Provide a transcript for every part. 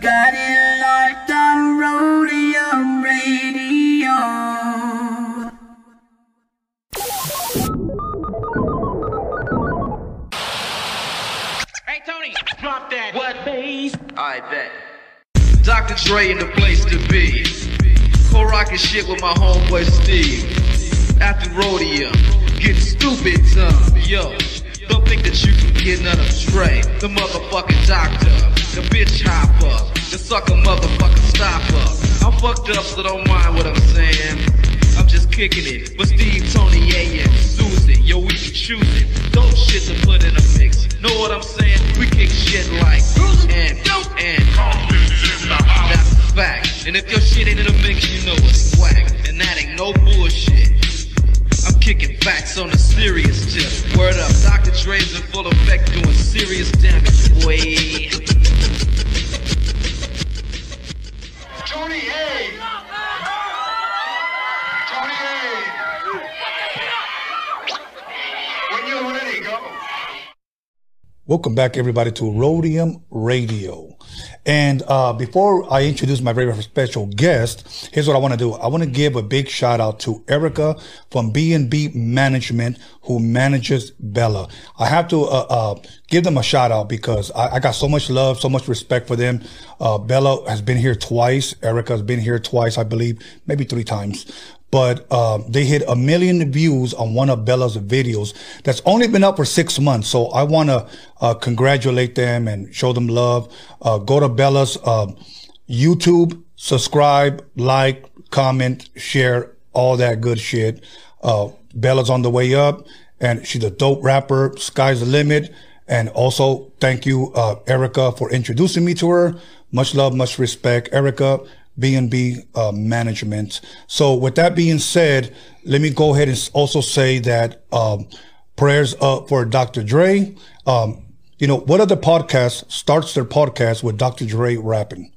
got it locked on Rhodium Radio. Hey Tony, drop that what bass? I bet. Dr. Dre in the place to be. Co-rocking shit with my homeboy Steve. After rodeo, get stupid time. Yo, don't think that you can get none of Dre. The motherfucking doctor, the bitch hopper, the sucker motherfucking stopper. I'm fucked up, so don't mind what I'm saying. I'm just kicking it. But Steve, Tony, yeah, yeah, Susan, yo, we can choose it. Dope shit to put in a mix. Know what I'm saying? We kick shit like and and that's a fact. And if your shit ain't in the mix, you know it's whack. And that ain't no bullshit. I'm kicking facts on a serious tip. Word up, Dr. Dre's in full effect doing serious damage, boy. Tony A. Tony A. When you're ready, go. Welcome back, everybody, to Rhodium Radio. And uh, before I introduce my very special guest, here's what I want to do. I want to give a big shout out to Erica from B&B Management, who manages Bella. I have to uh, uh, give them a shout out because I, I got so much love, so much respect for them. Uh, Bella has been here twice. Erica has been here twice, I believe, maybe three times but uh, they hit a million views on one of Bella's videos that's only been up for six months. So I want to uh, congratulate them and show them love. Uh, go to Bella's uh, YouTube, subscribe, like, comment, share, all that good shit. Uh, Bella's on the way up, and she's a dope rapper. Sky's the limit. And also, thank you, uh, Erica, for introducing me to her. Much love, much respect, Erica. B&B uh, management. So with that being said, let me go ahead and also say that um, prayers up for Dr. Dre. Um, you know, what other podcast starts their podcast with Dr. Dre rapping?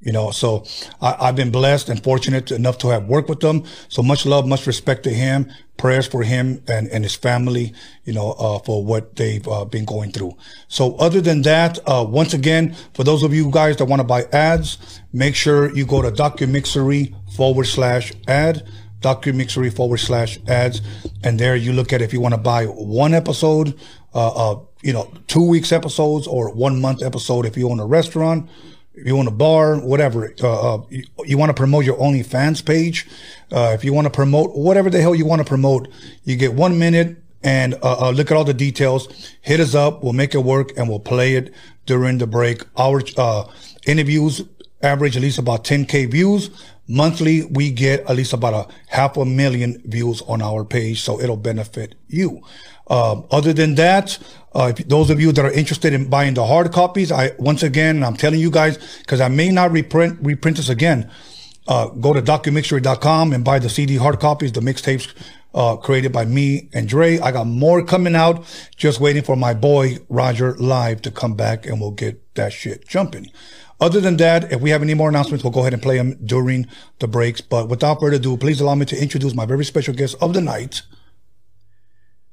You know, so I, I've been blessed and fortunate enough to have worked with them. So much love, much respect to him. Prayers for him and, and his family, you know, uh, for what they've uh, been going through. So other than that, uh, once again, for those of you guys that want to buy ads, make sure you go to documixery forward slash ad, documixery forward slash ads. And there you look at if you want to buy one episode, uh, uh, you know, two weeks episodes or one month episode if you own a restaurant you want a bar, whatever, uh, uh, you, you want to promote your OnlyFans page, uh, if you want to promote whatever the hell you want to promote, you get one minute and uh, uh, look at all the details. Hit us up. We'll make it work and we'll play it during the break. Our uh, interviews average at least about 10k views. Monthly, we get at least about a half a million views on our page, so it'll benefit you. Um, other than that, uh, if those of you that are interested in buying the hard copies, I once again I'm telling you guys because I may not reprint reprint this again. Uh, go to documixery.com and buy the CD hard copies, the mixtapes uh, created by me and Dre. I got more coming out. Just waiting for my boy Roger Live to come back, and we'll get that shit jumping. Other than that, if we have any more announcements, we'll go ahead and play them during the breaks. But without further ado, please allow me to introduce my very special guest of the night,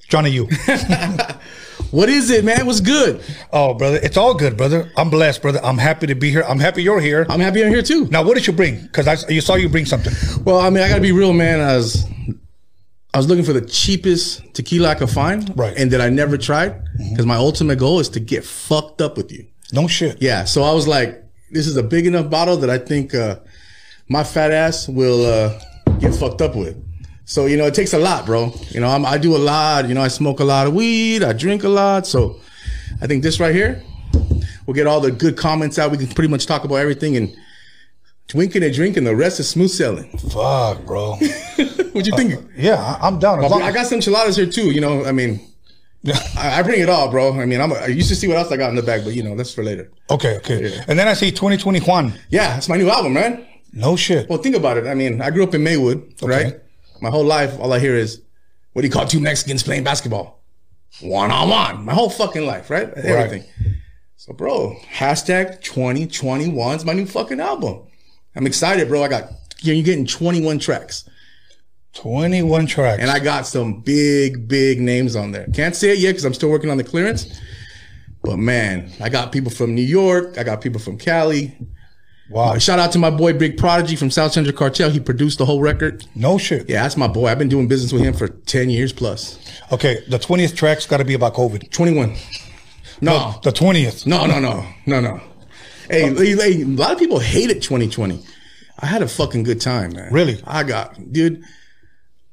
Johnny you. What is it, man? What's good? oh, brother, it's all good, brother. I'm blessed, brother. I'm happy to be here. I'm happy you're here. I'm happy I'm here too. Now, what did you bring? Because I you saw you bring something. Well, I mean, I gotta be real, man. I was I was looking for the cheapest tequila I could find, Right. And that I never tried because my ultimate goal is to get fucked up with you. No shit. Yeah. So I was like, this is a big enough bottle that I think uh, my fat ass will uh, get fucked up with. So you know, it takes a lot, bro. You know, I'm, I do a lot. You know, I smoke a lot of weed. I drink a lot. So I think this right here we'll get all the good comments out. We can pretty much talk about everything and drinking and drinking. The rest is smooth sailing. Fuck, bro. What you think? Uh, yeah, I'm down. Long- I got some enchiladas here too. You know, I mean, I, I bring it all, bro. I mean, I'm. I used to see what else I got in the bag, but you know, that's for later. okay, okay. And then I see 2020 Juan. Yeah, it's my new album, man. No shit. Well, think about it. I mean, I grew up in Maywood, right? My whole life, all I hear is, what do you call two Mexicans playing basketball? One on one. My whole fucking life, right? Everything. So, bro, hashtag 2021 is my new fucking album. I'm excited, bro. I got, you're getting 21 tracks. 21 tracks. And I got some big, big names on there. Can't say it yet because I'm still working on the clearance. But man, I got people from New York. I got people from Cali. Wow. Shout out to my boy Big Prodigy from South Central Cartel. He produced the whole record. No shit. Yeah, that's my boy. I've been doing business with him for 10 years plus. Okay, the 20th track's got to be about COVID. 21. No. The 20th. No, no, no. No, no. Hey, oh. hey, hey, a lot of people hated 2020. I had a fucking good time, man. Really? I got, dude,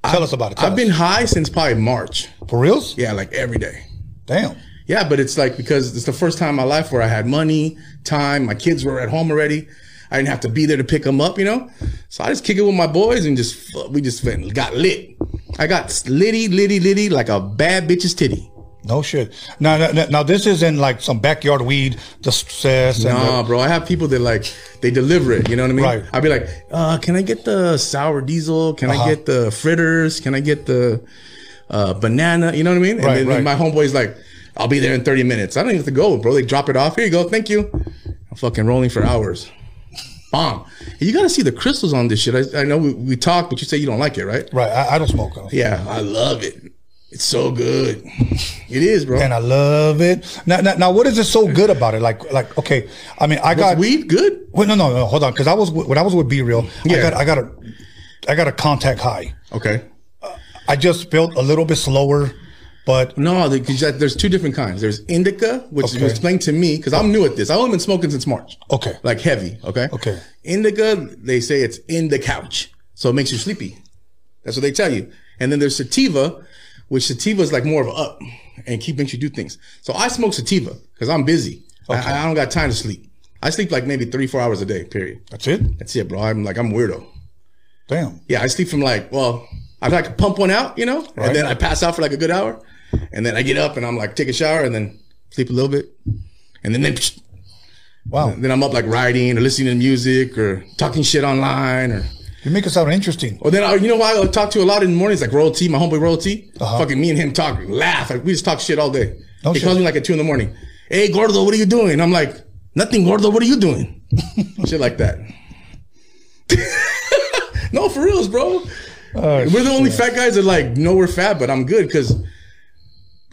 Tell us about it. Tell I've us. been high since probably March. for reals. Yeah, like every day. Damn. Yeah, but it's like because it's the first time in my life where I had money, time. My kids were at home already. I didn't have to be there to pick them up, you know. So I just kick it with my boys and just we just went, got lit. I got litty, litty, litty like a bad bitch's titty. No shit. Now, now, now this isn't like some backyard weed, the success. And Nah, bro. I have people that like they deliver it. You know what I mean? Right. I'll be like, uh, can I get the sour diesel? Can Uh-huh. I get the fritters? Can I get the uh, banana? You know what I mean? And Right, then right. my homeboy's like, I'll be there in 30 minutes. I don't even have to go, bro. They drop it off. Here you go. Thank you. I'm fucking rolling for hours. Bomb. You got to see the crystals on this shit. I, I know we, we talked, but you say you don't like it, right? right. I, I don't smoke. uh, Yeah, I love it. It's so good. It is, bro. And I love it. Now, now, now, what is it so good about it? Like, like, okay. I mean, I got weed good? Wait, no, no, no. Hold on, because I was when I was with B Real. I Yeah. got, I got a, I got a contact high. Okay. I just felt a little bit slower, but No, there's two different kinds. There's indica, which Okay. was explained to me because I'm new at this. I've only been smoking since March. okay, Like heavy. Okay. Okay. Indica, they say it's in the couch, so it makes you sleepy. That's what they tell you. And then there's sativa, which sativa is like more of a up and keep makes you do things. So I smoke sativa because I'm busy. I, I don't got time to sleep. I sleep like maybe three, four hours a day. Period. that's it. That's it, bro. I'm like I'm weirdo. Damn. Yeah, I sleep from like, well, I like to pump one out, you know, Right. and then I pass out for like a good hour, and then I get up and I'm like take a shower and then sleep a little bit, and then then, Wow, then I'm up like writing or listening to music or talking shit online or. you make it sound interesting. Or then I, you know why I talk to a lot in the mornings like Royal T, my homeboy Royal T. Uh-huh. Fucking me and him talk, laugh, like we just talk shit all day. No he shit. calls me like at two in the morning. Hey Gordo, what are you doing? I'm like, nothing, Gordo. What are you doing? shit like that. no, for reals, bro. Oh, We're the only fat guys that like know we're fat, but I'm good because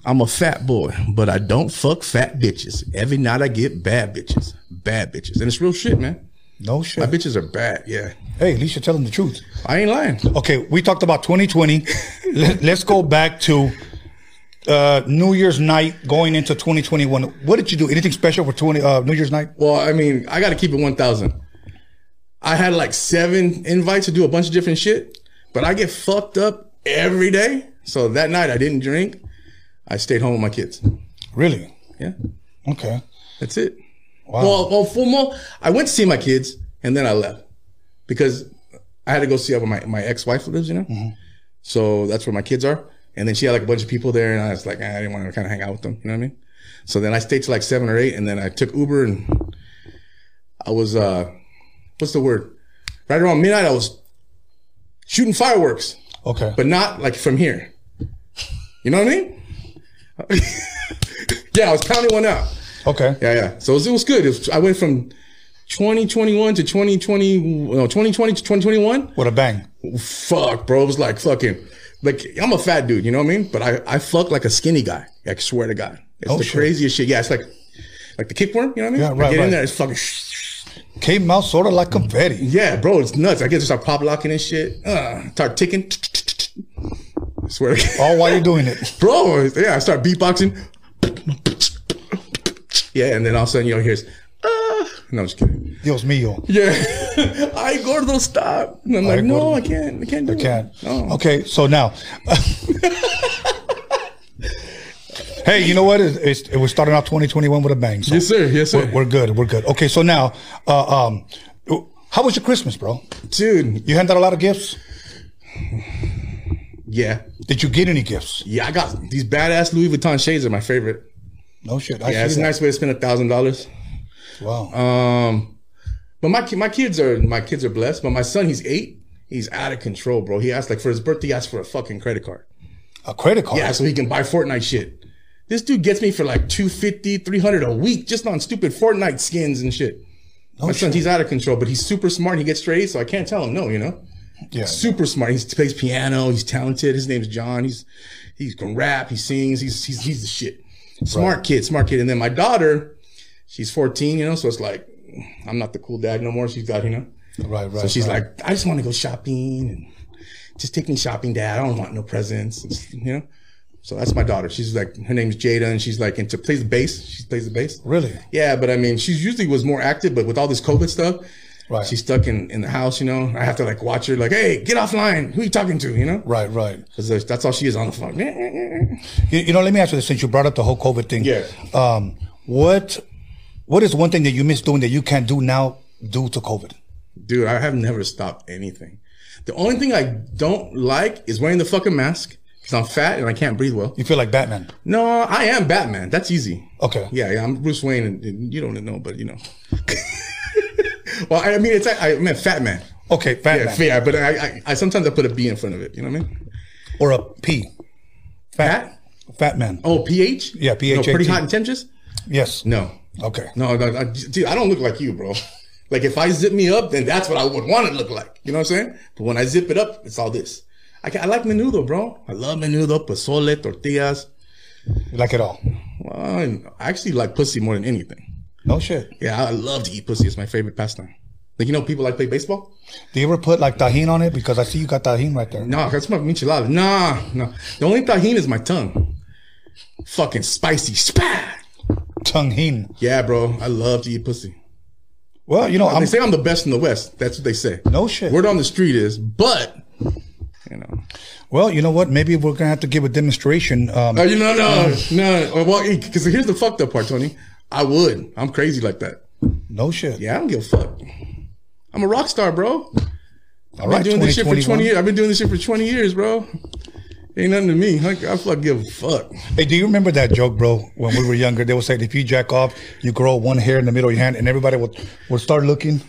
I'm a fat boy, but I don't fuck fat bitches. Every night I get bad bitches, bad bitches, and it's real shit, man. No shit. My bitches are bad. Yeah, Hey, at least you're telling the truth. I ain't lying. Okay, we talked about 2020. Let, let's go back to uh, New Year's night going into 2021. What did you do? Anything special for 20 uh, New Year's night? Well, I mean, I got to keep it 1,000. I had like seven invites to do a bunch of different shit, but I get fucked up every day. So that night I didn't drink. I stayed home with my kids. Really? Yeah, Okay. that's it. Wow. Well, well, for more, I went to see my kids and then I left because I had to go see where my, my ex wife lives, you know? So that's where my kids are. And then she had like a bunch of people there and I was like, I didn't want to kind of hang out with them. You know what I mean? So then I stayed till like seven or eight and then I took Uber and I was, uh, what's the word? Right around midnight, I was shooting fireworks, Okay. but not like from here. You know what I mean? yeah, I was counting one out. okay. Yeah, yeah. So it was, it was good. It was, I went from 2021 to 2020, no, 2020 to 2021. What a bang. Fuck, bro. It was like fucking, like, I'm a fat dude, you know what I mean? But I, I fuck like a skinny guy. I swear to God. It's Oh, the shit. craziest shit. Yeah, it's like, like the kickworm, you know what I mean? Yeah, I right, get right. in there, it's fucking, Came out sort of like confetti. yeah, bro, it's nuts. I get to start pop locking and shit. Uh, start ticking. I swear God. All while you're doing it. Bro, yeah, I start beatboxing. Yeah, and then all of a sudden, you know, here's, uh, no, I'm just kidding. Dios mío. Yeah. I Gordo, stop. And I'm like, no, Gordo. I can't. I can't do it. I Can't. it. Okay, so now. hey, you know what? It's, it's, we're starting off 2021 with a bang. So Yes, sir. Yes, sir. We're, we're good. We're good. Okay, so now, uh, um, how was your Christmas, bro? Dude. You handed out a lot of gifts. Yeah. Did you get any gifts? Yeah, I got these badass Louis Vuitton shades are my favorite. No shit. I Yeah, it's a nice way to spend a thousand dollars. Wow. Um, but my my kids are my kids are blessed. But my son, he's eight. He's out of control, bro. He asked like for his birthday, he asked for a fucking credit card. a credit card. Yeah, so he can buy Fortnite shit. This dude gets me for like 250, 300 a week just on stupid Fortnite skins and shit. my son, he's out of control, but he's super smart. He gets straight so I can't tell him no, you know? Yeah. super smart. He plays piano. He's talented. His name's John. He's he can rap. He sings. He's he's he's the shit. Smart kid, smart kid. And then my daughter, she's 14, you know, so it's like I'm not the cool dad no more. She's got you know. Right, right. So she's right. like, I just want to go shopping and just take me shopping, dad. I don't want no presents, you know. So that's my daughter. She's like, her name's Jada, and she's like into plays the bass. She plays the bass. really? Yeah, but I mean, she usually was more active, but with all this COVID stuff, Right. she's stuck in, in the house, you know. I have to like watch her, like, hey, get offline. Who are you talking to, you know? Right, right. Because that's all she is on the phone. You, you know, let me ask you this since you brought up the whole COVID thing. Yeah. Um, what what is one thing that you miss doing that you can't do now due to COVID? Dude, I have never stopped anything. The only thing I don't like is wearing the fucking mask because I'm fat and I can't breathe well. You feel like Batman. No, I am Batman. That's easy. Okay. Yeah, yeah, I'm Bruce Wayne, and, and you don't know, but you know. well, I mean, it's I meant Fat Man. Okay, Yeah, Batman. yeah, but I, I, I sometimes I put a B in front of it. You know what I mean? Or a P. Fat? Fat man. Oh, PH? Yeah, No, PH. pretty hot and temptress? Yes. No, Okay. no, no, I, dude, I don't look like you, bro. Like if I zip me up, then that's what I would want to look like. You know what I'm saying? But when I zip it up, it's all this. I, I like menudo, bro. I love menudo, pozole, tortillas. You like it all. Well, I actually like pussy more than anything. No shit. Yeah, I love to eat pussy. It's my favorite pastime. Like you know, people like play baseball. Do you ever put like Tajín on it? Because I see you got Tajín right there. No, that's my michelada. Nah, no. The only Tajín is my tongue. Fucking spicy. Spat. Tajín. Yeah, bro. I love to eat pussy. Well, you know, they I'm say I'm the best in the West. That's what they say. no shit. Word on the street is, but you know, Well, you know what? Maybe we're gonna have to give a demonstration. Um, oh, you know, no, no. Well, because here's the fucked up part, Tony. I would. I'm crazy like that. no shit. Yeah, I don't give a fuck. I'm a rock star, bro. All I've been right, doing this shit for 2021. 20 years. I've been doing this shit for 20 years, bro. Ain't nothing to me. I, I fuck give a fuck. Hey, do you remember that joke, bro? When we were younger, they would say if you jack off, you grow one hair in the middle of your hand, and everybody would would start looking.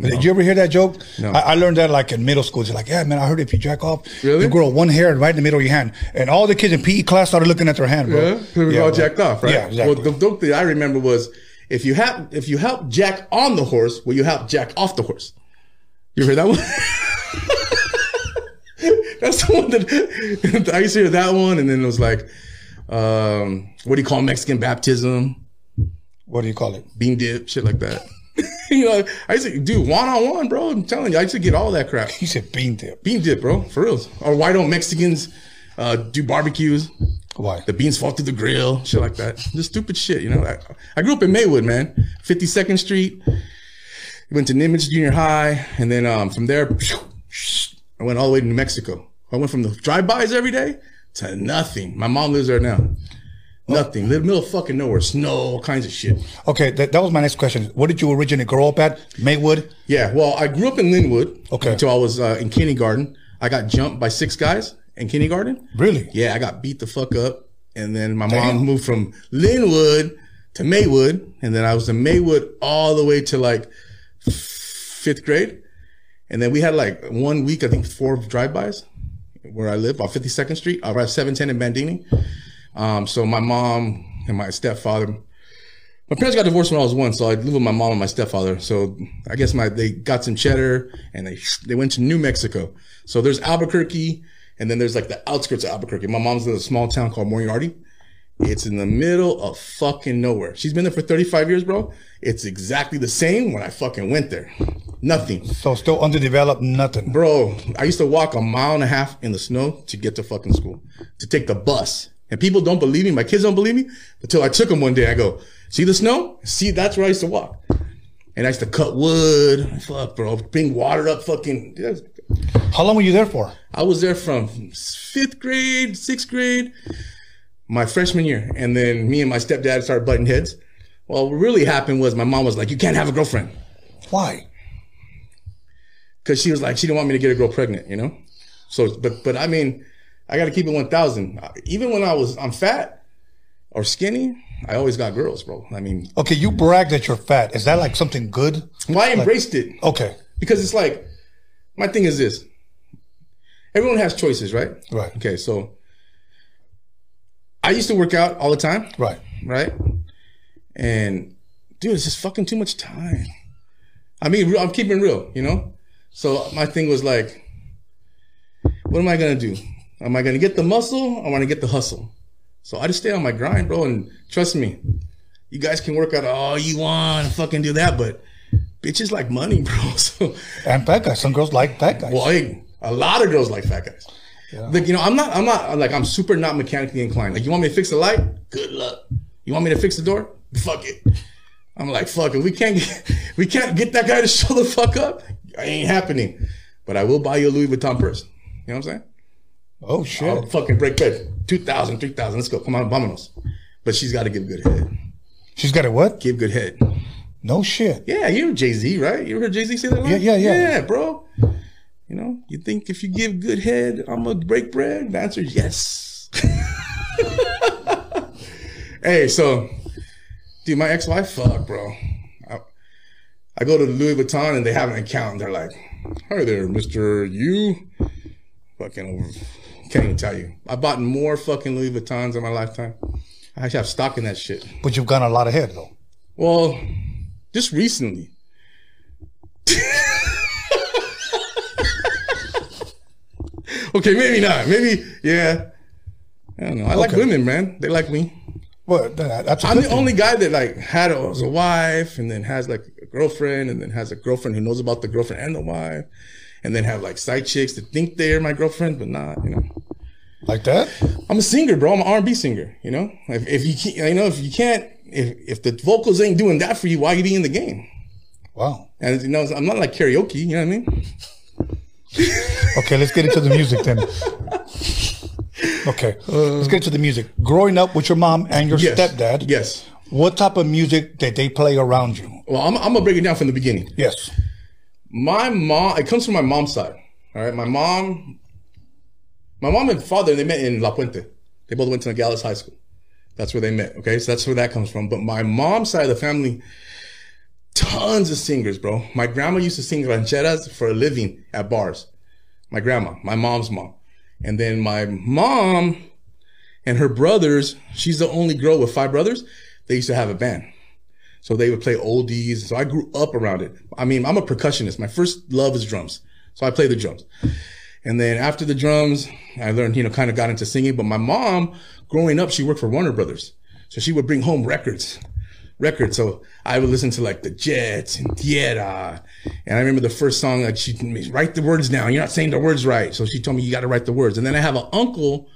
Did you ever hear that joke? No. I, I learned that like in middle school. It's like, yeah, man, I heard if you jack off, Really? you grow one hair right in the middle of your hand, and all the kids in PE class started looking at their hand, bro. Yeah, we were all bro. jacked off, right? Yeah, exactly. Well, the joke that I remember was if you have if you help jack on the horse, will you help jack off the horse? You heard that one? That's the one that I used to hear that one, and then it was like, um, what do you call Mexican baptism? what do you call it? Bean dip, shit like that. you know, I used to do one on one, bro. I'm telling you, I used to get all that crap. He said bean dip. Bean dip, bro, for real. Or why don't Mexicans uh, do barbecues? Why? the beans fall through the grill, shit like that. Just stupid shit, you know. I, I grew up in Maywood, man. 52nd Street. Went to Nimitz Junior High, and then um, from there, I went all the way to New Mexico. I went from the drive-bys every day to nothing. My mom lives there now. Nothing. Live middle of fucking nowhere. Snow, all kinds of shit. Okay, that, that was my next question. What did you originally grow up at? Maywood. Yeah, well, I grew up in Lynwood. Okay. Until I was uh, in kindergarten. I got jumped by six guys in kindergarten. Really? Yeah, I got beat the fuck up. And then my Damn. mom moved from Lynwood to Maywood. And then I was in Maywood all the way to like fifth grade. And then we had like one week, I think four drive-bys where I live on 52nd Street, around 710 in Bandini. Um, so my mom and my stepfather, my parents got divorced when I was one, so I lived with my mom and my stepfather. So I guess my they got some cheddar and they they went to New Mexico. So there's Albuquerque, and then there's like the outskirts of Albuquerque. My mom's in a small town called Moriarty. It's in the middle of fucking nowhere. She's been there for 35 years, bro. It's exactly the same when I fucking went there. Nothing. So still underdeveloped, nothing. Bro, I used to walk a mile and a half in the snow to get to fucking school, to take the bus. And people don't believe me. My kids don't believe me until I took them one day. I go, see the snow? See, that's where I used to walk. And I used to cut wood. Fuck, bro. Bring water up fucking. How long were you there for? I was there from fifth grade, sixth grade, my freshman year. And then me and my stepdad started butting heads. Well, what really happened was my mom was like, you can't have a girlfriend. Why? Cause she was like, she didn't want me to get a girl pregnant, you know? So, but, but I mean, I got to keep it 1000. Even when I was, I'm fat or skinny, I always got girls, bro. I mean, Okay, you brag that you're fat. Is that like something good? well, I embraced it Okay, because it's like, my thing is this. Everyone has choices, right? Right. Okay. So I used to work out all the time. right. right? And dude, it's just fucking too much time. I mean, I'm keeping real, you know. So my thing was like, what am I gonna do? Am I gonna get the muscle? I gonna get the hustle? So I just stay on my grind, bro. And trust me, you guys can work out all you want, and fucking do that, but bitches like money, bro. So, And fat guys. Some girls like fat guys. well, hey, a lot of girls like fat guys. Like, you know, I'm not, I'm not, like, I'm super not mechanically inclined. Like, you want me to fix the light? Good luck. You want me to fix the door? Fuck it. I'm like, fuck it. We can't get, we can't get that guy to show the fuck up. Ain't happening. But I will buy you a Louis Vuitton purse. You know what I'm saying? Oh shit. I'll fucking break bread. 2,000, 3,000. Let's go. Come on, vámonos. But she's got to give good head. She's got a what? Give good head. No shit. Yeah, you heard Jay Z, right? You heard Jay Z say that? line? Yeah, yeah, yeah. Yeah, bro. You know, you think if you give good head, I'm gonna break bread? The answer is yes. hey, so, dude, my ex-wife, fuck, bro. I, I go to Louis Vuitton and they have an account. And they're like, "Hi there, Mister You." Fucking over. Can't even tell you. I bought more fucking Louis Vuittons in my lifetime. I actually have stock in that shit. But you've gone a lot ahead though. Well, just recently. okay, maybe not. Maybe, yeah. I don't know. I like women, man. They like me. Well, that, that's I'm the thing. only guy that like had a, was a wife and then has like a girlfriend and then has a girlfriend who knows about the girlfriend and the wife and then have like side chicks that think they're my girlfriend but not, you know. like that. I'm a singer, bro. I'm an R&B singer. You know, if, if you can't, you know, if you can't, if if the vocals ain't doing that for you, why you be in the game? Wow. And you know, I'm not like karaoke. You know what I mean? Okay, let's get into the music then. Okay, let's get into the music. Growing up with your mom and your Yes. stepdad, Yes. what type of music did they play around you? Well, I'm, I'm gonna break it down from the beginning. Yes. My mom, it comes from my mom's side. All right, my mom, my mom and father, they met in La Puente. They both went to Nogales High School. That's where they met. Okay, so that's where that comes from. But my mom's side of the family, tons of singers, bro. My grandma used to sing rancheras for a living at bars. My grandma, my mom's mom. And then my mom and her brothers, she's the only girl with five brothers. They used to have a band. So they would play oldies. So I grew up around it. I mean, I'm a percussionist. My first love is drums. So I play the drums. And then after the drums, I learned, you know, kind of got into singing. But my mom, growing up, she worked for Warner Brothers. So she would bring home records, records. So I would listen to like the Jets and Tierra. And I remember the first song, like she write the words down. You're not saying the words right. So she told me you got to write the words. And then I have an uncle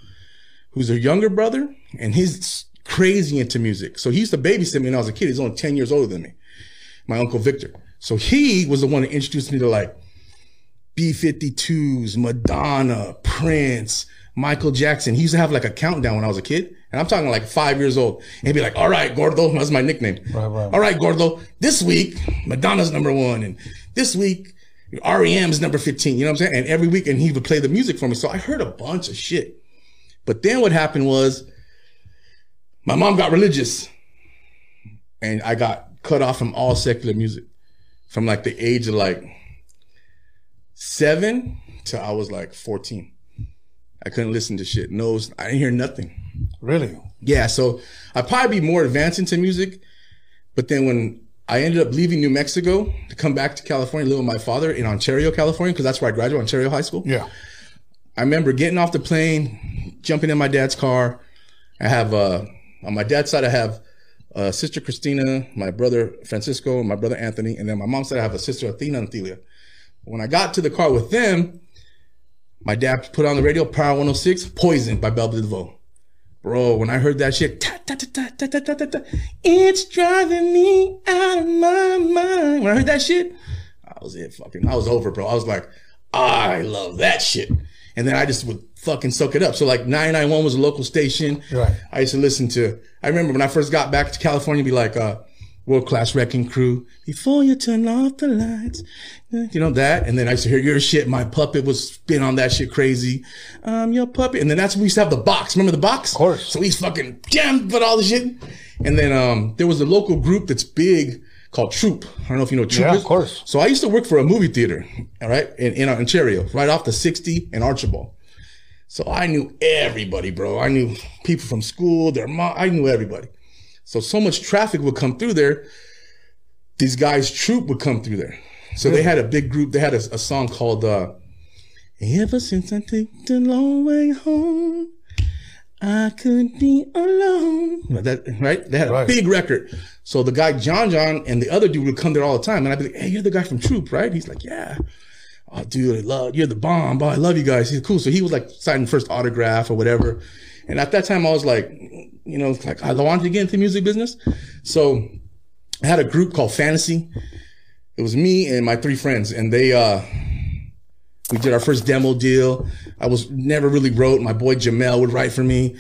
who's a younger brother and he's crazy into music. So he used to babysit me when I was a kid. He's only 10 years older than me. My uncle Victor. So he was the one that introduced me to like B52s, Madonna, Prince, Michael Jackson. He used to have like a countdown when I was a kid. And I'm talking like five years old. And he'd be like, all right, Gordo. That's my nickname. Right, right. All right, Gordo. This week, Madonna's number one. And this week, REM's number 15. You know what I'm saying? And every week, and he would play the music for me. So I heard a bunch of shit. But then what happened was my mom got religious and I got cut off from all secular music from like the age of like seven till I was like 14. I couldn't listen to shit. No, I didn't hear nothing. Really? Yeah, so I'd probably be more advanced into music. But then when I ended up leaving New Mexico to come back to California, live with my father in Ontario, California, because that's where I graduated, Ontario High School. Yeah. I remember getting off the plane, jumping in my dad's car. I have uh, on my dad's side, I have uh, sister Christina, my brother Francisco, my brother Anthony, and then my mom said I have a sister Athena and Thelia. When I got to the car with them, my dad put on the radio Power 106, Poison by Belle DeVoe. Bro, when I heard that shit, ta, ta, ta, it's driving me out of my mind. When I heard that shit, I was it fucking. I was over, bro. I was like, I love that shit. And then I just would fucking soak it up. So like 991 was a local station. Right. I used to listen to, I remember when I first got back to California, be like, uh, World Class Wrecking Crew, before you turn off the lights, you know that. And then I used to hear your shit. My puppet was spin on that shit crazy. Um, your puppet. And then that's when we used to have the box. Remember the box? Of course. So we fucking jammed with all the shit. And then, um, there was a local group that's big called Troop. I don't know if you know Troop. Yeah, of course. So I used to work for a movie theater, all right, in, in Ontario, right off the 60 and Archibald. So I knew everybody, bro. I knew people from school, their mom, I knew everybody. So so much traffic would come through there. These guys' troop would come through there. So they had a big group. They had a, a song called uh, "Ever Since I Took the Long Way Home." I could be alone. That, right? They had a Right. big record. So the guy, John John, and the other dude would come there all the time. And I'd be like, hey, you're the guy from Troop, right? He's like, yeah. Oh, dude, I love, you're the bomb. Oh, I love you guys. He's cool. So he was like signing first autograph or whatever. And at that time, I was like, you know, like I wanted to get into the music business. So I had a group called Fantasy. It was me and my three friends, and they, uh, we did our first demo deal. I was never really wrote. My boy Jamel would write for me.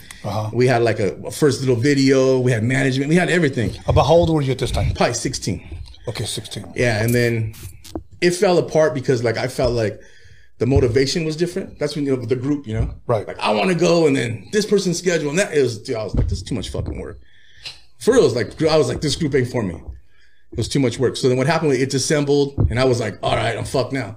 We had like a, a first little video. We had management. We had everything. About how old were you at this time? Probably 16. Okay, 16. Yeah. And then it fell apart because like I felt like the motivation was different. That's when you know the group, you know? Right. Like I want to go and then this person's schedule and that is dude, I was like, this is too much fucking work. For real, it was like I was like, this group ain't for me. It was too much work. So then what happened? It disassembled, and I was like, all right, I'm fucked now.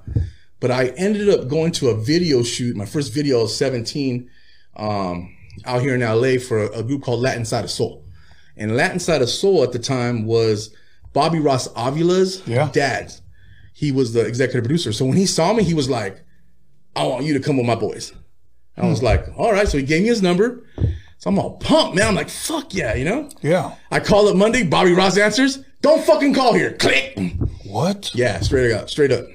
But I ended up going to a video shoot. My first video I was 17, um, out here in LA for a, a group called Latin Side of Soul. And Latin Side of Soul at the time was Bobby Ross Avila's Yeah. dad. He was the executive producer. So when he saw me, he was like, I want you to come with my boys. I was hmm. like, all right. So he gave me his number. So I'm all pumped, man. I'm like, fuck yeah, you know? Yeah. I call up Monday. Bobby Ross answers. Don't fucking call here. Click. What? Yeah, straight up, straight up.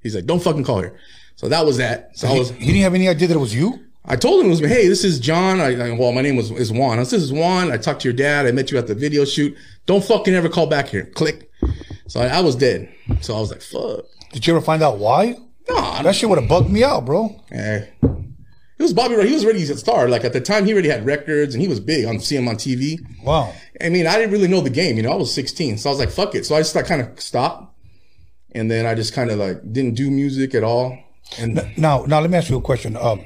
He's like, don't fucking call here. So that was that. So I was, You didn't have any idea that it was you? I told him it was me. Hey, this is John. I, I well, my name was is Juan. I said, this is Juan. I talked to your dad. I met you at the video shoot. Don't fucking ever call back here. Click. So I, I was dead. So I was like, fuck. Did you ever find out why? Nah, That shit would have bugged me out, bro. Eh. It was Bobby. Ro- He was already a star. Like at the time, he already had records and he was big. On seeing him on TV. Wow. I mean, I didn't really know the game. You know, I was 16, so I was like, "Fuck it." So I just like kind of stopped, and then I just kind of like didn't do music at all. And Now, now let me ask you a question. Um,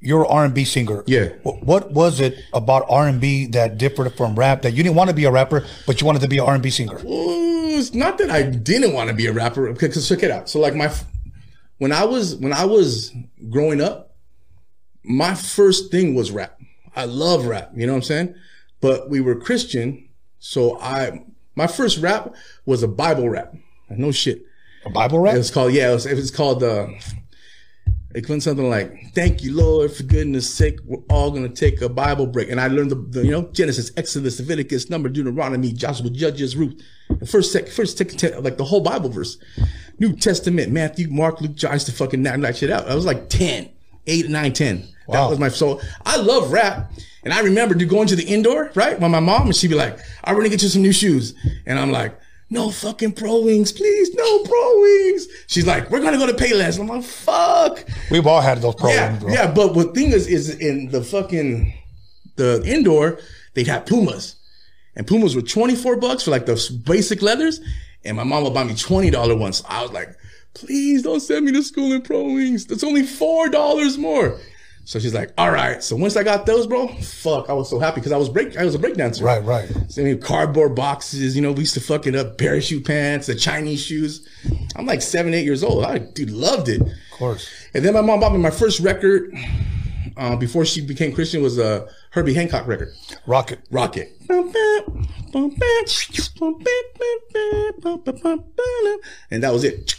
you're an R&B singer. Yeah. What was it about R&B that differed from rap that you didn't want to be a rapper, but you wanted to be an R&B singer? Ooh, it's not that I didn't want to be a rapper. Because check it out. So like my, when I was when I was growing up, my first thing was rap. I love rap. You know what I'm saying? But we were Christian, so I my first rap was a Bible rap. No shit. A Bible rap? It was called yeah. It was, it was called uh, it went something like "Thank you, Lord, for goodness sake, we're all gonna take a Bible break." And I learned the, the you know Genesis, Exodus, Leviticus, Number, Deuteronomy, Joshua, Judges, Ruth, the first sec, first second, te- like the whole Bible verse, New Testament, Matthew, Mark, Luke, John. I used to fucking knock that shit out. I was like 10, 8, 9, 10. That was my soul. I love rap. And I remember to going to the indoor, right? When my mom and she'd be like, I want to get you some new shoes. And I'm like, no fucking pro wings, please, no pro wings. She's like, we're gonna go to Payless. I'm like, fuck. We've all had those Yeah, problems, bro. yeah, but what thing is is in the fucking the indoor, they'd have Pumas. And Pumas were 24 bucks for like the basic leathers. And my mom would buy me $20 ones. I was like, please don't send me to school in pro wings. That's only $4 more. So she's like, all right. So once I got those, bro, fuck, I was so happy because I was break, I was a break dancer. Right, right. So, I mean, cardboard boxes, you know, we used to fucking up parachute pants, the Chinese shoes. I'm like seven, eight years old. I, dude, loved it. Of course. And then my mom bought me my first record uh, before she became Christian was a Herbie Hancock record, Rockit. Rockit. And that was it.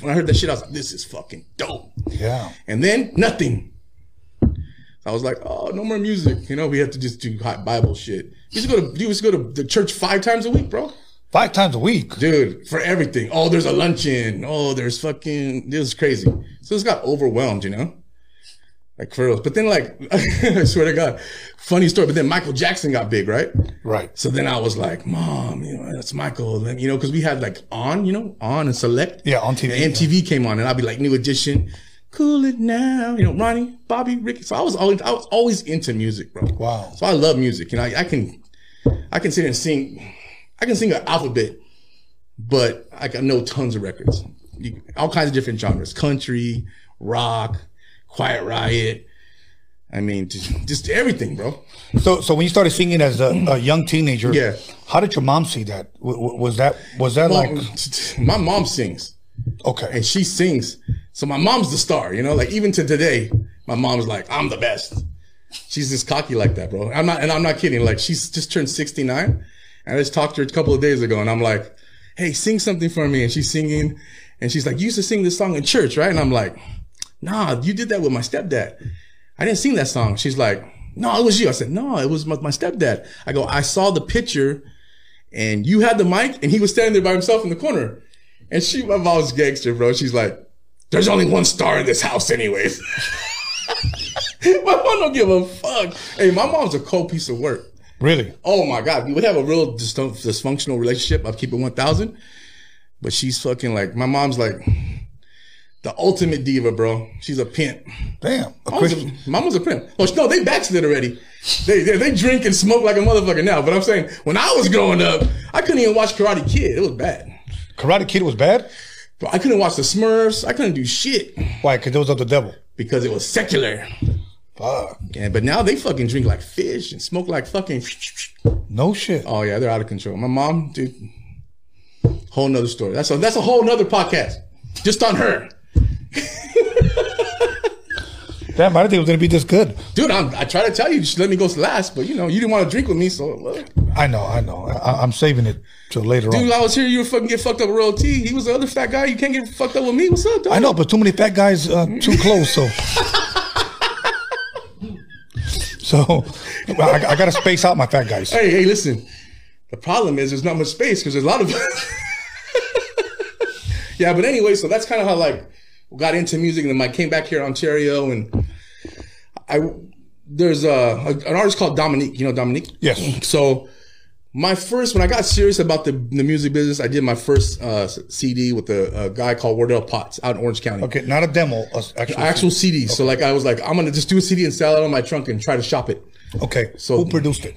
When I heard that shit, I was like, this is fucking dope. Yeah. And then nothing. I was like, oh, no more music. You know, we have to just do hot Bible shit. We used to go to, we used to go to the church five times a week, bro. Five times a week. Dude, for everything. Oh, there's a luncheon. Oh, there's fucking, this is crazy. So it's got overwhelmed, you know? Like for real. But then like, I swear to God, funny story. But then Michael Jackson got big, right? Right. So then I was like, mom, you know, that's Michael. Then, You know, cause we had like on, you know, on and select. Yeah, on TV. And MTV came on and I'd be like, new edition. Cool it now. You know, Ronnie, Bobby, Ricky. So I was always, I was always into music, bro. Wow. So I love music. You know, I, I can, I can sit and sing. I can sing an alphabet, but I can know tons of records, You- all kinds of different genres: country, rock, Quiet Riot. I mean, just, just everything, bro. So, so when you started singing as a, a young teenager, Yeah. how did your mom see that? W- w- was that was that like my mom sings okay? and she sings. So my mom's the star, you know. Like even to today, my mom's like, "I'm the best." She's just cocky like that, bro. I'm not, and I'm not kidding. Like she's just turned 69. And I just talked to her a couple of days ago, and I'm like, "Hey, sing something for me." And she's singing, and she's like, "You used to sing this song in church, right?" And I'm like, "Nah, you did that with my stepdad." I didn't sing that song. She's like, no, it was you. I said, no, it was my, my stepdad. I go, I saw the picture and you had the mic and he was standing there by himself in the corner. And she, my mom's gangster, bro. She's like, there's only one star in this house anyways. my mom don't give a fuck. Hey, my mom's a cold piece of work. Really? Oh my God. We have a real dysfun- dysfunctional relationship. I'll keep it 1000. But she's fucking like, my mom's like the ultimate diva, bro. She's a pimp. Damn. A Mom was a, Christian. a pimp. Oh, no, they backslid already. They, they they drink and smoke like a motherfucker now. But I'm saying, when I was growing up, I couldn't even watch Karate Kid. It was bad. Karate Kid was bad? Bro, I couldn't watch the Smurfs. I couldn't do shit Why? Because it was of the devil. because it was secular. Fuck. Yeah, but now they fucking drink like fish and smoke like fucking. No shit. Oh yeah, they're out of control. My mom, dude, whole nother story. That's a that's a whole nother podcast just on her, Damn, I didn't think it was gonna be this good. dude. I'm, I try to tell you, just let me go last, but you know you didn't want to drink with me, so look. I know, I know. I, I'm saving it till later on. Dude. I was here. You were fucking get fucked up with Royal T. He was the other fat guy. You can't get fucked up with me. What's up, dog? I know, but too many fat guys uh, too close, so. so, I, I got to space out my fat guys. Hey, hey, listen. The problem is there's not much space because there's a lot of. yeah, but anyway, so that's kind of how like got into music, and then I came back here to Ontario, and I there's a, a- an artist called Dominique. You know Dominique? Yes. So my first, when I got serious about the, the music business, I did my first uh, CD with a, a guy called Wardell Potts out in Orange County. Okay, not a demo, actual. Actual CD. So like I was like, I'm gonna just do a CD and sell it on my trunk and try to shop it. Okay, So- who produced it?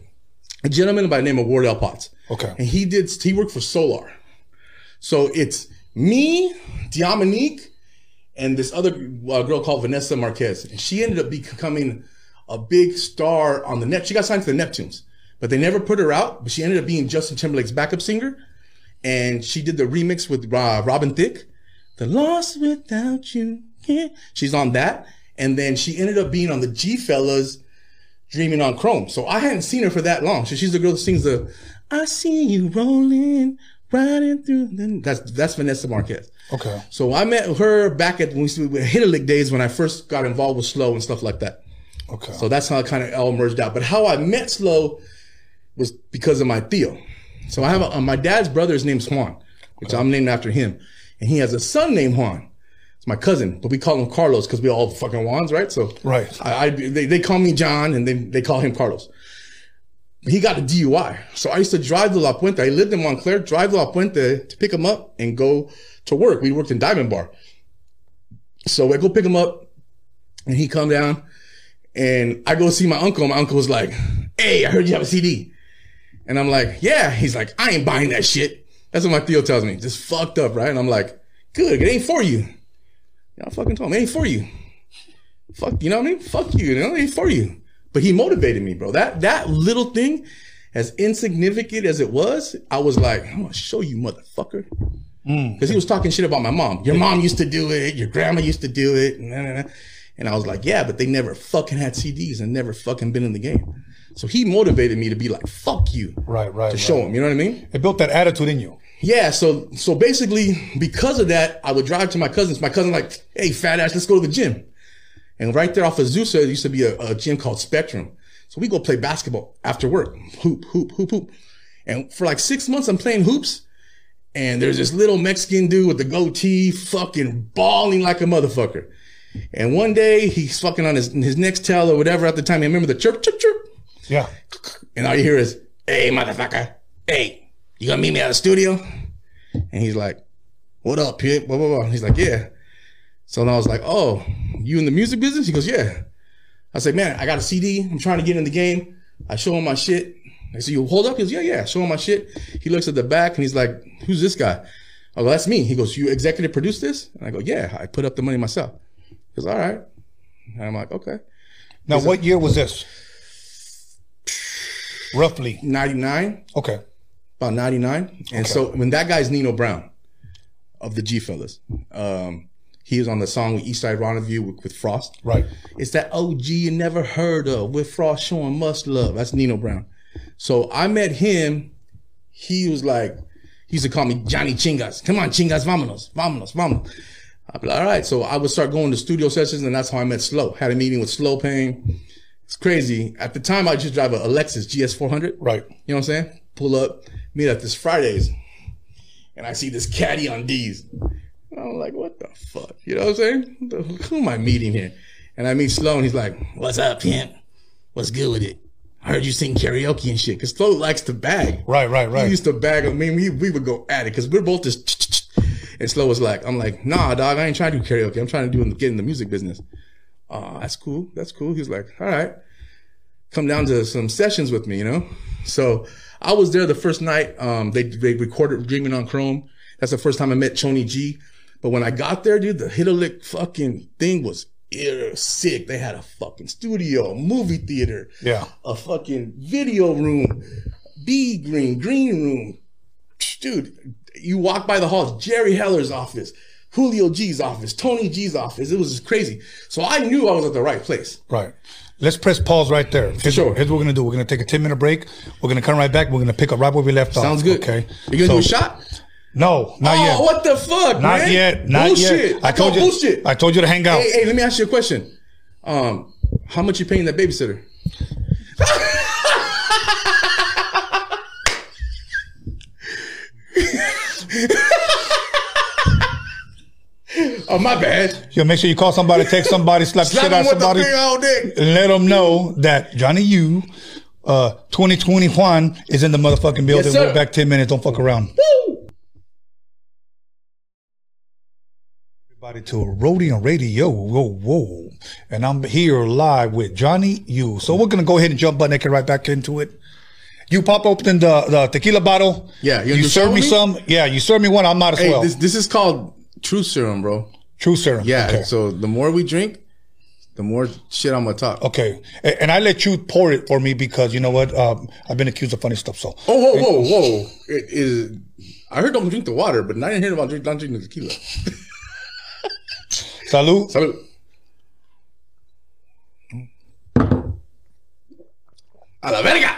A gentleman by the name of Wardell Potts. Okay. And he did he worked for Solar. So it's me, Dominique, and this other uh, girl called Vanessa Marquez. And she ended up becoming a big star on the net. She got signed to the Neptunes, but they never put her out. But she ended up being Justin Timberlake's backup singer. And she did the remix with uh, Robin Thicke, The Lost Without You. Yeah. She's on that. And then she ended up being on the G Fellas Dreaming on Chrome. So I hadn't seen her for that long. So she's the girl that sings the I see you rolling, riding through the that's that's Vanessa Marquez. Okay. So I met her back at when we be Hitterlick days when I first got involved with Slow and stuff like that. Okay. So that's how it kind of all merged out. But how I met Slow was because of my Theo. So I have a, my dad's brother's name's Juan, which I'm named after him, and he has a son named Juan. It's my cousin, but we call him Carlos because we all fucking Juans, right? So Right. I, I they, they call me John, and they they call him Carlos. He got a DUI, so I used to drive to La Puente. I lived in Montclair, drive to La Puente to pick him up and go to work. We worked in Diamond Bar, so I go pick him up, and he come down, and I go see my uncle. My uncle was like, "Hey, I heard you have a CD," and I'm like, "Yeah." He's like, "I ain't buying that shit." That's what my Theo tells me. Just fucked up, right? And I'm like, "Good, it ain't for you." I fucking told him, "It ain't for you." Fuck, you know what I mean? Fuck you, you know, it ain't for you. But he motivated me, bro. That that little thing, as insignificant as it was, I was like, I'm gonna show you, motherfucker. Mm. Because he was talking shit about my mom. Your mom used to do it. Your grandma used to do it. And, nah, nah, nah. and I was like, yeah, but they never fucking had CDs and never fucking been in the game. So he motivated me to be like, fuck you. Right, right. To show him, you know what I mean? It built that attitude in you. Yeah, so so basically, because of that, I would drive to my cousins. My cousin like, hey, fat ass, let's go to the gym. And right there off of Zusa, there used to be a, a gym called Spectrum. So we go play basketball after work. Hoop, hoop, hoop, hoop. And for like six months, I'm playing hoops. And there's this little Mexican dude with the goatee fucking bawling like a motherfucker. And one day he's fucking on his, his Nextel or whatever at the time. I remember the chirp, chirp, chirp. Yeah. And all you hear is, hey, motherfucker, hey, you gonna meet me at the studio? And he's like, what up, Pip? Blah, blah, blah. He's like, yeah. So then I was like, oh, you in the music business? He goes, yeah. I said, man, I got a CD. I'm trying to get in the game. I show him my shit. I said, you hold up? He goes, yeah, yeah. Show him my shit. He looks at the back and he's like, who's this guy? I go, that's me. He goes, you executive produce this? And I go, yeah, I put up the money myself. He goes, all right. And I'm like, okay. Now, what year was this? Roughly. 99. Okay. about 99. And so when that guy's Nino Brown of the G Fellas, um, he was on the song with Eastside Rendezvous with, with Frost. Right. It's that OG you never heard of with Frost showing must love. That's Nino Brown. So I met him. He was like, he used to call me Johnny Chingas. Come on, Chingas, vámonos, vámonos, vámonos. I'd be like, all right. So I would start going to studio sessions, and that's how I met Slow. Had a meeting with Slow Pain. It's crazy. At the time, I just drive a Lexus GS400. Right. You know what I'm saying? Pull up, meet at this Fridays, and I see this caddy on D's. I'm like, what the fuck? You know what I'm saying? The- Who am I meeting here? And I meet Slow, and he's like, what's up, pimp? What's good with it? I heard you sing karaoke and shit. Cause Slow likes to bag. Right, right, right. He used to bag. I mean, we, we would go at it because we're both just. And Slow was like, I'm like, nah, dog, I ain't trying to do karaoke. I'm trying to do get in the music business. Oh, that's cool. That's cool. He's like, all right, come down to some sessions with me, you know? So I was there the first night. Um, they, they recorded Dreaming on Chrome. That's the first time I met Choni G. But when I got there, dude, the Hit a Lick fucking thing was ear sick. They had a fucking studio, a movie theater, Yeah. a fucking video room, B green, green room. Dude, you walk by the halls, Jerry Heller's office, Julio G's office, Tony G's office. It was just crazy. So I knew I was at the right place. Right. Let's press pause right there. Here's, sure. here's what we're gonna do. We're gonna take a 10 minute break. We're gonna come right back. We're gonna pick up right where we left off. Sounds good. Okay. You gonna do a shot? No, not oh, yet. what the fuck, Not man? yet. Not bullshit. yet. I, told you. bullshit. I told you to hang out. hey, hey, let me ask you a question. Um, how much you paying that babysitter? oh, my bad. Yo, make sure you call somebody, text somebody, slap Slap shit out the somebody, all day. and let them know that Johnny U, uh, 2021 is in the motherfucking building. sir. We're back 10 minutes. Don't fuck around. Woo! Everybody to Rhodium Radio. Whoa, whoa. And I'm here live with Johnny U. So we're going to go ahead and jump butt naked right back into it. You pop open the, the tequila bottle. Yeah, you You, serve me some. Yeah, you serve me one. I might as Hey, well. this, this is called True Serum, bro. True serum. Yeah. Okay. So the more we drink, the more shit I'm gonna talk. Okay, and I let you pour it for me because you know what? Um, I've been accused of funny stuff. So Oh, whoa, whoa, whoa! It is. I heard don't drink the water, but I didn't hear about drink, not drinking the tequila. salute. Salud. A la verga!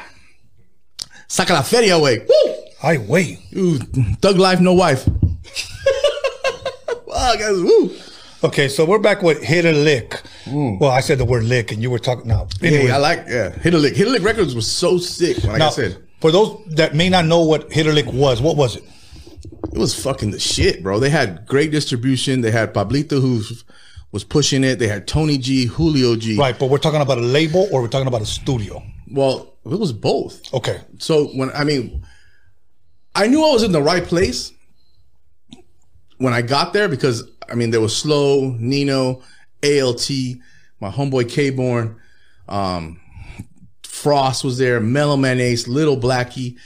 Saca la feria away. Woo! I wait. Ooh, thug life, no wife. wow, guys, woo! Okay, so we're back with hit a lick. Mm. Well, I said the word lick, and you were talking now. Anyway, Hey, I like, yeah. Hit a lick. Hit a lick records was so sick. Like I now, said, for those that may not know what hit a lick was, what was it? It was fucking the shit, bro. They had great distribution. They had Pablito who was pushing it. They had Tony G, Julio G. Right, but we're talking about a label or we're talking about a studio. Well, it was both. Okay, So when I mean, I knew I was in the right place when I got there because I mean there was Slow, Nino, ALT, my homeboy K Born, um, Frost was there, Mellow Man Ace, Little Blackie.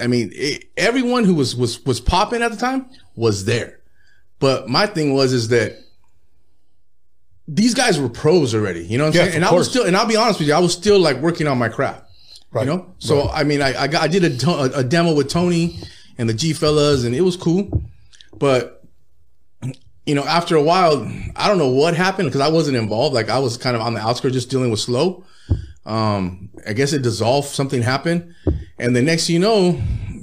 I mean, it, everyone who was was was popping at the time was there. But my thing was is that these guys were pros already. You know what I'm Yes, saying? And I was still, and I'll be honest with you, I was still like working on my craft. right. You know, so I mean, I I, got, I did a, to- a demo with Tony and the G fellas, and it was cool. But you know, after a while, I don't know what happened because I wasn't involved. Like I was kind of on the outskirts, just dealing with slow. Um, I guess it dissolved. Something happened, and the next thing you know,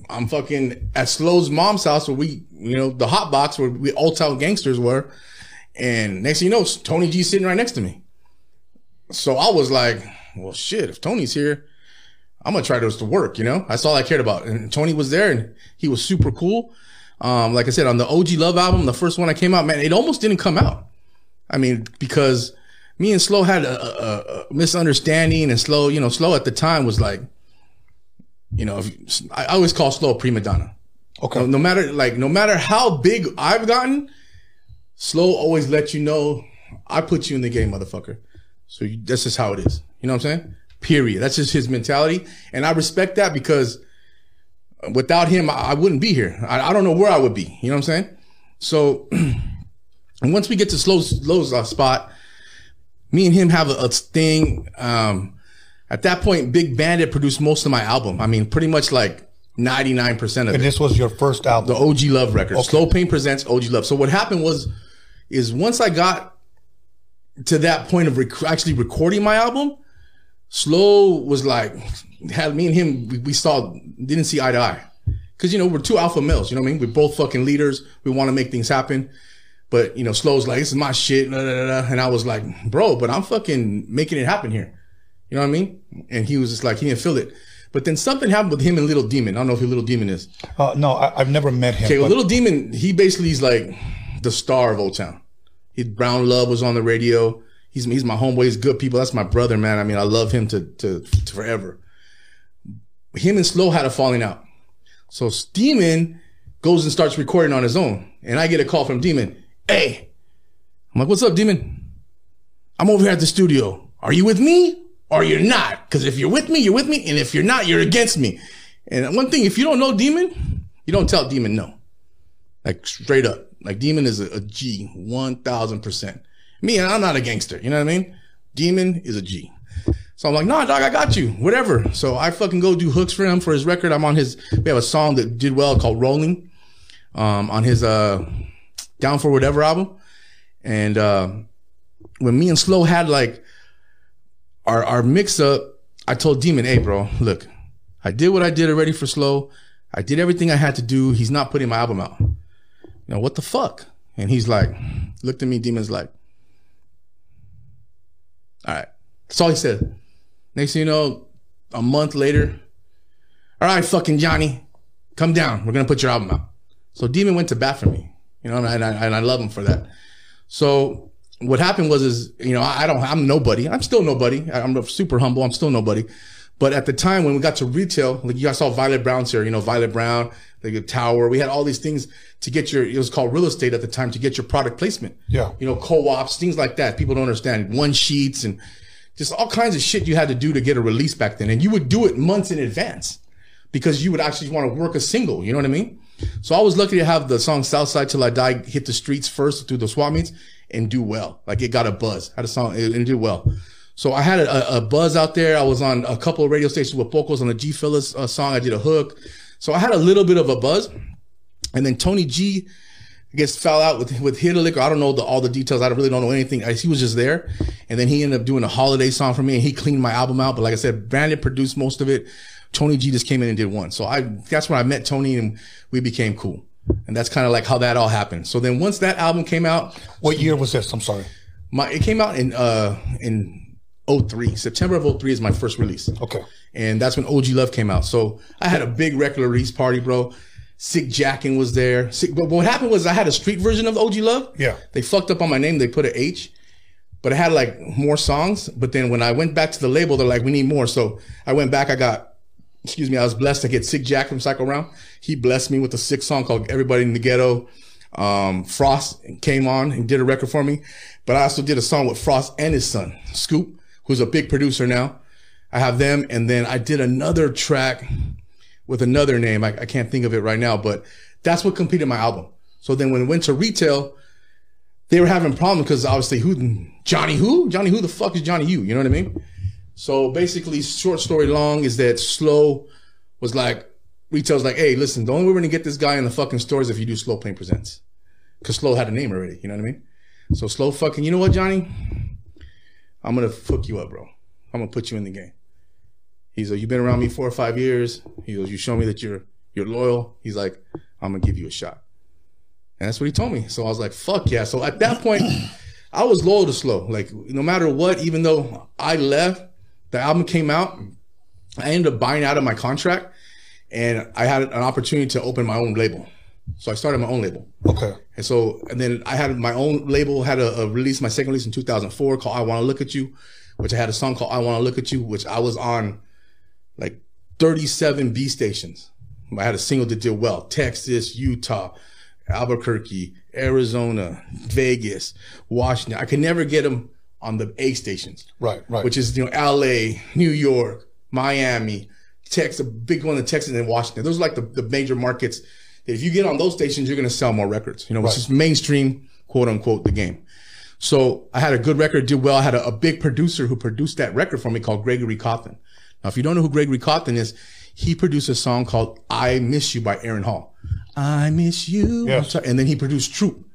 I'm fucking at Slow's mom's house where we, you know, the hot box where we Old Town gangsters were. And next thing you know, Tony G sitting right next to me. So I was like, well, shit, if Tony's here, I'm gonna try this to work, you know? That's all I cared about. And Tony was there and he was super cool. Um, like I said, on the OG Love album, the first one that came out, man, it almost didn't come out. I mean, because me and Slow had a, a, a misunderstanding and Slow, you know, Slow at the time was like, you know, if, I always call Slow a prima donna. Okay. No, no matter like no matter how big I've gotten, Slow always let you know I put you in the game, motherfucker. So you, that's just how it is. You know what I'm saying? Period. That's just his mentality, and I respect that because without him, I, I wouldn't be here. I, I don't know where I would be. You know what I'm saying? So, and once we get to Slow's, Slow's uh, spot, me and him have a, a thing. Um, at that point, Big Bandit produced most of my album. I mean, pretty much like 99% of it. And it this was your first album. the OG Love record. Slow Pain presents OG Love. So what happened was, is once I got to that point of rec- actually recording my album, Slow was like, had me and him, we, we saw, didn't see eye to eye. Cause you know, we're two alpha males, you know what I mean? We're both fucking leaders. We want to make things happen. But you know, Slow's like, this is my shit, da, da, da. and I was like, bro, but I'm fucking making it happen here. You know what I mean? And he was just like, he didn't feel it. But then something happened with him and Little Demon. I don't know who Little Demon is. Uh, no, I, I've never met him. Okay, well, but- Little Demon, he basically is like the star of Old Town. He, Brown Love was on the radio. He's he's my homeboy. He's good people. That's my brother, man. I mean, I love him to to, to forever. Him and Slow had a falling out. So Demon goes and starts recording on his own, and I get a call from Demon. Hey, I'm like, what's up, Demon? I'm over here at the studio. Are you with me or you're not? Because if you're with me, you're with me, and if you're not, you're against me. And one thing, if you don't know Demon, you don't tell Demon no. Like straight up. Like Demon is a, a G, one thousand percent. Me, and I'm not a gangster. You know what I mean? Demon is a G. So I'm like, nah, dog, I got you. Whatever. So I fucking go do hooks for him for his record. I'm on his. We have a song that did well called "Rolling," um, on his uh, "Down for Whatever" album. And uh, when me and Slow had like our our mix up, I told Demon, "Hey, bro, look, I did what I did already for Slow. I did everything I had to do. He's not putting my album out. You know what the fuck?" And he's like, looked at me. Demon's like, "All right." That's all he said. Next thing you know, a month later, all right, fucking Johnny, come down. We're gonna put your album out. So Demon went to bat for me, you know, and I, and I love him for that. So what happened was, is you know, I don't, I'm nobody. I'm still nobody. I'm super humble. I'm still nobody. But at the time when we got to retail, like you guys saw Violet Brown's here, you know, Violet Brown, the tower. We had all these things to get your. It was called real estate at the time to get your product placement. Yeah. You know, co-ops, things like that. People don't understand one sheets and just all kinds of shit you had to do to get a release back then. And you would do it months in advance because you would actually want to work a single. You know what I mean? So I was lucky to have the song Southside Till I Die hit the streets first through the swap meets and do well. Like it got a buzz. Had a song and did well. So I had a, a buzz out there. I was on a couple of radio stations with vocals on the G fellas uh, song. I did a hook. So I had a little bit of a buzz. And then Tony G, I guess fell out with with Hit a Lick. I don't know the, all the details. I really don't know anything. I, he was just there, and then he ended up doing a holiday song for me, and he cleaned my album out. But like I said, Brandon produced most of it. Tony G just came in and did one. So I that's when I met Tony, and we became cool. And that's kind of like how that all happened. So then once that album came out, What year was this? I'm sorry. my it came out in uh in 03. September of 03 is my first release. Okay. And that's when OG Love came out. So I had a big record release party, bro. Sick Jacken was there. Sick, but what happened was I had a street version of OG Love. Yeah. They fucked up on my name. They put an H, but I had like more songs. But then when I went back to the label, they're like, we need more. So I went back. I got, excuse me, I was blessed to get Sick Jack from Psycho Realm. He blessed me with a sick song called Everybody in the Ghetto. Um, Frost came on and did a record for me. But I also did a song with Frost and his son, Scoop, who's a big producer now. I have them. And then I did another track with another name. I, I can't think of it right now, but that's what completed my album. So then when it went to retail, they were having problems because obviously who Johnny who? Johnny who the fuck is Johnny you? You know what I mean? So basically, short story long is that Slow was like, retail's like, hey, listen, the only way we're gonna get this guy in the fucking stores if you do Slow Pain Presents. Cause Slow had a name already, you know what I mean? So Slow fucking, you know what, Johnny? I'm gonna fuck you up, bro. I'm gonna put you in the game. He's like, you've been around me four or five years. He goes, you show me that you're you're loyal. He's like, I'm gonna give you a shot. And that's what he told me. So I was like, fuck yeah. So at that point, I was loyal to Slow. Like no matter what, even though I left, the album came out. I ended up buying out of my contract, and I had an opportunity to open my own label. So I started my own label. Okay. And so, and then I had my own label, had a, a release, my second release in 2004 called I Want to Look at You, which I had a song called I Want to Look at You, which I was on like 37 B stations. I had a single that did well. Texas, Utah, Albuquerque, Arizona, Vegas, Washington. I could never get them on the A stations Right. Right. which is you know L.A., New York, Miami, Texas, a big one in Texas and Washington. Those are like the, the major markets. That if you get on those stations, you're going to sell more records. You know, which is mainstream, quote unquote, the game. So I had a good record, did well. I had a, a big producer who produced that record for me called Gregory Cawthon. Now, if you don't know who Gregory Cawthon is, he produced a song called "I Miss You" by Aaron Hall. I miss you, Yes. and then he produced Troop.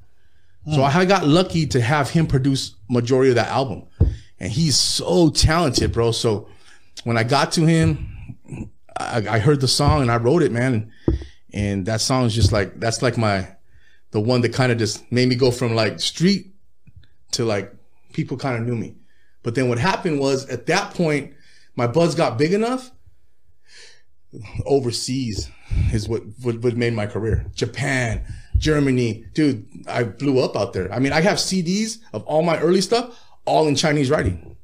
So hmm. I got lucky to have him produce majority of that album. And he's so talented, bro. So when I got to him, I, I heard the song and I wrote it, man. And, and that song is just like, that's like my, the one that kind of just made me go from like street to like people kind of knew me. But then what happened was at that point, my buzz got big enough. Overseas is what, what, what made my career. Japan, Germany, dude, I blew up out there. I mean, I have CDs of all my early stuff, all in Chinese writing.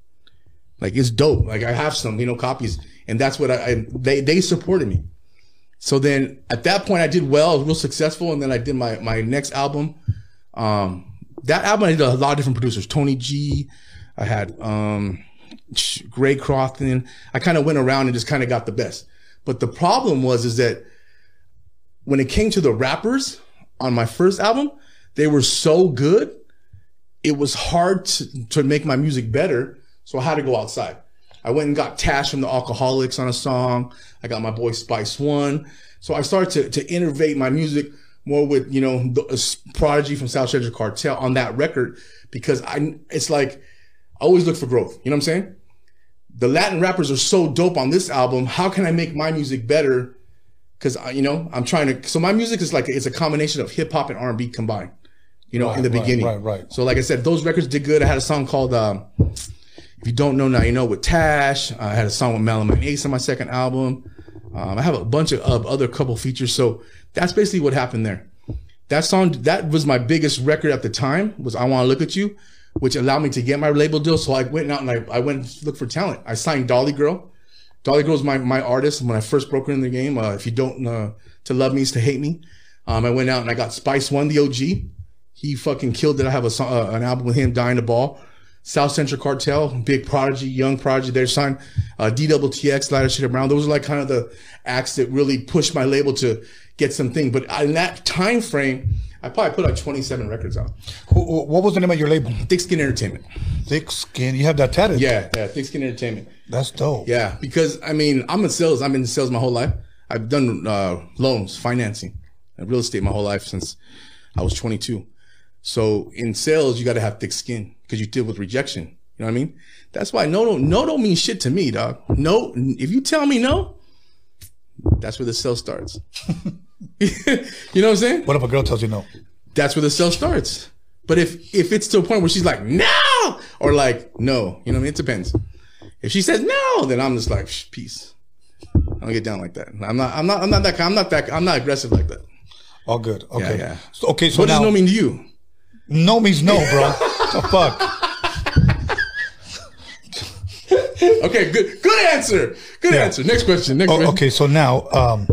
Like it's dope. Like I have some, you know, copies, and that's what I, I they they supported me. So then at that point, I did well, I was real successful, and then I did my my next album. Um, that album I did a lot of different producers. Tony G, I had um, Gray Crofton. I kind of went around and just kind of got the best. But the problem was is that when it came to the rappers on my first album, they were so good, it was hard to, to make my music better. So I had to go outside. I went and got Tash from the Alkaholiks on a song. I got my boy Spice One. So I started to, to innovate my music more with, you know, the uh, Prodigy from South Central Cartel on that record because I, it's like, I always look for growth. You know what I'm saying? The Latin rappers are so dope on this album. How can I make my music better? Cause you know, I'm trying to, so my music is like, it's a combination of hip hop and R&B combined, you know, in the right, beginning. right, right. So like I said, those records did good. I had a song called, um, if you don't know now, you know with Tash. I had a song with Mellow Man Ace on my second album. Um, I have a bunch of, of other couple features. So that's basically what happened there. That song, that was my biggest record at the time was I Want to Look at You, which allowed me to get my label deal. So I went out and I, I went and looked for talent. I signed Dolly Girl. Dolly Girl was my, my artist when I first broke in the game. Uh, if you don't, uh, to love me is to hate me. Um, I went out and I got Spice One, the OG. He fucking killed it. I have a song, uh, an album with him, Dying the Ball. South Central Cartel, Big Prodigy, Young Prodigy, they're signed, uh, DWTX, Ladder Shit Brown. Those are like kind of the acts that really pushed my label to get something. But in that time frame, I probably put like 27 records out. What was the name of your label? Thick Skin Entertainment. Thick Skin. You have that tatted. Yeah, yeah, Thick Skin Entertainment. That's dope. Yeah, because I mean, I'm in sales. I've been in sales my whole life. I've done uh, loans, financing, and real estate my whole life since I was 22. So in sales, you got to have thick skin because you deal with rejection. You know what I mean? That's why no, no, no don't mean shit to me, dog. No, if you tell me no, that's where the sale starts. you know what I'm saying? What if a girl tells you no? That's where the sale starts. But if if it's to a point where she's like no or like no, you know what I mean? It depends. If she says no, then I'm just like peace. I don't get down like that. I'm not. I'm not. I'm not that. I'm not that. I'm not aggressive like that. All good. Okay. yeah. So, okay. So What does no mean to you? No means no, bro. What the fuck. Okay, good. Good answer. Good Yeah. answer. Next question. Next Oh, question. okay. So now, um,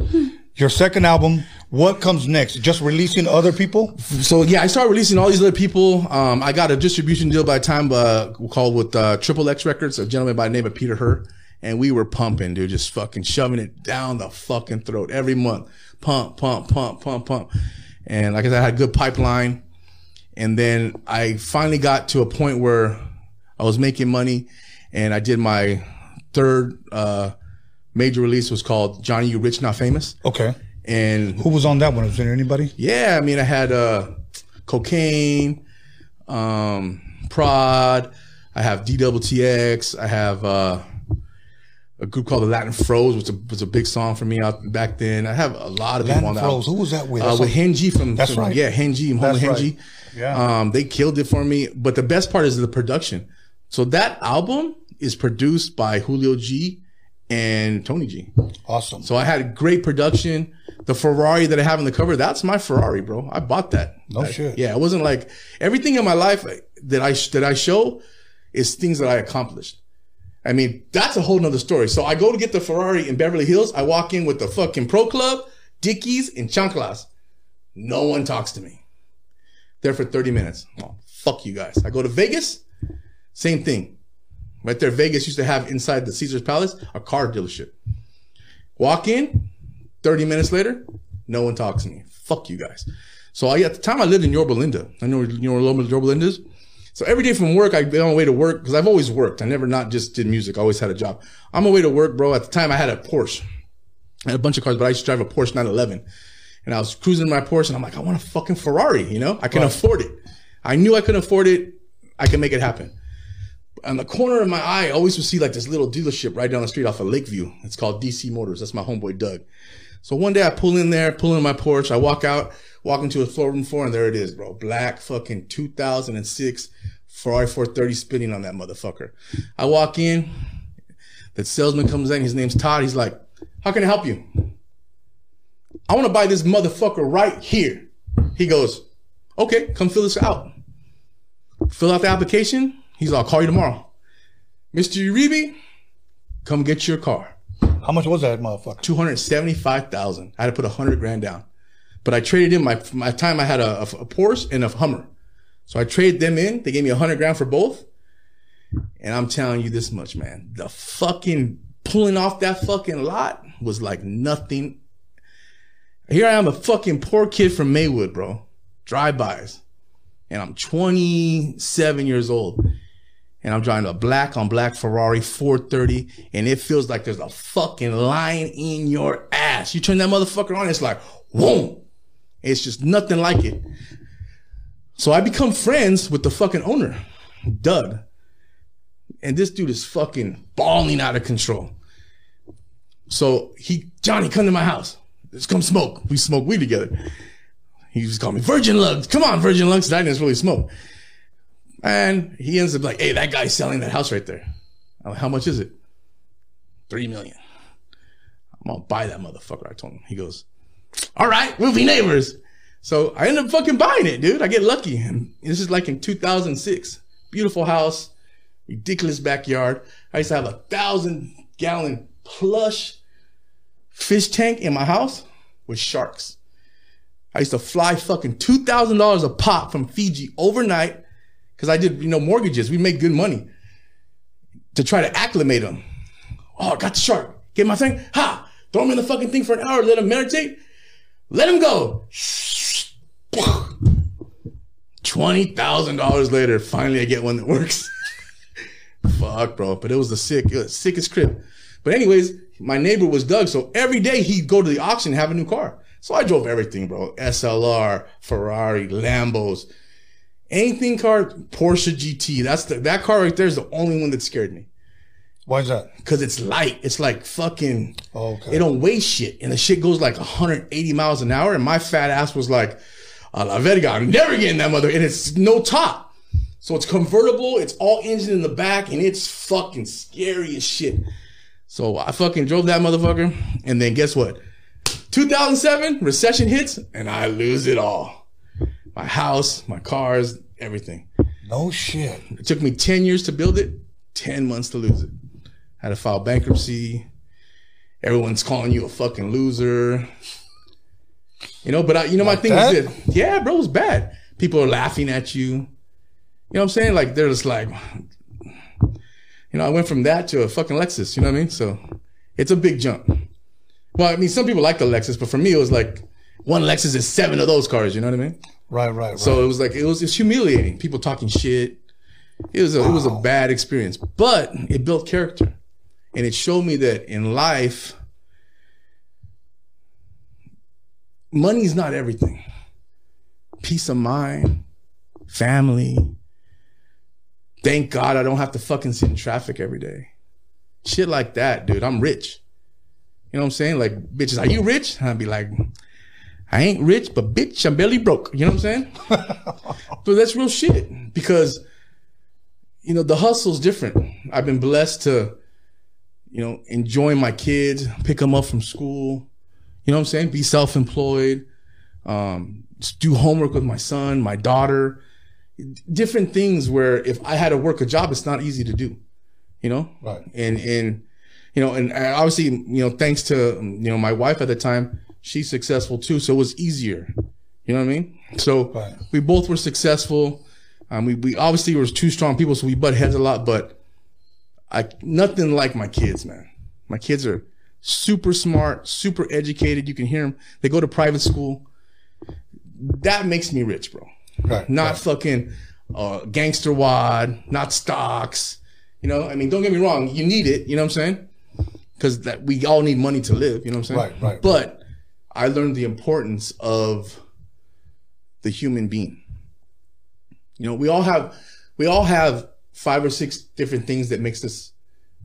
your second album. What comes next? Just releasing other people? So yeah, I started releasing all these other people. Um, I got a distribution deal by time uh, called with uh, Triple X Records, a gentleman by the name of Peter Heur, and we were pumping, dude, just fucking shoving it down the fucking throat every month. Pump, pump, pump, pump, pump. And like I said, I had a good pipeline. And then I finally got to a point where I was making money, and I did my third uh, major release was called Johnny You Rich Not Famous, Okay. and Who was on that one? Was there anybody? yeah, I mean, I had uh, cocaine, um, prod. I have DWTX. I have uh, a group called the Latin Froze, which was a, was a big song for me out back then. I have a lot of people Latin on that. Latin Froze. Who was that with? Uh, with Henji from, That's from- right. yeah, Henji, That's right. Yeah. Um, they killed it for me. But the best part is the production. So that album is produced by Julio G and Tony G. Awesome. So I had great production. The Ferrari that I have in the cover, that's my Ferrari, bro. I bought that. No shit. Yeah, it wasn't like everything in my life that I that I show is things that I accomplished. I mean, that's a whole nother story. So I go to get the Ferrari in Beverly Hills. I walk in with the fucking Pro Club, Dickies, and chanclas. No one talks to me. There for 30 minutes. Oh, fuck you guys. I go to Vegas, same thing. Right there, Vegas used to have inside the Caesar's Palace a car dealership. Walk in, 30 minutes later, no one talks to me. Fuck you guys. So I, at the time I lived in Yorba Linda. I know you know where Yorba Linda is. So every day from work, I'd be on my way to work because I've always worked. I never not just did music. I always had a job. I'm on my way to work, bro. At the time I had a Porsche. I had a bunch of cars, but I used to drive a Porsche 911. And I was cruising my Porsche and I'm like, I want a fucking Ferrari, you know? I can afford it. I knew I could afford it. I can make it happen. On the corner of my eye, I always would see like this little dealership right down the street off of Lakeview. It's called DC Motors. That's my homeboy Doug. So one day I pull in there, pull in my porch. I walk out, walk into a floor room four, and there it is, bro. Black fucking 2006 Ferrari 430 spinning on that motherfucker. I walk in, the salesman comes in. His name's Todd. He's like, "How can I help you?" I want to buy this motherfucker right here. He goes, "Okay, come fill this out." Fill out the application. He's like, "I'll call you tomorrow." Mr. Uribe, come get your car. How much was that motherfucker? Two hundred seventy-five thousand. I had to put a hundred grand down, but I traded in my my time. I had a, a, a Porsche and a Hummer, so I traded them in. They gave me a hundred grand for both, and I'm telling you this much, man. The fucking pulling off that fucking lot was like nothing. Here I am, a fucking poor kid from Maywood, bro. Drive-bys, and I'm 27 years old and I'm driving a black on black Ferrari 430, and it feels like there's a fucking lion in your ass. You turn that motherfucker on, it's like, whoa. It's just nothing like it. So I become friends with the fucking owner, Doug. And this dude is fucking balling out of control. So he, Johnny, come to my house. Let's come smoke. We smoke weed together. He just called me Virgin Lugs. Come on, Virgin Lugs. 'cause I didn't really smoke. And he ends up like, hey, that guy's selling that house right there. I'm like, how much is it? Three million. I'm gonna buy that motherfucker. I told him. He goes, all right, we'll be neighbors. So I end up fucking buying it, dude. I get lucky. And this is like in 2006. Beautiful house, ridiculous backyard. I used to have a thousand gallon plush fish tank in my house with sharks. I used to fly fucking $2,000 a pop from Fiji overnight because I did, you know, mortgages. We make good money to try to acclimate them. Oh, got the shark. Get my thing. Ha! Throw him in the fucking thing for an hour. Let him meditate. Let him go. Twenty thousand dollars later, finally I get one that works. Fuck, bro. But it was the sick, sickest crib. But anyways, my neighbor was Doug, so every day he'd go to the auction and have a new car. So I drove everything, bro. SLR, Ferrari, Lambos, anything car, Porsche GT. That's the, that car right there is the only one that scared me. Why is that? Cause it's light. It's like fucking, oh, Okay. it don't weigh shit. And the shit goes like 180 miles an hour. And my fat ass was like, a la verga, I'm never getting that mother. And it's no top. So it's convertible. It's all engine in the back and it's fucking scary as shit. So I fucking drove that motherfucker. And then guess what? 2007 recession hits and I lose it all. My house, my cars, everything. No shit. It took me 10 years to build it, 10 months to lose it. I Had to file bankruptcy. Everyone's calling you a fucking loser. You know, but I, you know, my thing that? is this. Yeah, bro, it was bad. People are laughing at you. You know what I'm saying? Like, they're just like, you know, I went from that to a fucking Lexus. You know what I mean? So it's a big jump. Well, I mean, some people like the Lexus, but for me, it was like one Lexus is seven of those cars. You know what I mean? Right, right, right. So it was like it was it's humiliating. People talking shit. It was a, it was a bad experience, but it built character, and it showed me that in life, money's not everything. Peace of mind, family. Thank God I don't have to fucking sit in traffic every day. Shit like that, dude. I'm rich. You know what I'm saying? Like, bitches, are you rich? And I'd be like, I ain't rich, but bitch, I'm barely broke. You know what I'm saying? but that's real shit because, you know, the hustle's different. I've been blessed to, you know, enjoy my kids, pick them up from school. You know what I'm saying? Be self-employed, um, do homework with my son, my daughter, different things where if I had to work a job, it's not easy to do, you know? Right. And, and, you know, and obviously, you know, thanks to, you know, my wife at the time, she's successful too. So it was easier. You know what I mean? So Right. we both were successful. Um, we, we obviously were two strong people, so we butt heads a lot, but I, nothing like my kids, man. My kids are super smart, super educated. You can hear them. They go to private school. That makes me rich, bro. Right. Not right. fucking uh, gangster wad, not stocks. You know, I mean, don't get me wrong. You need it. You know what I'm saying? Because that we all need money to live. You know what I'm saying? Right, right, But I learned the importance of the human being. You know, we all have we all have five or six different things that makes us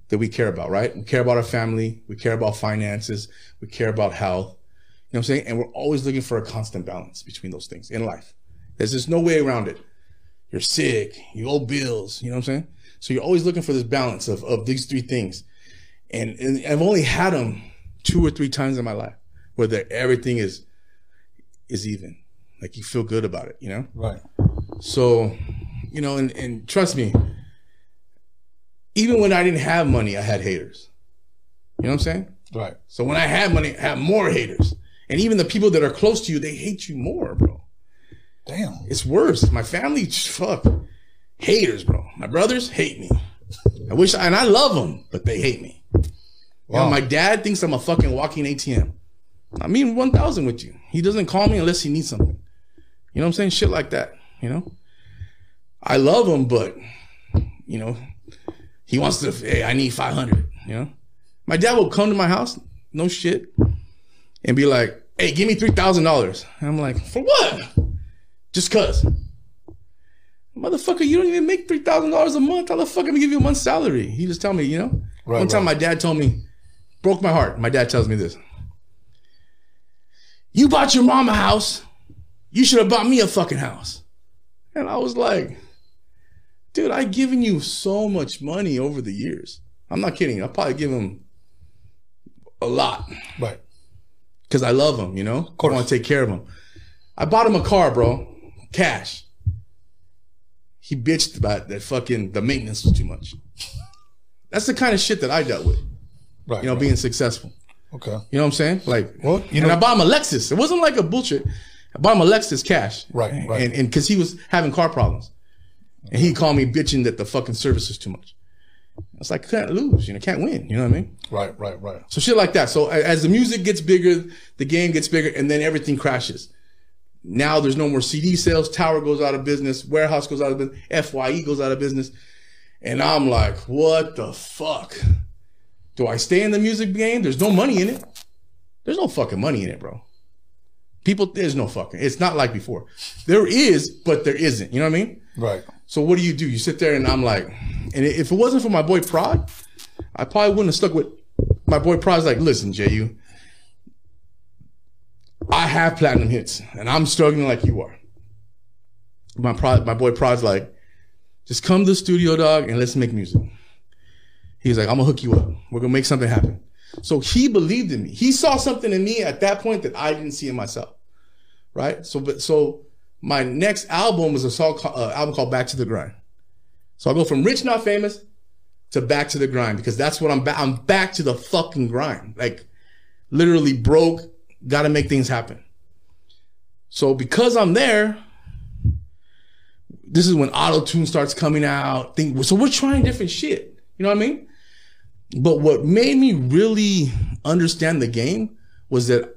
that we care about, right? We care about our family, we care about finances, we care about health, You know what I'm saying? And we're always looking for a constant balance between those things in life. There's just no way around it. You're sick, you owe bills, you know what I'm saying? So you're always looking for this balance of, of these three things. And, and I've only had them two or three times in my life where everything is is even. Like you feel good about it, you know? Right. So, you know, and, and trust me, even when I didn't have money, I had haters. You know what I'm saying? Right. So when I had money, I had more haters. And even the people that are close to you, they hate you more, bro. Damn. It's worse. My family, fuck, haters, bro. My brothers hate me. I wish, I, and I love them, but they hate me. You know, Wow. my dad thinks I'm a fucking walking ATM. I mean, 1000 with you. He doesn't call me unless he needs something. You know what I'm saying? Shit like that, you know? I love him, but, you know, he wants to, hey, I need 500, you know? My dad will come to my house, no shit, and be like, hey, give me $3,000. I'm like, for what? Just cuz. Motherfucker, you don't even make $3,000 a month. How the fuck am I gonna give you a month's salary? He just tell me, you know? Right, One time right. my dad told me, broke my heart. My dad tells me this. You bought your mom a house. You should have bought me a fucking house. And I was like, dude, I've given you so much money over the years. I'm not kidding. I'll probably give him a lot Right. because I love him, you know? I want to take care of him. I bought him a car, bro. Cash. He bitched about that fucking, the maintenance was too much. That's the kind of shit that I dealt with, Right. you know, right. being successful. okay. You know what I'm saying? Like, Well, you and know- I bought him a Lexus. It wasn't like a bullshit. I bought him a Lexus cash. Right, right. And and because he was having car problems, and he called me bitching that the fucking service is too much. It's like can't lose, you know, can't win. You know what I mean? Right. Right. Right. So shit like that. So as the music gets bigger, the game gets bigger, and then everything crashes. Now there's no more CD sales. Tower goes out of business. Warehouse goes out of business. Fye goes out of business. And I'm like, what the fuck? Do I stay in the music game? There's no money in it. There's no fucking money in it, bro. People, there's no fucking. It's not like before. There is, but there isn't. You know what I mean? Right. So what do you do? You sit there and I'm like, and if it wasn't for my boy Prod, I probably wouldn't have stuck with my boy Prod's like, listen, Ju, I have platinum hits and I'm struggling like you are. My prod, my boy Prod's like, just come to the studio, dog, and let's make music. He's like, I'm gonna hook you up. We're gonna make something happen. So he believed in me. He saw something in me at that point that I didn't see in myself. Right? So, but so my next album was a song, uh, album called Back to the Grind. So I go from Rich Not Famous to Back to the Grind because that's what I'm back. I'm back to the fucking grind. Like literally broke, got to make things happen. So because I'm there, this is when auto tune starts coming out. Think so we're trying different shit. You know what I mean? But what made me really understand the game was that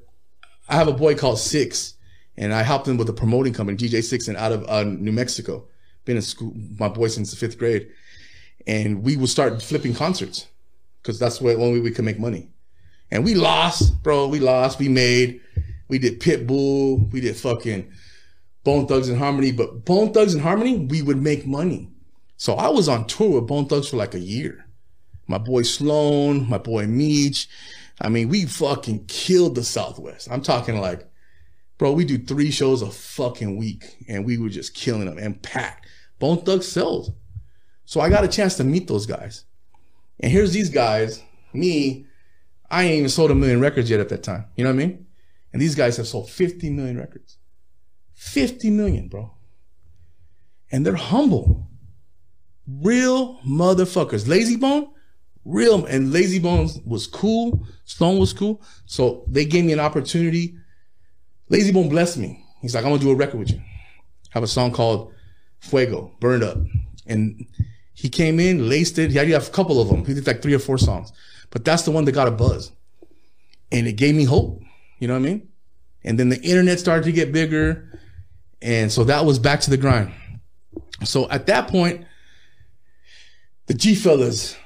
I have a boy called Six, and I helped him with a promoting company, DJ Six, and out of uh, New Mexico. Been in school, my boy since the fifth grade, and we would start flipping concerts because that's what only way we could make money. And we lost, bro. We lost. We made. We did Pitbull. We did fucking Bone Thugs and Harmony. But Bone Thugs and Harmony, we would make money. So I was on tour with Bone Thugs for like a year. My boy Sloan, my boy Meech. I mean, we fucking killed the Southwest. I'm talking like, bro, we do three shows a fucking week and we were just killing them and packed. Bone Thugs sold. So I got a chance to meet those guys. And here's these guys, me, I ain't even sold a million records yet at that time. You know what I mean? And these guys have sold 50 million records. 50 million, bro. And they're humble. Real motherfuckers. Layzie Bone, real, and Layzie Bones was cool. Stone was cool. So they gave me an opportunity. Layzie Bone blessed me. He's like, I'm gonna do a record with you. Have a song called Fuego, Burned Up. And he came in, laced it. He had you have a couple of them. He did like three or four songs. But that's the one that got a buzz. And it gave me hope. You know what I mean? And then the internet started to get bigger. And so that was back to the grind. So at that point, the G fellas,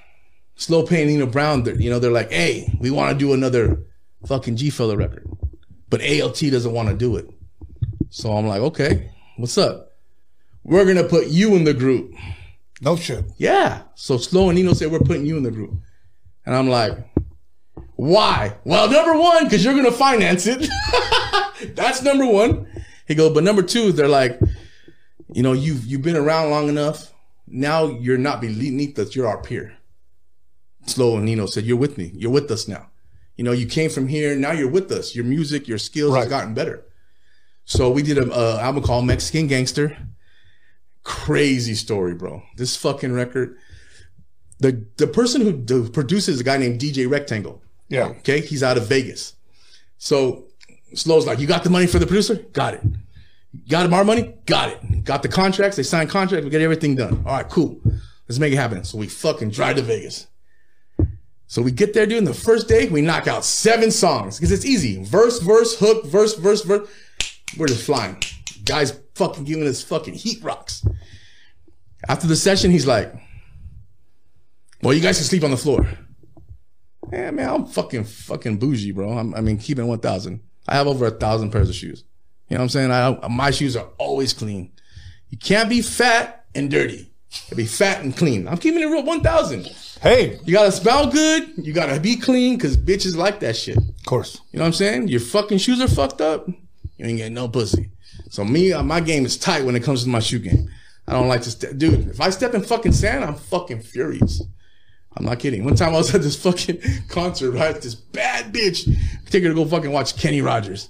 Slow Pain, Nino Brown, you know, they're like, hey, we want to do another fucking G fella record. But ALT doesn't want to do it. So I'm like, okay, what's up? We're going to put you in the group. No shit. Yeah. So Slow and Nino said, we're putting you in the group. And I'm like, Why? Well, number one, because you're gonna finance it. That's number one. He goes, but number two, they're like, you know, you've you've been around long enough. Now you're not beneath us. You're our peer. Slow and Nino said, "You're with me. You're with us now. You know, you came from here. Now you're with us. Your music, your skills Right. have gotten better." So we did a uh, album called Mexican Gangster. Crazy story, bro. This fucking record. The the person who produces is a guy named DJ Rectangle. Yeah. Okay, he's out of Vegas. So Slow's like, you got the money for the producer? Got it. Got him our money? Got it. Got the contracts. They signed contracts. We get everything done. All right, cool. Let's make it happen. So we fucking drive to Vegas. So we get there, dude. And the first day, we knock out seven songs because it's easy. Verse, verse, hook, verse, verse, verse. We're just flying. Guys fucking giving us fucking heat rocks. After the session, he's like, well, you guys can sleep on the floor. Yeah, man, I'm fucking fucking bougie, bro. I'm, I mean, keeping 1,000. I have over a thousand pairs of shoes. You know what I'm saying? I, my shoes are always clean. You can't be fat and dirty. You be fat and clean. I'm keeping it real 1,000. Hey, You gotta smell good. You gotta be clean because bitches like that shit. of course. You know what I'm saying? Your fucking shoes are fucked up. You ain't getting no pussy. So me, uh, my game is tight when it comes to my shoe game. I don't like to step, dude. If I step in fucking sand, I'm fucking furious. I'm not kidding. One time I was at this fucking concert, right? This bad bitch. I take her to go fucking watch Kenny Rogers.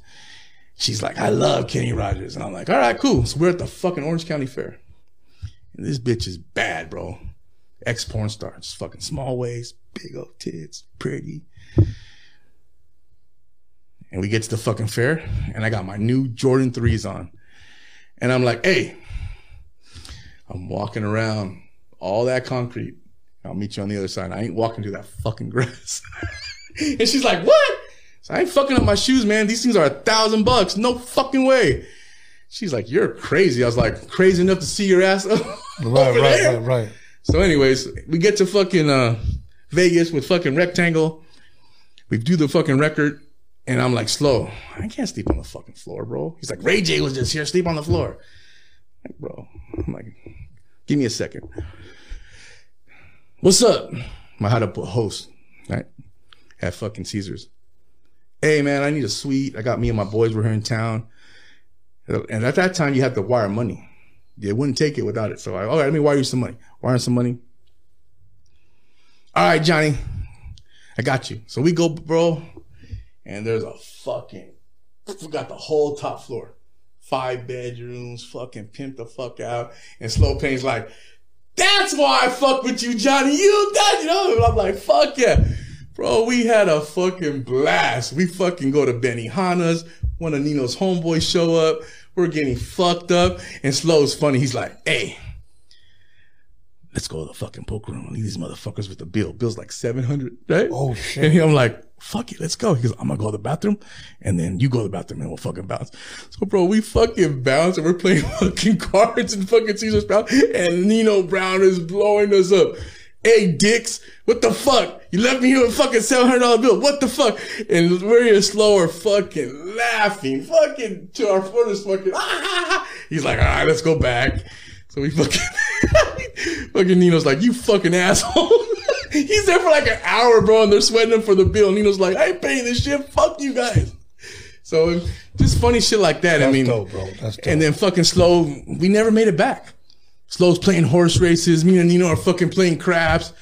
She's like, I love Kenny Rogers. And I'm like, all right, cool. So we're at the fucking Orange County Fair. And this bitch is bad, bro. Ex porn star. Just fucking small waist, big old tits, pretty. And we get to the fucking fair, and I got my new Jordan 3s on. And I'm like, hey, I'm walking around all that concrete. I'll meet you on the other side. I ain't walking through that fucking grass. and she's like, what? So I ain't fucking up my shoes, man. These things are a thousand bucks. No fucking way. She's like, you're crazy. I was like, crazy enough to see your ass Right, over right, there? right, right. So, anyways, we get to fucking uh, Vegas with fucking Rectangle. We do the fucking record, and I'm like, slow. I can't sleep on the fucking floor, bro. He's like, Ray J was just here, sleep on the floor. Like, bro, I'm like, give me a second. What's up? I had a host, right? At fucking Caesars. Hey man, I need a suite. I got me and my boys were here in town. And at that time, you had to wire money. They wouldn't take it without it. So I, all right, let me wire you some money. Wire some money. All right, Johnny, I got you. So we go, bro, and there's a fucking, we got the whole top floor, five bedrooms, fucking pimp the fuck out. And Slow Pain's like, that's why I fuck with you, Johnny. You that, you know? And I'm like, fuck yeah. Bro, we had a fucking blast. We fucking go to Benihana's. One of Nino's homeboys show up. We're getting fucked up. And Slow's funny. He's like, hey, let's go to the fucking poker room. Leave these motherfuckers with the bill. Bill's like 700, right? Oh, shit. And I'm like, fuck it, let's go. He goes, I'm gonna go to the bathroom and then you go to the bathroom and we'll fucking bounce. So bro, we fucking bounce and we're playing fucking cards and fucking Caesar's Palace and Nino Brown is blowing us up. Hey dicks, what the fuck? You left me here with a fucking seven hundred dollar bill. What the fuck? And we're here slower, fucking laughing, fucking to our foot is fucking. Ah! He's like, all right, let's go back. So we fucking, fucking Nino's like, you fucking asshole. He's there for like an hour, bro, and they're sweating him for the bill. Nino's like, I ain't paying this shit. Fuck you guys. So just funny shit like that. I mean, dope, bro. That's dope. and then fucking slow, we never made it back. Slow's playing horse races. Me and Nino are fucking playing craps.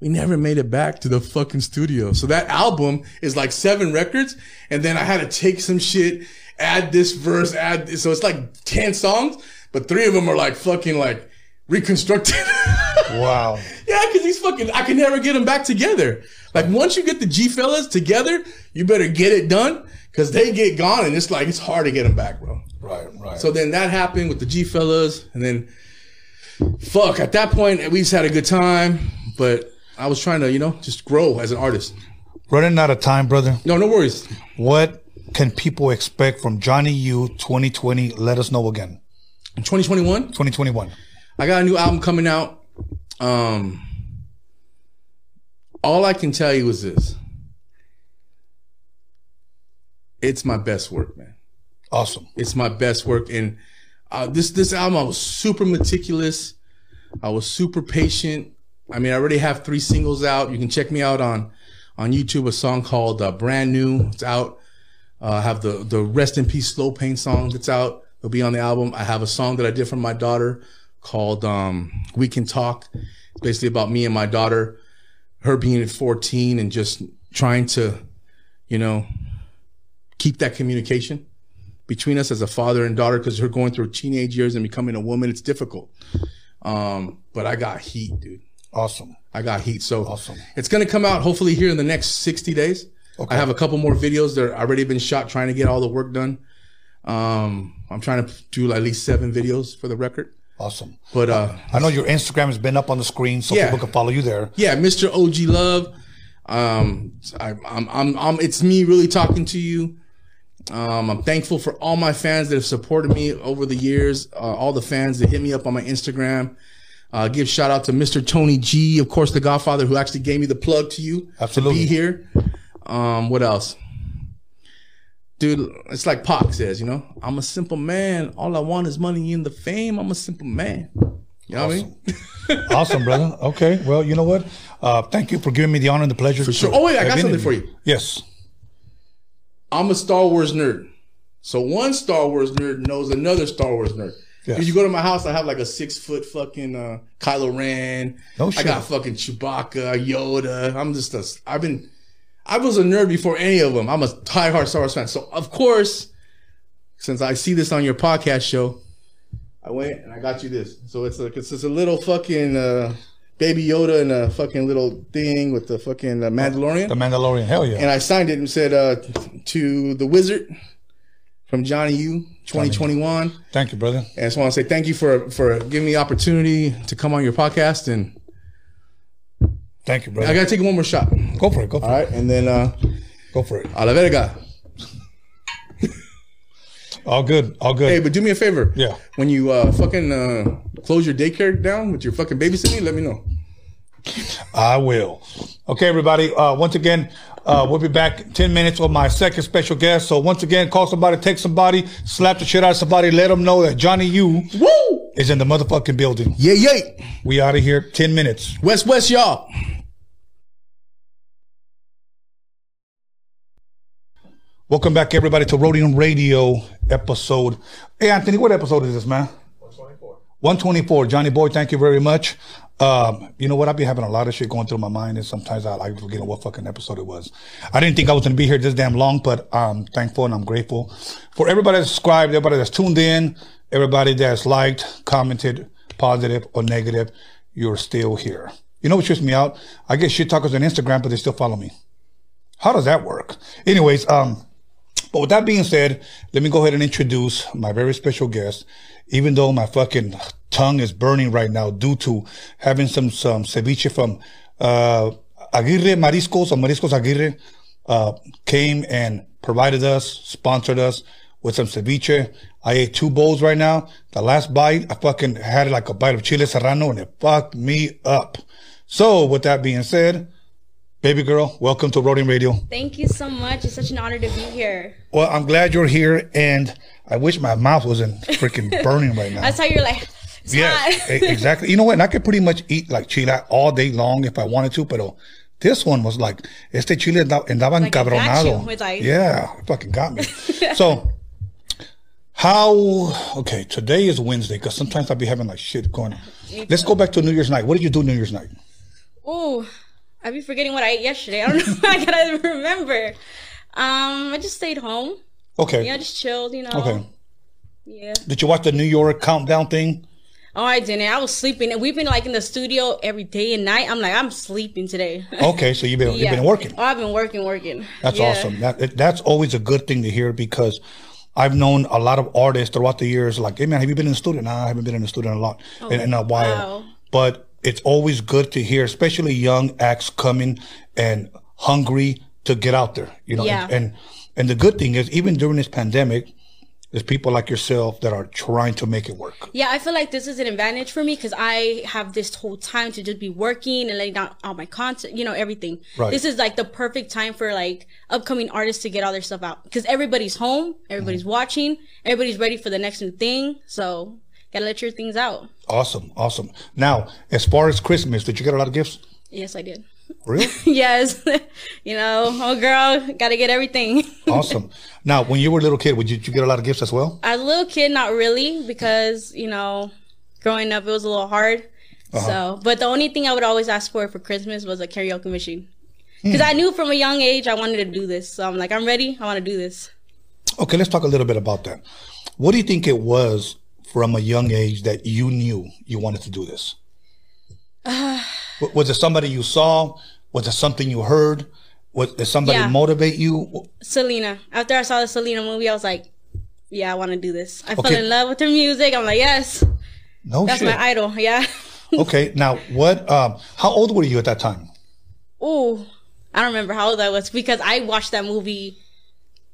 We never made it back to the fucking studio. So that album is like seven records. And then I had to take some shit, add this verse, add this. So it's like 10 songs, but three of them are like fucking like reconstructed. wow. Yeah, because he's fucking, I can never get them back together. Like once you get the G fellas together, you better get it done because they get gone and it's like, it's hard to get them back, bro. Right, right. So then that happened with the G fellas, and then fuck. At that point, we just had a good time, but I was trying to, you know, just grow as an artist. Running out of time, brother. No, no worries. What can people expect from Johnny U 2020? Let us know again. In 2021, 2021. I got a new album coming out. Um, all I can tell you is this: it's my best work, man. Awesome. It's my best work. And uh, this this album, I was super meticulous. I was super patient. I mean, I already have three singles out. You can check me out on on YouTube a song called uh, Brand New. It's out. Uh, I have the the Rest in Peace Slow Pain song that's out. It'll be on the album. I have a song that I did for my daughter called um, We Can Talk. It's basically about me and my daughter, her being at 14 and just trying to, you know, keep that communication between us as a father and daughter because her going through teenage years and becoming a woman, it's difficult. Um, but I got heat, dude. Awesome. I got heat. So Awesome. it's gonna come out hopefully here in the next 60 days. Okay. I have a couple more videos that are already been shot trying to get all the work done. Um, I'm trying to do at least seven videos for the record. Awesome. But uh I know your Instagram has been up on the screen, so Yeah. people can follow you there. yeah, Mr. OG Love. Um, I, I'm, I'm, I'm, it's me really talking to you. Um, I'm thankful for all my fans that have supported me over the years. Uh, all the fans that hit me up on my Instagram. Uh, give shout out to Mr. Tony G, of course, the Godfather, who actually gave me the plug to you Absolutely. to be here. Um, what else? Dude, it's like Pac says, you know, I'm a simple man. All I want is money and the fame. I'm a simple man. You know what I mean? awesome, brother. Okay. Well, you know what? Uh, thank you for giving me the honor and the pleasure. For sure. Oh, wait, I got something for you. Yes. I'm a Star Wars nerd. So one Star Wars nerd knows another Star Wars nerd. Yes. If you go to my house, I have like a six foot fucking uh, Kylo Ren. No I got fucking Chewbacca, Yoda. I'm just a. I've been. I was a nerd before any of them. I'm a diehard Star Wars fan. So of course, since I see this on your podcast show, I went and I got you this. So it's like it's just a little fucking uh, baby Yoda and a fucking little thing with the fucking uh, Mandalorian The Mandalorian. Hell yeah. and I signed it and said uh, to the Wizard from Johnny U 2021. Thank you, brother. And I just want to say thank you for for giving me the opportunity to come on your podcast. And Thank you, brother. I gotta take one more shot. go for it. Go for it. All right, and then uh. Go for it. a la verga. All good. All good. Hey, but do me a favor. Yeah. When you uh, fucking uh, close your daycare down with your fucking babysitting, let me know. I will. Okay, everybody. Uh, once again, uh, we'll be back in 10 minutes with my second special guest. So once again, call somebody, take somebody, slap the shit out of somebody, let them know that Johnny U Woo! is in the motherfucking building. Yeah, yeah. We out of here 10 minutes. West, West, y'all. Welcome back, everybody, to Rhodium Radio episode. Hey, Anthony, what episode is this, man? 124. 124. Johnny Boy, thank you very much. Um, you know what? I've been having a lot of shit going through my mind, and sometimes I like forgetting what fucking episode it was. I didn't think I was going to be here this damn long, but I'm thankful and I'm grateful for everybody that's subscribed, everybody that's tuned in, everybody that's liked, commented, positive or negative. You're still here. You know what trips me out? I get shit talkers on Instagram, but they still follow me. How does that work? Anyways, um, but with that being said, let me go ahead and introduce my very special guest. Even though my fucking tongue is burning right now due to having some some ceviche from uh, Aguirre Mariscos or Mariscos Aguirre uh, came and provided us, sponsored us with some ceviche. I ate two bowls right now. The last bite, I fucking had like a bite of chile serrano and it fucked me up. So with that being said, baby girl, welcome to Rhodium Radio. Thank you so much. It's such an honor to be here. Well, I'm glad you're here, and I wish my mouth wasn't freaking burning right now. That's how you're like, yeah, exactly. You know what? And I could pretty much eat like chile all day long if I wanted to, but this one was like, este chile andaba Like encabronado. with like- yeah, it fucking got me. so, how? Okay, today is Wednesday because sometimes I'll be having like shit going. On. Let's go back to New Year's night. What did you do New Year's night? Ooh, I'd be forgetting what I ate yesterday. I don't know. I gotta remember. Um, I just stayed home. Okay. Yeah, just chilled. You know. Okay. Yeah. Did you watch the New York countdown thing? Oh, I didn't. I was sleeping. And we've been like in the studio every day and night. I'm like, I'm sleeping today. Okay, so you've been you've been working. Oh, I've been working, working. That's Yeah. awesome. That that's always a good thing to hear because I've known a lot of artists throughout the years. Like, hey man, have you been in the studio? Nah, I haven't been in the studio in a lot oh, in, in a while. wow. But it's always good to hear, especially young acts coming and hungry to get out there. You know, Yeah. and and the good thing is, even during this pandemic, there's people like yourself that are trying to make it work. Yeah, I feel like this is an advantage for me because I have this whole time to just be working and laying down all my content, you know, everything. Right. This is like the perfect time for like upcoming artists to get all their stuff out because everybody's home, everybody's Mm-hmm. watching, everybody's ready for the next new thing. So gotta let your things out. Awesome, awesome. Now, as far as Christmas, did you get a lot of gifts? Yes, I did. Really? yes. you know, oh girl, gotta get everything. awesome. Now, when you were a little kid, would you, did you get a lot of gifts as well? As a little kid, not really, because, you know, growing up, it was a little hard. Uh-huh. So, but the only thing I would always ask for for Christmas was a karaoke machine. Hmm. Because I knew from a young age I wanted to do this. So I'm like, I'm ready. I want to do this. Okay, let's talk a little bit about that. What do you think it was from a young age that you knew you wanted to do this? W- was it somebody you saw? Was it something you heard? Was did somebody Yeah. motivate you? Selena. After I saw the Selena movie, I was like, yeah, I want to do this. I fell in love with her music. I'm like, yes, No that's shit. my idol. Yeah. okay, now what? Um, how old were you at that time? Oh, I don't remember how old I was because I watched that movie.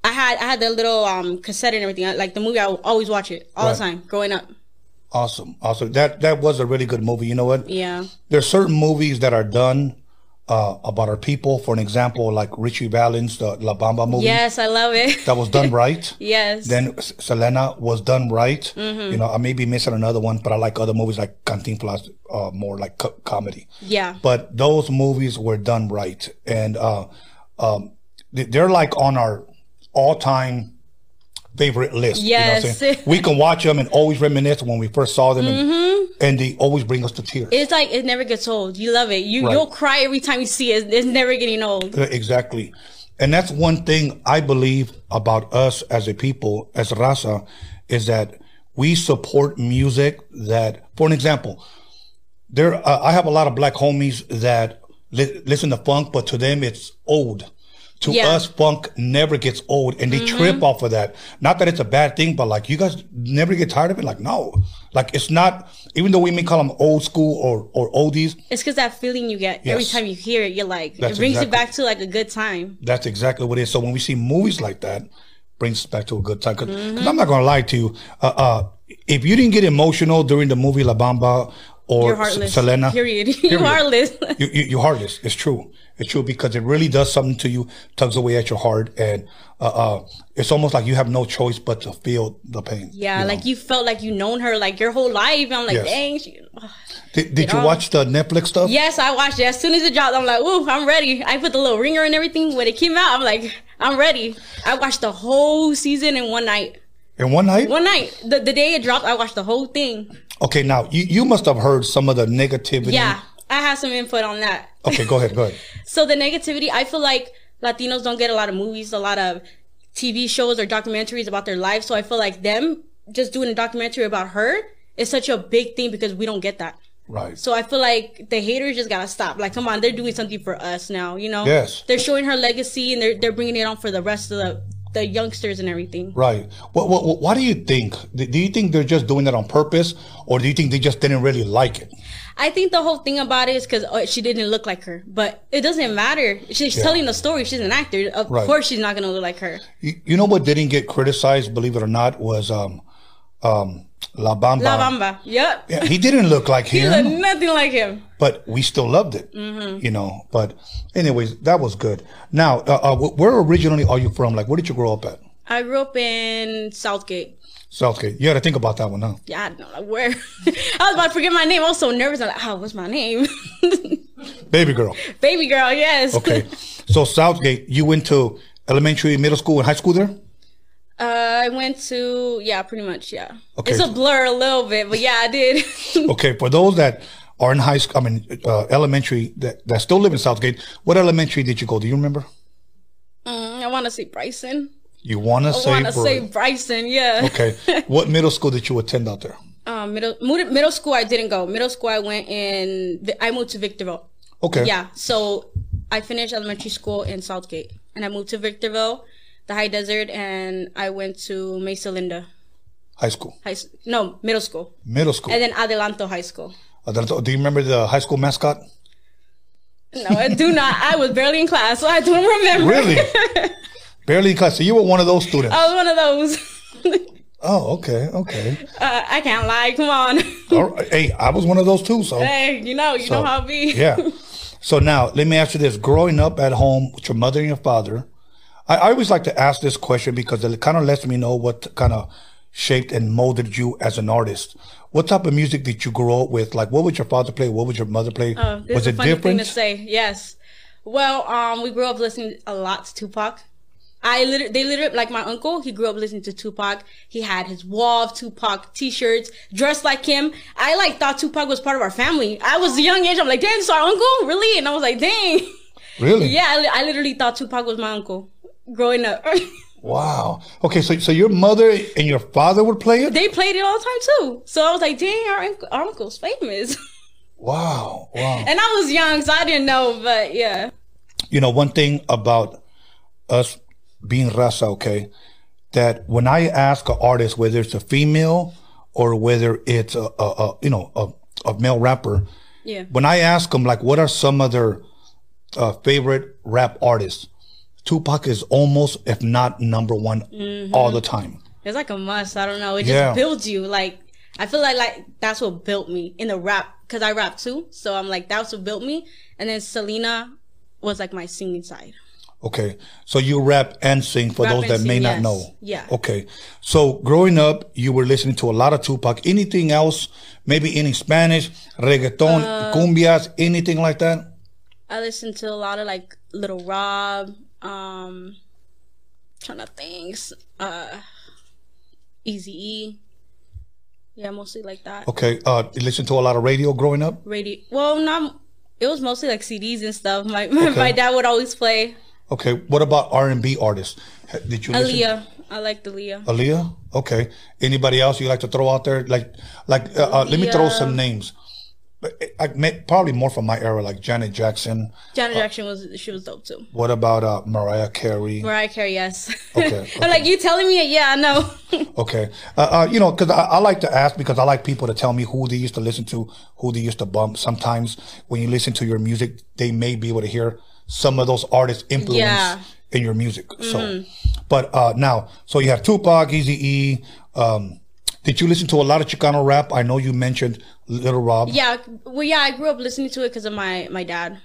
I had I had the little um cassette and everything. Like the movie, I would always watch it all Right. the time growing up. Awesome, awesome. That that was a really good movie. You know what? Yeah. There's certain movies that are done uh, about our people. For an example, like Ritchie Valens, the La Bamba movie. Yes, I love it. That was done right. yes. Then Selena was done right. Mm-hmm. You know, I may be missing another one, but I like other movies like Cantinflas, uh, more like co- comedy. yeah. But those movies were done right, and uh, um, they're like on our all-time favorite list. you know what I'm Yes. saying? we can watch them and always reminisce when we first saw them, and, and they always bring us to tears. It's like it never gets old. You love it. You Right. you'll cry every time you see it. It's never getting old. Uh, Exactly. And that's one thing I believe about us as a people, as Raza, is that we support music that, for an example, there, uh, I have a lot of black homies that li- listen to funk, but to them it's old. To Yeah. us, funk never gets old and they trip off of that. Not that it's a bad thing, but like you guys never get tired of it. Like, no, like it's not, even though we may call them old school or, or oldies, It's because that feeling you get every time you hear it. You're like, That's it brings exactly- you back to like a good time. That's exactly what it is. So when we see movies like that, brings us back to a good time. Because Mm-hmm. I'm not going to lie to you, uh, uh, if you didn't get emotional during the movie La Bamba or You're heartless. Selena, Period. Period. You're heartless. you, you, you're heartless. It's true. It's true because it really does something to you, tugs away at your heart, and uh, uh, it's almost like you have no choice but to feel the pain. yeah, you know? like you felt like you known her like your whole life. I'm like, Yes. dang. She, Did, did you know? watch the Netflix stuff? Yes, I watched it. As soon as it dropped, I'm like, ooh, I'm ready. I put the little ringer and everything. When it came out, I'm like, I'm ready. I watched the whole season in one night. In one night? One night. The, the day it dropped, I watched the whole thing. Okay, now you, you must have heard some of the negativity. Yeah, I have some input on that. Okay, go ahead, go ahead. So the negativity, I feel like Latinos don't get a lot of movies, a lot of TV shows or documentaries about their lives. So I feel like them just doing a documentary about her is such a big thing because we don't get that. Right. So I feel like the haters just gotta stop. Like, come on, they're doing something for us now. You know? Yes. They're showing her legacy and they're they're bringing it on for the rest of the the youngsters and everything. Right. What, what, what, do you think? Do you think they're just doing that on purpose, or do you think they just didn't really like it? I think the whole thing about it is because oh, she didn't look like her, but it doesn't matter. She's Yeah. telling the story. She's an actor. Of Right. course, she's not gonna look like her. You, you know what didn't get criticized, believe it or not, was um, um, La Bamba. La Bamba. Yep. Yeah, he didn't look like him. He looked nothing like him. but we still loved it. Mm-hmm. You know. But anyways, that was good. Now, uh, uh, where originally are you from? Like, where did you grow up at? I grew up in Southgate. Southgate. You got to think about that one, huh? Yeah, I don't know like, where. I was about to forget my name. I was so nervous. I'm like, oh, what's my name? Baby girl. Baby girl, yes. Okay. so Southgate, you went to elementary, middle school, and high school there. Uh, I went to yeah, pretty much yeah. Okay. It's a blur a little bit, but yeah, I did. Okay, for those that are in high school, I mean, uh, elementary, that, that still live in Southgate, what elementary did you go? Do you remember? Mm, I want to say Bryson. You want to I say, want to say Bryson. Yeah. okay. what middle school did you attend out there? Um, middle middle middle school I didn't go. Middle school I went in. I moved to Victorville. Okay. Yeah. So I finished elementary school in Southgate, and I moved to Victorville, the High Desert, and I went to Mesa Linda High school. High. No, middle school, Middle school. and then Adelanto High School. Adelanto- do you remember the high school mascot? No, I do not. I was barely in class, so I don't remember. Really? Barely in class. So you were one of those students. I was one of those. Oh, okay, okay. uh, I can't lie. Come on. Right. Hey, I was one of those too. So hey, you know, you So, know how it be. yeah. So now let me ask you this: Growing up at home with your mother and your father, I, I always like to ask this question because it kind of lets me know what kind of shaped and molded you as an artist. What type of music did you grow up with? Like, what would your father play? What would your mother play? Oh, this Was is a it funny different? thing to say. Yes. Well, um, we grew up listening a lot to Tupac. I literally, they literally, like my uncle, he grew up listening to Tupac. He had his wall of Tupac t-shirts, dressed like him. I like thought Tupac was part of our family. I was a young age. I'm like, dang, it's our uncle, really? And I was like, dang. Really? Yeah, I, I literally thought Tupac was my uncle growing up. Wow. Okay, so so your mother and your father would play it? they played it all the time too. So I was like, dang, our, our uncle's famous. Wow. Wow. and I was young, so I didn't know, but yeah. you know, one thing about us being raza, okay, that when I ask an artist whether it's a female or whether it's a, a, a you know a, a male rapper, Yeah. when I ask them like, what are some of their uh, favorite rap artists? Tupac is almost, if not number one, all the time. It's like a must. I don't know. It just Yeah. builds you. Like I feel like like that's what built me in the rap because I rap too. So I'm like that's what built me. And then Selena was like my singing side. Okay, so you rap and sing for Rap those that may not yes. know. Yeah. Okay, so growing up, you were listening to a lot of Tupac. Anything else? Maybe any Spanish, reggaeton, Uh, cumbias, anything like that? I listened to a lot of like Lil Rob. Um, trying to think. Uh, Eazy E. Yeah, mostly like that. Okay, uh, you listen to a lot of radio growing up. Radio. Well, not. It was mostly like CDs and stuff. My my dad would always play Okay, what about R and B artists? Did you listen? Aaliyah. I like Aaliyah. Aaliyah. Okay. Anybody else you like to throw out there? Like, like, uh, uh, let me throw some names. I, I may, probably more from my era, like Janet Jackson. Janet Jackson was she was dope too. What about uh, Mariah Carey? Mariah Carey, yes. Okay, I'm like you telling me? Yeah, I know. Okay. Uh, uh, you know, because I, I like to ask because I like people to tell me who they used to listen to, who they used to bump. Sometimes when you listen to your music, they may be able to hear some of those artists' influence Yeah. in your music. So, but uh, now, so you have Tupac, Eazy E. Um, did you listen to a lot of Chicano rap? I know you mentioned Lil Rob. yeah, well, yeah. I grew up listening to it because of my my dad.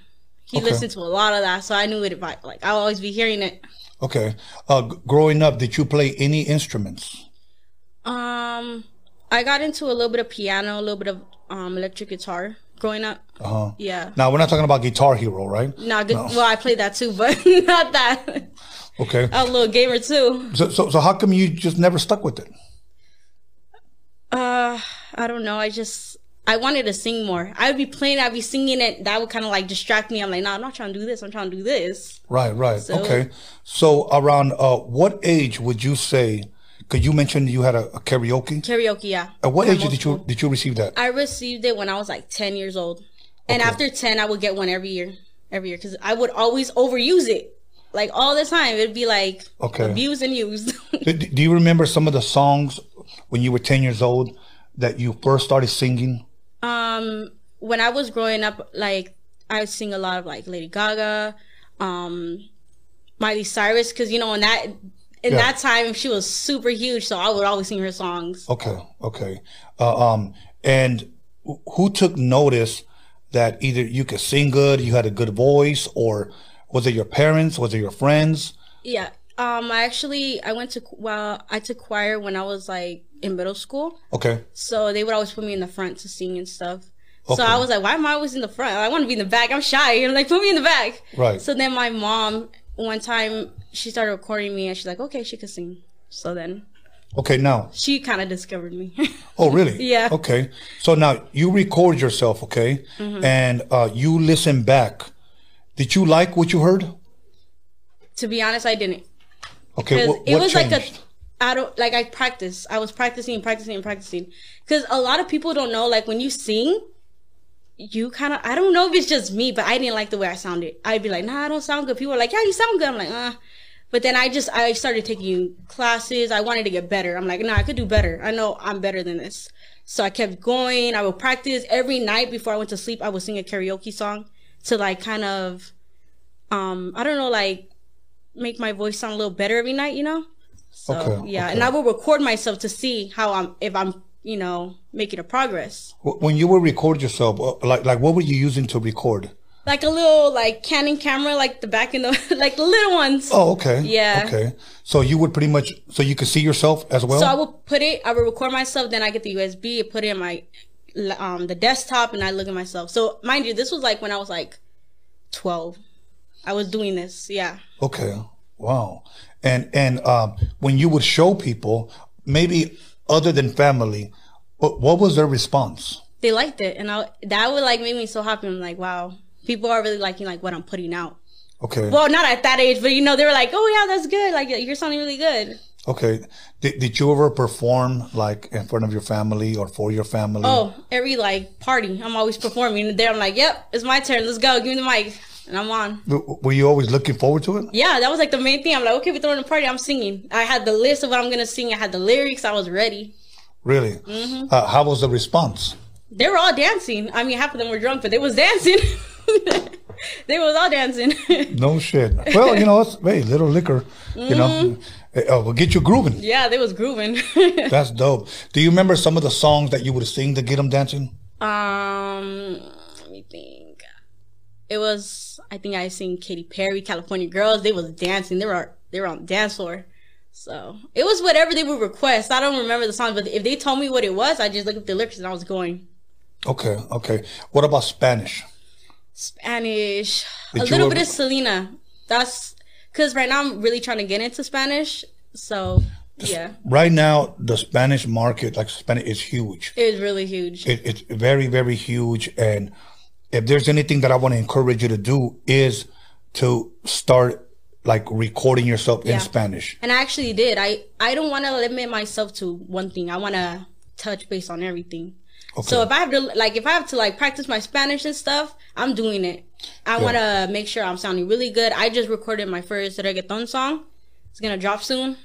He Okay. listened to a lot of that, so I knew it. By, like I'll always be hearing it. Okay. Uh, growing up, did you play any instruments? Um, I got into a little bit of piano, a little bit of um electric guitar growing up. Uh huh. Yeah. Now we're not talking about Guitar Hero, right? Not good. Well, I played that too, but not that. Okay. A little gamer too. So, so, so how come you just never stuck with it? Uh, I don't know. I just I wanted to sing more. I would be playing, I'd be singing it. That would kind of like distract me. I'm like, nah, I'm not trying to do this. I'm trying to do this. Right, right. So- okay. So around uh, what age would you say? Because you mentioned you had a, a karaoke. Karaoke, yeah. At what age did you did you receive that? I received it when I was like 10 years old. And Okay. after 10, I would get one every year. Every year. Because I would always overuse it. Like all the time. It'd be like Okay. abused and used. do, do you remember some of the songs when you were ten years old that you first started singing? Um, when I was growing up, like I would sing a lot of like Lady Gaga, um, Miley Cyrus. Because, you know, in that. In Yeah. that time, she was super huge, so I would always sing her songs. Okay, okay. Uh, um, and who took notice that either you could sing good, you had a good voice, or was it your parents? Was it your friends? Yeah. Um, I actually I went to well, I took choir when I was like in middle school. Okay, So they would always put me in the front to sing and stuff. Okay. So I was like, why am I always in the front? I want to be in the back. I'm shy. And like, put me in the back. Right. So then my mom, one time, she started recording me and she's like, okay, she could sing. So then okay. Now, she kind of discovered me. Oh, really? Yeah. Okay. So now you record yourself, okay, Mm-hmm. and uh, you listen back. Did you like what you heard? to be honest, I didn't. Okay. What, it was changed? like a, I don't, like I practice. I was practicing, and practicing, and practicing. Because a lot of people don't know, like when you sing, you kind of, I don't know if it's just me, but I didn't like the way I sounded. I'd be like, nah, I don't sound good. People are like, yeah, you sound good. I'm like, uh. But then I just, I started taking classes. I wanted to get better. I'm like, nah, I could do better. I know I'm better than this. So I kept going. I would practice every night before I went to sleep. I would sing a karaoke song to like kind of, um, I don't know, like make my voice sound a little better every night, you know? So Okay, yeah, okay. and I will record myself to see how I'm if I'm, you know, making a progress. When you would record yourself, uh, like like what were you using to record? Like a little like Canon camera, like the back in the like the little ones. Oh, okay. Yeah. Okay. So you would pretty much so you could see yourself as well. So I will put it, I will record myself, then I get the USB, put it in my um the desktop and I look at myself. So mind you, this was like when I was like twelve. I was doing this. Yeah. Okay. Wow. And and um, when you would show people, maybe other than family, what, what was their response? They liked it, and I, that would like make me so happy. I'm like, wow, people are really liking like what I'm putting out. Okay. Well, not at that age, but you know, they were like, oh yeah, that's good. Like you're sounding really good. Okay. Did, did you ever perform like in front of your family or for your family? Oh, every like party, I'm always performing. There, I'm like, yep, it's my turn. Let's go. Give me the mic, and I'm on. Were you always looking forward to it? Yeah, that was like the main thing. I'm like, okay, we're throwing a party. I'm singing. I had the list of what I'm gonna sing. I had the lyrics. I was ready. Really? Mm-hmm. Uh, how was the response? They were all dancing. I mean, half of them were drunk, but they was dancing. they was all dancing. No shit. Well, you know, it's, hey, little liquor, you know, Mm-hmm. uh, will get you grooving. yeah, they was grooving. That's dope. Do you remember some of the songs that you would sing to get them dancing? um, let me think. It was. I think I seen Katy Perry, California Girls. They was dancing. They were they were on the dance floor. So it was whatever they would request. I don't remember the song, but if they told me what it was, I just looked at the lyrics and I was going. Okay, okay. What about Spanish? Spanish. Did a little ever- bit of Selena. That's because right now I'm really trying to get into Spanish. So yeah, Right now, the Spanish market, like Spanish, is huge. It's really huge. It, it's very, very huge. And if there's anything that I want to encourage you to do is to start like recording yourself Yeah. in Spanish. and I actually did. I I don't want to limit myself to one thing. I want to touch base on everything. Okay. So if I have to like if I have to like practice my Spanish and stuff, I'm doing it. I want to make sure I'm sounding really good. I just recorded my first reggaeton song. It's gonna drop soon.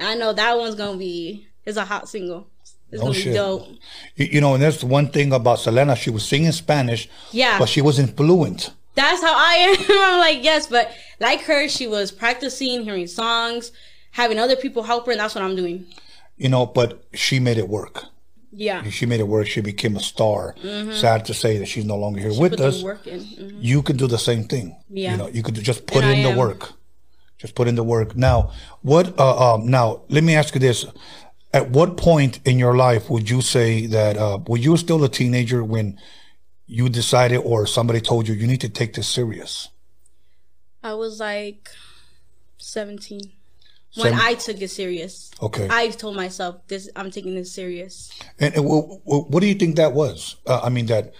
I know that one's gonna be it's a hot single. It's Oh, gonna shit. dope. You, you know, and that's one thing about Selena. She was singing Spanish, Yeah. but she wasn't fluent. That's how I am. I'm like, yes, but like her, she was practicing, hearing songs, having other people help her, and that's what I'm doing. You know, but she made it work. Yeah. She made it work. She became a star. Sad to say that she's no longer here with Mm-hmm. Put the us. work in. Mhm. You can do the same thing. Yeah. You know, you could just put And in I the am. work. Just put in the work. Now, what? Uh, um, now, let me ask you this: At what point in your life would you say that? Uh, were you still a teenager when you decided, or somebody told you, you need to take this serious? I was like 17 when Seven- I took it serious. Okay. I told myself this. I'm taking this serious. And, and wh- wh- what do you think that was? Uh, I mean, that.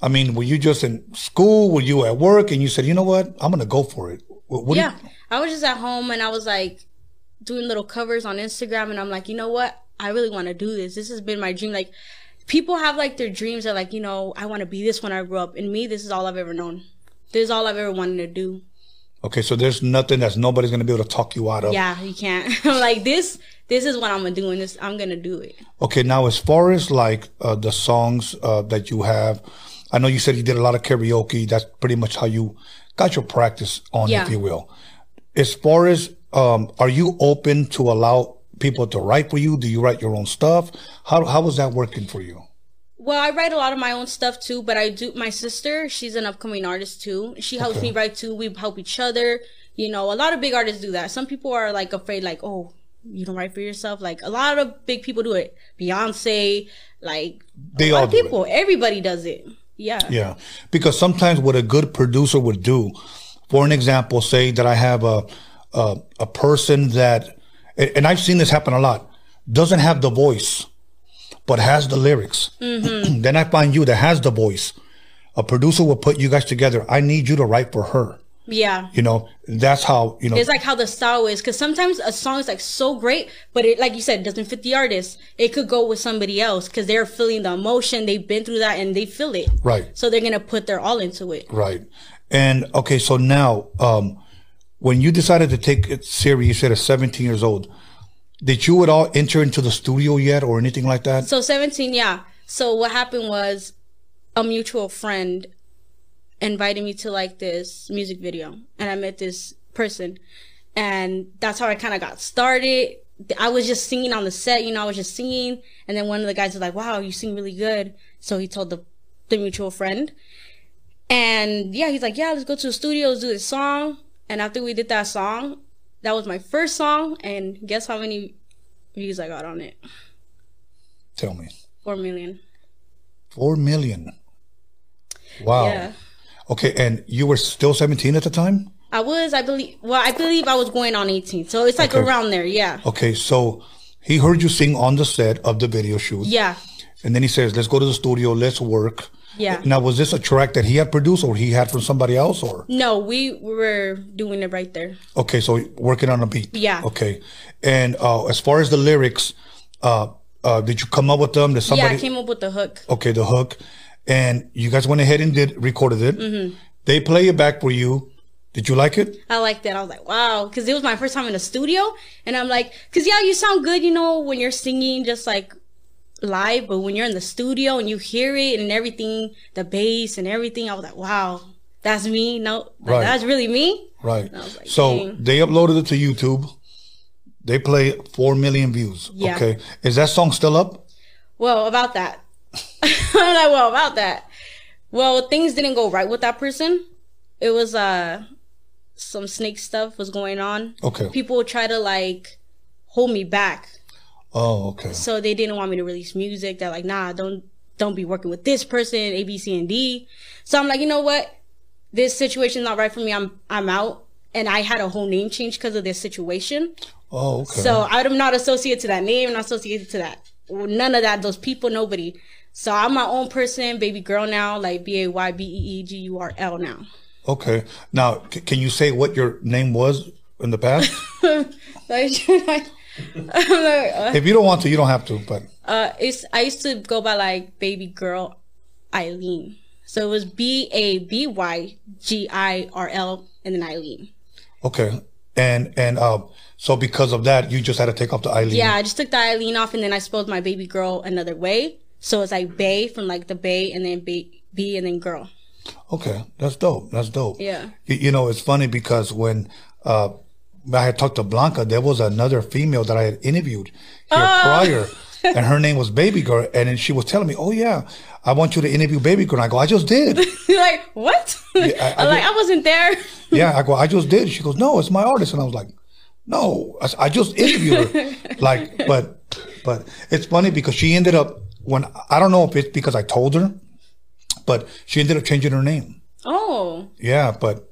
I mean, were you just in school? Were you at work? And you said, you know what? I'm going to go for it. What, what yeah, you- I was just at home and I was like doing little covers on Instagram, and I'm like, you know what? I really want to do this. This has been my dream. Like, people have like their dreams. They're like, you know, I want to be this when I grow up. And me, this is all I've ever known. This is all I've ever wanted to do. okay, so there's nothing that nobody's going to be able to talk you out of. Yeah, you can't. Like this. This is what I'm gonna do, and this I'm gonna do it. Okay, now as far as like uh, the songs uh, that you have, I know you said you did a lot of karaoke. That's pretty much how you got your practice on, Yeah. if you will. As far as, um, are you open to allow people to write for you? Do you write your own stuff? How how was that working for you? Well, I write a lot of my own stuff too, but I do. My sister, she's an upcoming artist too. She helps Okay. me write too. We help each other. You know, a lot of big artists do that. Some people are like afraid, like, oh, you don't write for yourself. Like a lot of big people do it. Beyonce, like They a lot all of do it. people. Everybody does it. Yeah. Yeah, because sometimes what a good producer would do, for an example, say that I have a a, a person that, and I've seen this happen a lot, doesn't have the voice, but has the lyrics. then I find you that has the voice. A producer will put you guys together. I need you to write for her. Yeah. You know, that's how you know. It's like how the style is, because sometimes a song is like so great, but it, like you said, doesn't fit the artist. It could go with somebody else because they're feeling the emotion, they've been through that, and they feel it. right. So they're gonna put their all into it. Right. And okay, so now, um, when you decided to take it serious, you said at 17 years old, did you at all enter into the studio yet or anything like that? So 17, yeah. So what happened was a mutual friend invited me to like this music video and I met this person and that's how I kind of got started. I was just singing on the set, you know, I was just singing and then one of the guys was like, "Wow, you sing really good." So he told the the mutual friend. And yeah, he's like, "Yeah, let's go to the studio, let's do this song." And after we did that song, that was my first song and guess how many views I got on it? Tell me. 4 million. Four million. Wow. Yeah. Okay, and you were still 17 at the time? I was, I believe. Well, I believe I was going on 18, so it's like Okay. around there. Yeah, Okay, so he heard you sing on the set of the video shoot. yeah, And then he says, let's go to the studio, let's work. Yeah. Now, was this a track that he had produced or he had from somebody else or? No, we were doing it right there. Okay, so working on a beat. Yeah. Okay. And uh, as far as the lyrics, uh, uh, did you come up with them? Did somebody? yeah, I came up with the hook. okay, the hook. And you guys went ahead and did recorded it. Mm-hmm. They play it back for you. Did you like it? I liked it. I was like, wow, because it was my first time in the studio, and I'm like, because yeah, you sound good, you know, when you're singing just like live, but when you're in the studio and you hear it and everything, the bass and everything, I was like, wow, that's me. No, like, Right. that's really me. Right. like, so dang. they uploaded it to YouTube. They play four million views. Yeah. Okay. Is that song still up? Well, about that, I'm like, well, about that. Well, things didn't go right with that person. It was uh some snake stuff was going on. Okay. People try to like hold me back. Oh, okay. so they didn't want me to release music. They're like, nah, don't don't be working with this person, A, B, C, and D. So I'm like, you know what? This situation's not right for me. I'm I'm out. And I had a whole name change because of this situation. Oh, okay. So I'm not associated to that name, not associated to that. None of that, those people, nobody. So I'm my own person, baby girl now, like B A Y B E E G U R L now. okay. Now, c- can you say what your name was in the past? Like, like, uh, if you don't want to, you don't have to. But Uh, it's I used to go by like baby girl Eileen. So it was B A B Y G I R L and then Eileen. okay. And and uh, so because of that, you just had to take off the Eileen. Yeah, I just took the Eileen off and then I spelled my baby girl another way. So it's like Bay from like the Bay and then B, B and then girl. Okay, that's dope. That's dope. Yeah. You, you know, it's funny because when uh, I had talked to Blanca, there was another female that I had interviewed here Oh. prior, and her name was Baby Girl, and then she was telling me, "Oh yeah, I want you to interview Baby Girl." And I go, "I just did." Like, what? I- I, I like, did- I wasn't there. yeah, I go, "I just did." She goes, "No, it's my artist," and I was like, "No, I just interviewed her." like, but but it's funny because she ended up when I don't know if it's because I told her, but she ended up changing her name. Oh, Yeah, but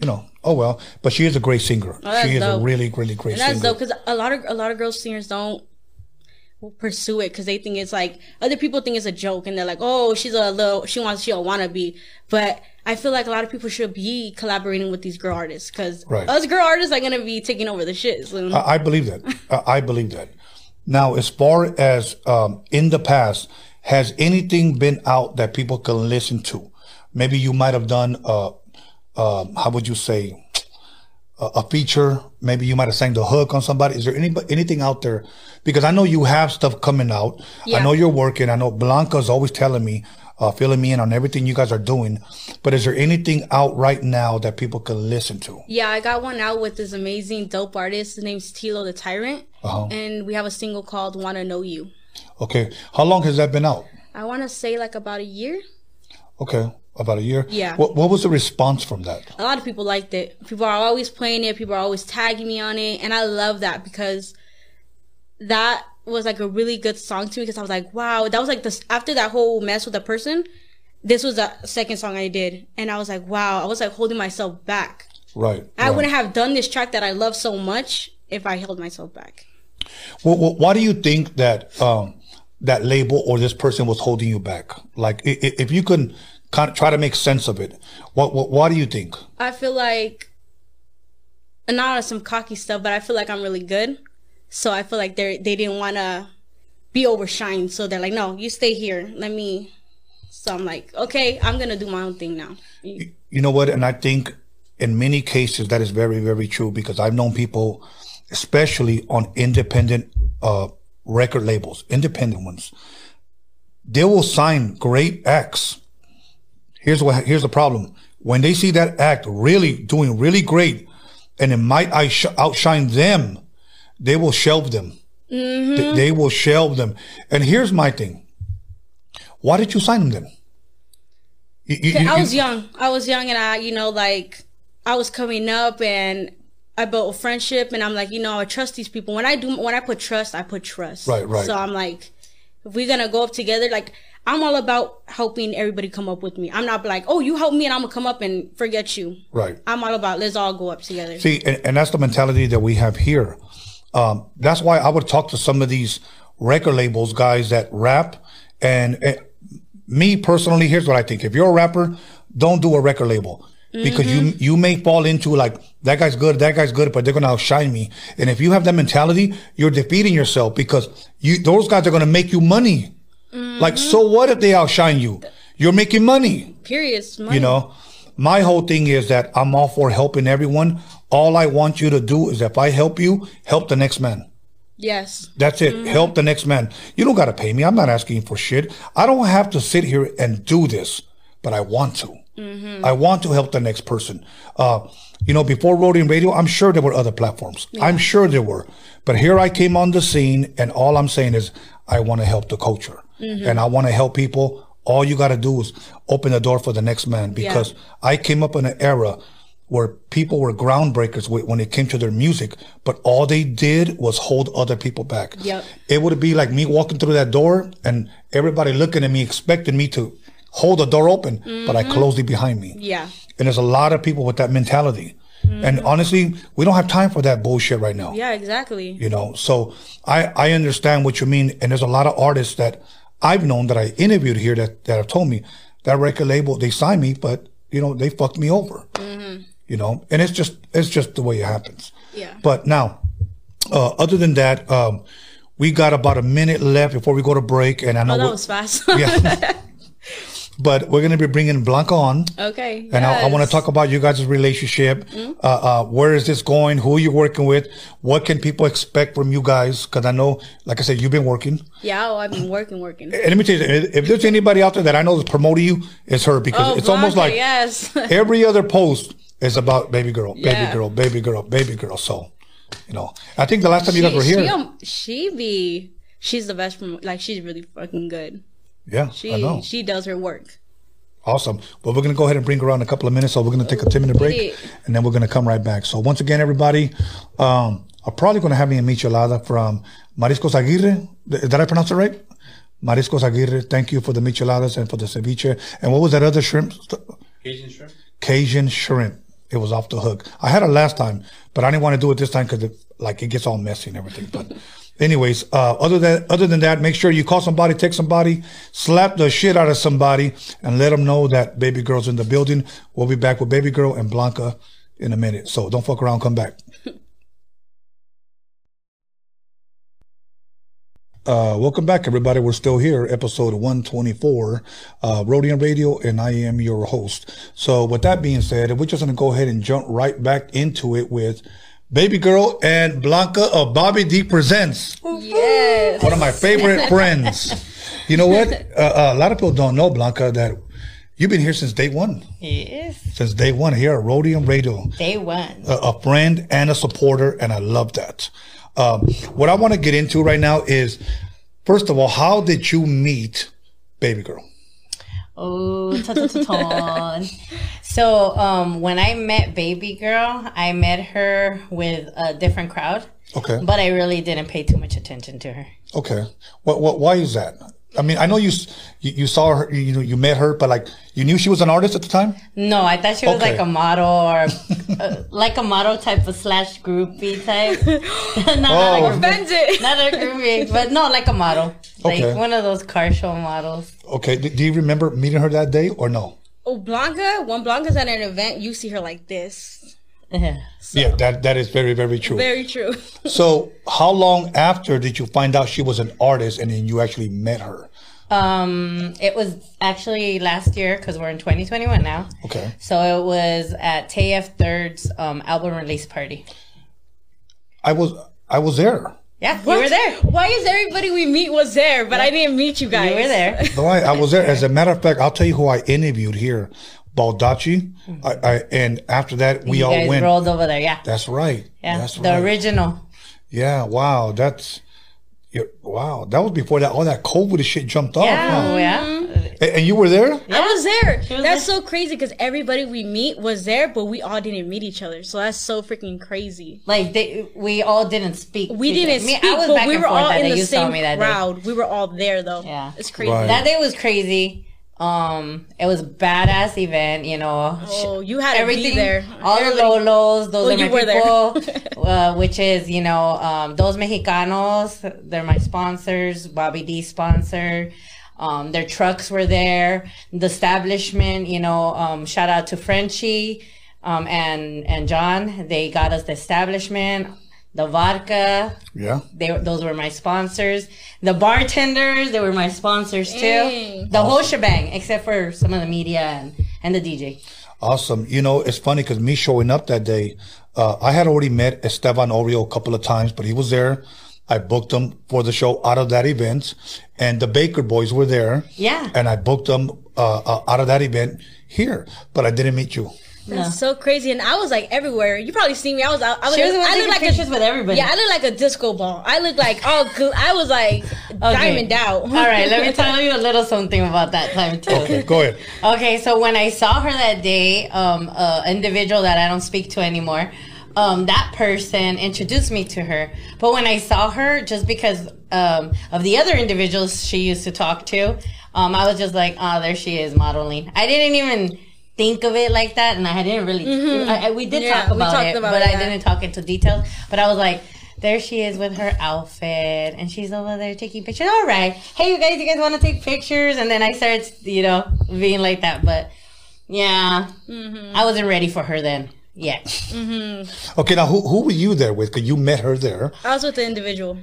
you know, oh well. But she is a great singer. Oh, she is dope. a really, really great and that's singer. dope because a lot of a lot of girls singers don't pursue it because they think it's like other people think it's a joke and they're like, oh, she's a little, she wants, she a wannabe. But I feel like a lot of people should be collaborating with these girl artists because Right. us girl artists are gonna be taking over the shit. soon. I, I believe that. I believe that. Now, as far as um, in the past, has anything been out that people can listen to? Maybe you might have done, uh, um, how would you say, a, a feature. Maybe you might have sang the hook on somebody. Is there any anything out there? Because I know you have stuff coming out. I know you're working. I know Blanca's always telling me, uh, filling me in on everything you guys are doing. But is there anything out right now that people can listen to? yeah, I got one out with this amazing dope artist. His name's Tilo the Tyrant, Uh-huh. and we have a single called "Wanna Know You." Okay. How long has that been out? I want to say like about a year. Okay. About a year. Yeah. What What was the response from that? a lot of people liked it. People are always playing it. People are always tagging me on it, and I love that because that was like a really good song to me. Because I was like, wow, that was like this after that whole mess with the person. This was the second song I did, and I was like, wow, I was like holding myself back. Right. I right. wouldn't have done this track that I love so much if I held myself back. Well, well, why do you think that um, that label or this person was holding you back? Like, if you can kind of try to make sense of it, what, what why do you think? I feel like, and not on some cocky stuff, but I feel like I'm really good. So I feel like they they didn't want to be overshined. So they're like, no, you stay here. Let me. So I'm like, okay, I'm gonna do my own thing now. You know what? And I think in many cases that is very, very true because I've known people, especially on independent uh, record labels, independent ones, they will sign great acts. Here's what here's the problem. When they see that act really doing really great and it might outsh- outshine them, they will shelve them. Mm-hmm. They, they will shelve them. And here's my thing. Why did you sign them then? You- you- you- I was young. I was young, and I, you know, like I was coming up, and I built a friendship, and I'm like, you know, I trust these people. When I do, when I put trust, I put trust. Right, right. So I'm like, if we're gonna go up together, like I'm all about helping everybody come up with me. I'm not like, oh, you help me and I'm gonna come up and forget you. Right. I'm all about let's all go up together. See, and, and that's the mentality that we have here. Um, that's why I would talk to some of these record labels guys that rap. And, and me personally, here's what I think: if you're a rapper, don't do a record label because you you may fall into like that guy's good, that guy's good, but they're gonna outshine me. And if you have that mentality, you're defeating yourself because you those guys are gonna make you money. Like, mm-hmm. so what if they outshine you? You're making money. Period. Money. You know, my whole thing is that I'm all for helping everyone. All I want you to do is if I help you, help the next man. Yes. That's it. Mm-hmm. Help the next man. You don't got to pay me. I'm not asking for shit. I don't have to sit here and do this, but I want to. Mm-hmm. I want to help the next person. Uh, you know, before Rotary Radio, I'm sure there were other platforms. I'm sure there were. But here I came on the scene, and all I'm saying is I want to help the culture. And mm-hmm. I want to help people. All you got to do is open the door for the next man because I came up in an era where people were groundbreakers when it came to their music, but all they did was hold other people back. Yep. It would be like me walking through that door and everybody looking at me, expecting me to hold the door open, but I mm-hmm. closed it behind me. Yeah. And there's a lot of people with that mentality. Mm-hmm. And honestly, we don't have time for that bullshit right now. Yeah, exactly. You know, so I, I understand what you mean. And there's a lot of artists that I've known that I interviewed here that, that have told me that record label, they signed me, but you know, they fucked me over. You know, and it's just, it's just the way it happens. Yeah. But now, uh, other than that, um, we got about a minute left before we go to break. And I know, Oh, that was fast. yeah. but we're going to be bringing Blanca on. okay. And I, I want to. Mm-hmm. talk about you guys' relationship. Uh, uh, where is this going? Who are you working with? What can people expect from you guys? Because I know, like I said, you've been working. Yeah, oh, I've been working, working. And let me tell you, if there's anybody out there that I know is promoting you, it's her because Oh, it's almost like yes. every other post is about baby girl, baby Yeah. girl, baby girl, baby girl. So, you know, I think the last time you guys were here, She, um, she be she's the best from like she's really fucking good. Yeah, She I know. she does her work. Awesome. Well, we're going to go ahead and bring her on in a couple of minutes. So we're going to take a 10 minute break and then we're going to come right back. So once again, everybody, um, I'm probably going to have me a michelada from Mariscos Aguirre. Did I pronounce it right? Mariscos Aguirre. Thank you for the micheladas and for the ceviche. And what was that other shrimp? Cajun shrimp. Cajun shrimp. It was off the hook. I had it last time, but I didn't want to do it this time because it, like it gets all messy and everything. But anyways, uh, other than other than that, make sure you call somebody, text somebody, slap the shit out of somebody, and let them know that baby girl's in the building. We'll be back with baby girl and Blanca in a minute. So don't fuck around. Come back. Uh, welcome back, everybody. We're still here, episode 124, uh, Rhodium Radio, and I am your host. So, with that being said, we're just going to go ahead and jump right back into it with Baby Girl and Blanca of Bobby D Presents. Yes. One of my favorite friends. You know what? Uh, uh, a lot of people don't know, Blanca, that you've been here since day one. Yes, Since day one here at Rhodium Radio day one. a, a friend and a supporter, and I love that. Um, what I want to get into right now is, first of all, how did you meet Baby Girl? Oh, ta ta ta. So, um, when I met Baby Girl, I met her with a different crowd, Okay, but I really didn't pay too much attention to her. okay. What, what, why is that? I mean, I know you, you, you saw her, you know, you met her, but like, you knew she was an artist at the time. No, I thought she was Okay. like a model or uh, like a model type of slash groupie type. not, Oh. like a, Offended. not a groupie, but no, like a model, like Okay. one of those car show models. Okay, do, do you remember meeting her that day or no? Oh, Blanca. When Blanca's at an event, you see her like this. Yeah. Yeah, that that is very very true. Very true. So, how long after did you find out she was an artist, and then you actually met her? Um, it was actually last year because we're in 2021 now. Okay. So it was at TF Third's um, album release party. I was I was there. Yeah, you were there. Why is everybody we meet was there, but I didn't meet you guys? You were there. No, I, I was there. As a matter of fact, I'll tell you who I interviewed here, Baldacci. I, I and after that we you all guys went. rolled over there. Yeah, That's right. yeah. That's the right. original. yeah. Wow. That's. Yeah, wow. That was before that all that COVID shit jumped off. Yeah, huh? oh, yeah. And, and you were there? I was there. was that's there. so crazy because everybody we meet was there, but we all didn't meet each other. So that's so freaking crazy. Like they, we all didn't speak. We didn't other. Me, speak, I was but back we were all in the same me that day. crowd. We were all there though. Yeah. it's crazy. Right. That day was crazy. Um, it was badass event. You know, Oh, you had to be everything there. All the Lolos, those Well, are my you were there. people. uh, which is you know, um, those Mexicanos. They're my sponsors. Bobby D sponsor. Um, their trucks were there. The establishment, you know, um, shout out to Frenchie, um, and and John. They got us the establishment, the vodka. Yeah. They those were my sponsors. The bartenders, they were my sponsors too. Dang. The whole shebang, except for some of the media and, and the DJ. Awesome. You know, it's funny because me showing up that day, uh, I had already met Esteban Oreo a couple of times, but he was there. I booked them for the show out of that event, and the Baker Boys were there. Yeah. And I booked them uh, uh, out of that event here, but I didn't meet you. That's so crazy. And I was like everywhere. You probably seen me. I was out. I was. She was I taking looked like pictures a, with everybody. Yeah, I look like a disco ball. I look like oh, gl- I was like diamond out. All right, let me tell you a little something about that time too. Okay, go ahead. Okay, so when I saw her that day, um, uh, individual that I don't speak to anymore, um, that person introduced me to her. But when I saw her, just because um, of the other individuals she used to talk to, um, I was just like, oh, there she is modeling. I didn't even think of it like that, and I didn't really. I, I- we did Mm-hmm. Yeah, talk we about it, about but it, I yeah. didn't talk into details. But I was like. There she is with her outfit, and she's over there taking pictures. All right, hey, you guys, you guys want to take pictures? And then I started, you know, being like that. But yeah, Mm-hmm. I wasn't ready for her then. Yeah. Okay, now who who were you there with? Because you met her there. I was with the individual.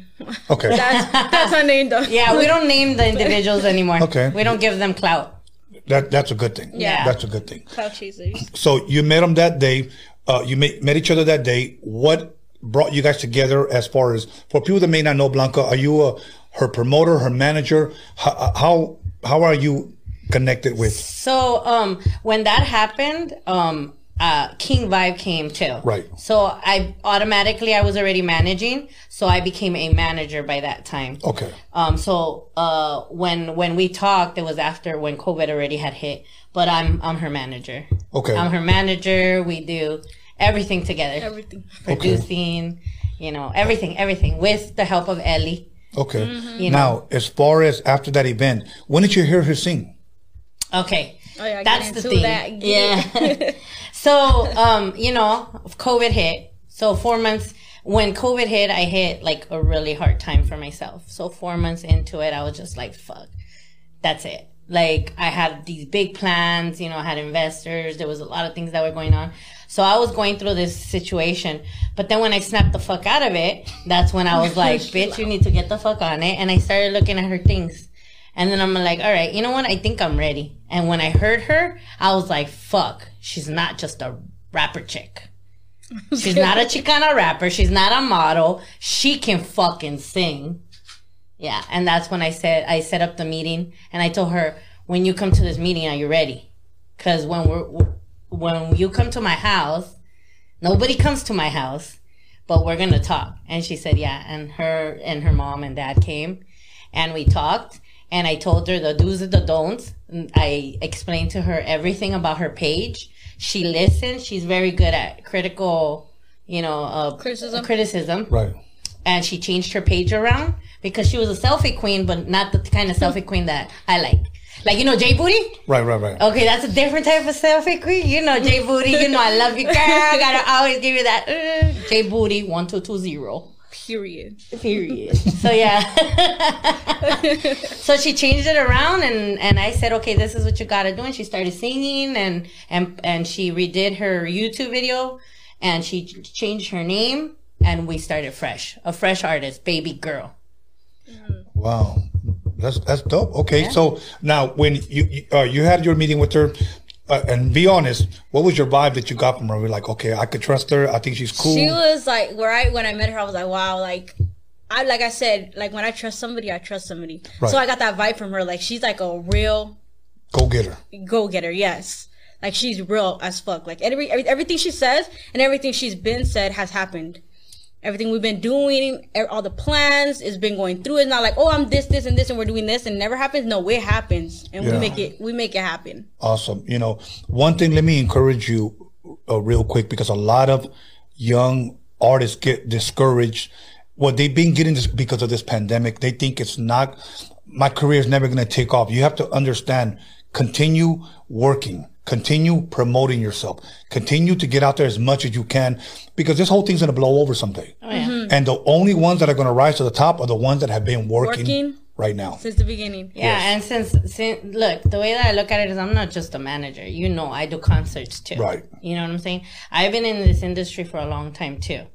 Okay. That's that's her name though. Yeah, we don't name the individuals anymore. Okay. We don't give them clout. That that's a good thing. Yeah. That's a good thing. Cloud chasers. So you met them that day. Uh, you met, met each other that day. What brought you guys together as far as for people that may not know Blanca, are you a, her promoter, her manager? How, how, how are you connected with? So um when that happened, um uh King Vibe came too. Right. So I automatically I was already managing, so I became a manager by that time. Okay. Um, so uh, when when we talked, it was after when COVID already had hit. But I'm I'm her manager. Okay. I'm her manager. We do everything together, Everything. producing, you know, everything, everything with the help of Ellie. Okay. Mm-hmm. You Now, as far as after that event, when did you hear her sing? Okay. Oh yeah, That's the thing. That. Yeah. so, um, you know, COVID hit. So four months when COVID hit, I hit like a really hard time for myself. So four months into it, I was just like, fuck, that's it. Like I had these big plans, you know, I had investors. There was a lot of things that were going on. So I was going through this situation. But then when I snapped the fuck out of it, that's when I was like, bitch, you need to get the fuck on it. And I started looking at her things. And then I'm like, all right, you know what? I think I'm ready. And when I heard her, I was like, fuck, she's not just a rapper chick. She's not a Chicana rapper. She's not a model. She can fucking sing. Yeah. And that's when I said, I set up the meeting and I told her, when you come to this meeting, are you ready? Cause when we're, when you come to my house, nobody comes to my house, but we're going to talk. And she said, yeah. And her and her mom and dad came and we talked and I told her the do's and the don'ts. And I explained to her everything about her page. She listened. She's very good at critical, you know, uh, Criticism. criticism. Right. And she changed her page around because she was a selfie queen, but not the kind of selfie queen that I like. Like, you know, Jay Booty? Right, right, right. Okay, that's a different type of selfie queen. You know, Jay Booty. You know, I love you, girl. I gotta always give you that. Uh, Jay Booty, one, two, two, zero. Period. Period. So yeah. so she changed it around and and I said, "Okay, this is what you got to do." And she started singing and and and she redid her YouTube video and she changed her name and we started fresh. A fresh artist, baby girl. Wow. That's that's dope. Okay, so now when you you, uh, you had your meeting with her, uh, and be honest, what was your vibe that you got from her? You're like, okay, I could trust her. I think she's cool. She was like, where I when I met her, I was like, wow, like. I like I said, like when I trust somebody, I trust somebody. Right. So I got that vibe from her. Like she's like a real Go get her. go getter. Yes, like she's real as fuck. Like every, every everything she says and everything she's been said has happened, everything we've been doing, e- all the plans, it's been going through. It's not like, oh, I'm this, this, and this, and we're doing this, and it never happens. No, it happens, and Yeah. we make it, we make it happen. Awesome. You know, one thing, let me encourage you uh, real quick because a lot of young artists get discouraged. Well, they've been getting this because of this pandemic. They think it's not, my career is never going to take off. You have to understand, continue working, continue promoting yourself, continue to get out there as much as you can because this whole thing's going to blow over someday. Oh, mm-hmm. And the only ones that are going to rise to the top are the ones that have been working, Working. right now. Since the beginning. Yeah, and since, since look, the way that I look at it is, I'm not just a manager. You know, I do concerts too. Right. You know what I'm saying? I've been in this industry for a long time too.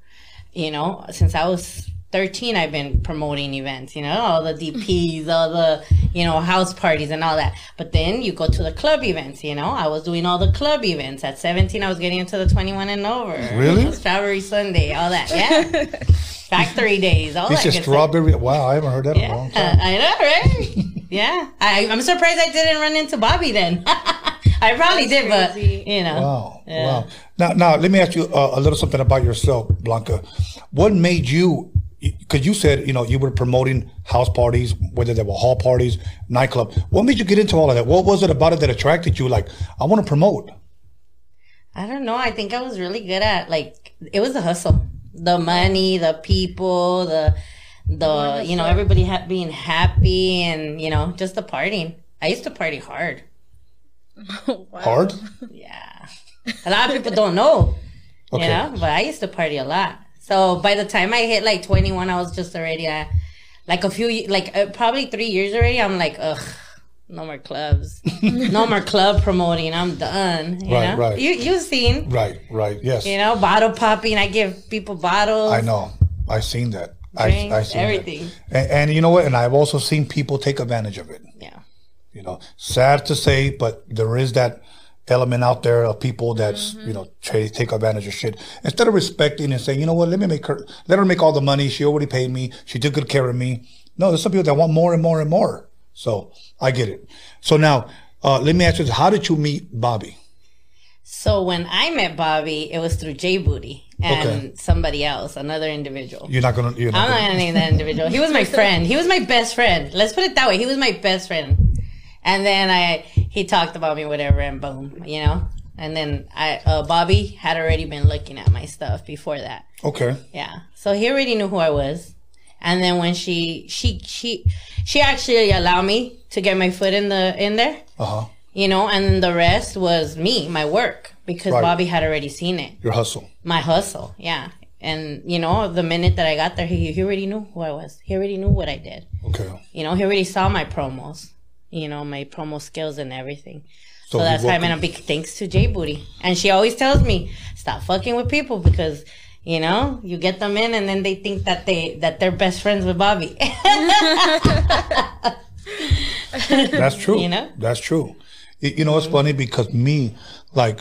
You know, since I was 13, I've been promoting events. You know, all the DPs, all the you know house parties and all that. But then you go to the club events. You know, I was doing all the club events. At 17, I was getting into the 21 and over. Really? Strawberry Sunday, all that. Yeah. Factory days, all that. that. is good stuff. strawberry. Wow, I haven't heard that in a long time. I know, right? yeah, I, I'm surprised I didn't run into Bobby then. I probably That's did, but you know, Wow. Yeah. Wow. Now, now let me ask you uh, a little something about yourself, Blanca. What made you? Because you said you know you were promoting house parties, whether they were hall parties, nightclub. What made you get into all of that? What was it about it that attracted you? Like, I want to promote. I don't know. I think I was really good at like it was the hustle, the money, the people, the the you know everybody ha- being happy and you know just the partying. I used to party hard. Hard. Yeah, a lot of people don't know. Okay. You know, but I used to party a lot. So by the time I hit like 21, I was just already uh, like a few, like uh, probably three years already. I'm like, ugh, no more clubs, no more club promoting. I'm done. You Right, know, right. you you've seen, Right. Right. Yes. you know, bottle popping. I give people bottles. I know. I've seen that. I, Drinks, I seen that. everything. And, and you know what? And I've also seen people take advantage of it. Yeah, You know, sad to say, but there is that element out there of people that's Mm-hmm. you know try to take advantage of shit instead of respecting and saying, you know what, let me make her, let her make all the money. She already paid me. She took good care of me. No, there's some people that want more and more and more. So I get it. So now, uh, let me ask you: this. How did you meet Bobby? So when I met Bobby, it was through J Booty and Okay. somebody else, another individual. You're not gonna. You're not I'm not gonna, gonna name that individual. He was my friend. He was my best friend. Let's put it that way. He was my best friend. And then I, he talked about me, whatever, and boom, you know. And then I, uh, Bobby had already been looking at my stuff before that. okay. Yeah. So he already knew who I was. And then when she, she, she, she actually allowed me to get my foot in the, in there, Uh huh. you know, and then the rest was me, my work, because Right. Bobby had already seen it Your hustle. my hustle. Yeah. And, you know, the minute that I got there, he, he already knew who I was. He already knew what I did. Okay. You know, he already saw my promos, you know, my promo skills and everything. So, he that's why I'm in a big thanks to J Booty. And she always tells me, stop fucking with people because, you know, you get them in and then they think that they, that they're best friends with Bobby. That's true. You know? That's true. You know, it's funny because me, like,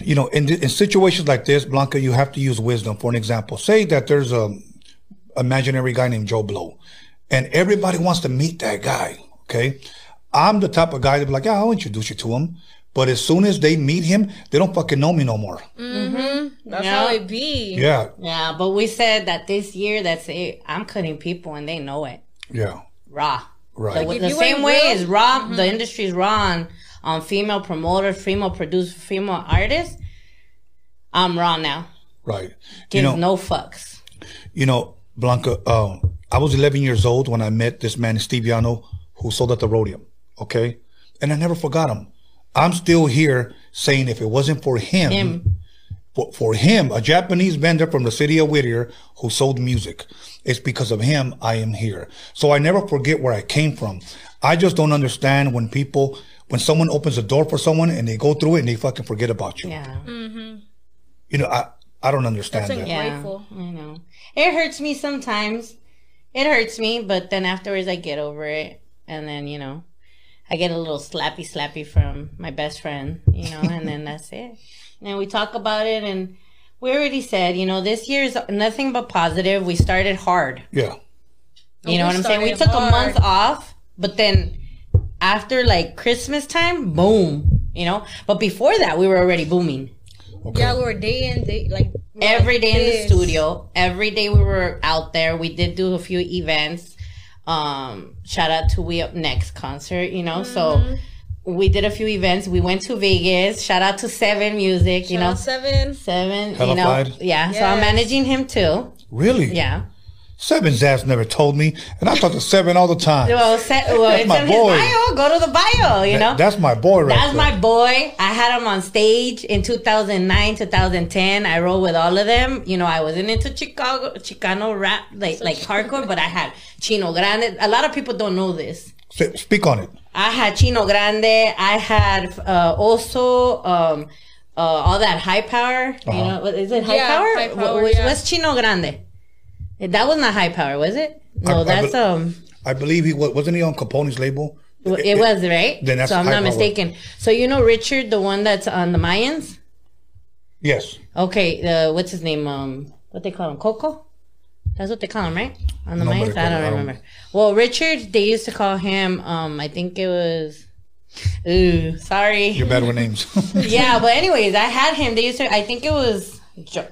you know, in, in situations like this, Blanca, you have to use wisdom. For an example, say that there's a imaginary guy named Joe Blow, and everybody wants to meet that guy. Okay, I'm the type of guy that be like, yeah, I'll introduce you to him. But as soon as they meet him, they don't fucking know me no more. Mm-hmm. That's Yeah. how it be. Yeah, yeah. But we said that this year, that's it. I'm cutting people and they know it. yeah, raw. Right. The, the same ain't way real- is raw. The industry is raw on, on female promoters, female producers, female artists. I'm raw now. right. Gives you know, no fucks. You know, Blanca, uh, I was 11 years old when I met this man, Steve Yano, who sold at the Rhodium. Okay. And I never forgot him. I'm still here saying if it wasn't for him, Him. For, for him, a Japanese vendor from the city of Whittier who sold music, it's because of him I am here. So I never forget where I came from. I just don't understand when people, when someone opens a door for someone and they go through it and they fucking forget about you. Yeah. Mm-hmm. You know, I, I don't understand That's that. Yeah. Grateful. I know. It hurts me sometimes. It hurts me, but then afterwards I get over it. And then, you know, I get a little slappy slappy from my best friend, you know, and then that's it. And then we talk about it and we already said, you know, this year is nothing but positive. We started hard. Yeah. You know we what I'm saying? We started took a month off, but then after like Christmas time, boom. You know, but before that, we were already booming. Okay. Yeah, we were day in, day like every day in this. the studio. Every day we were out there. We did do a few events. Um, shout out to We Up Next concert, you know. Mm-hmm. So we did a few events. We went to Vegas. Shout out to Seven Music, you know. seven. Seven, Hella you know. Flight. Yeah, so I'm managing him too. Really? Yeah. Seven's ass never told me, and I talk to Seven all the time. Well, se- well it's my in boy. his bio. Go to the bio, you know. That's my boy right That's there. my boy. I had him on stage in 2009, 2010. I rolled with all of them. You know, I wasn't into Chicago, Chicano rap, like like hardcore, but I had Chino Grande. A lot of people don't know this. S- Speak on it. I had Chino Grande. I had uh, also um, uh, all that high power. You Uh-huh. know, what- is it high Yeah, power? High Power, which- yeah. What's Chino Grande? That was not high power, was it? No, I- I that's be- um. I believe he was, wasn't he on Capone's label? Well, It was right. Then that's so I'm not power. mistaken. So you know Richard, the one that's on the Mayans. Yes. Okay, uh, what's his name? Um, what they call him? Coco. That's what they call him, right? On the Nobody Mayans, I don't I remember. Well, Richard, they used to call him. Um, I think it was. Ooh, sorry. You're bad with names. yeah, but anyways, I had him. They used to. I think it was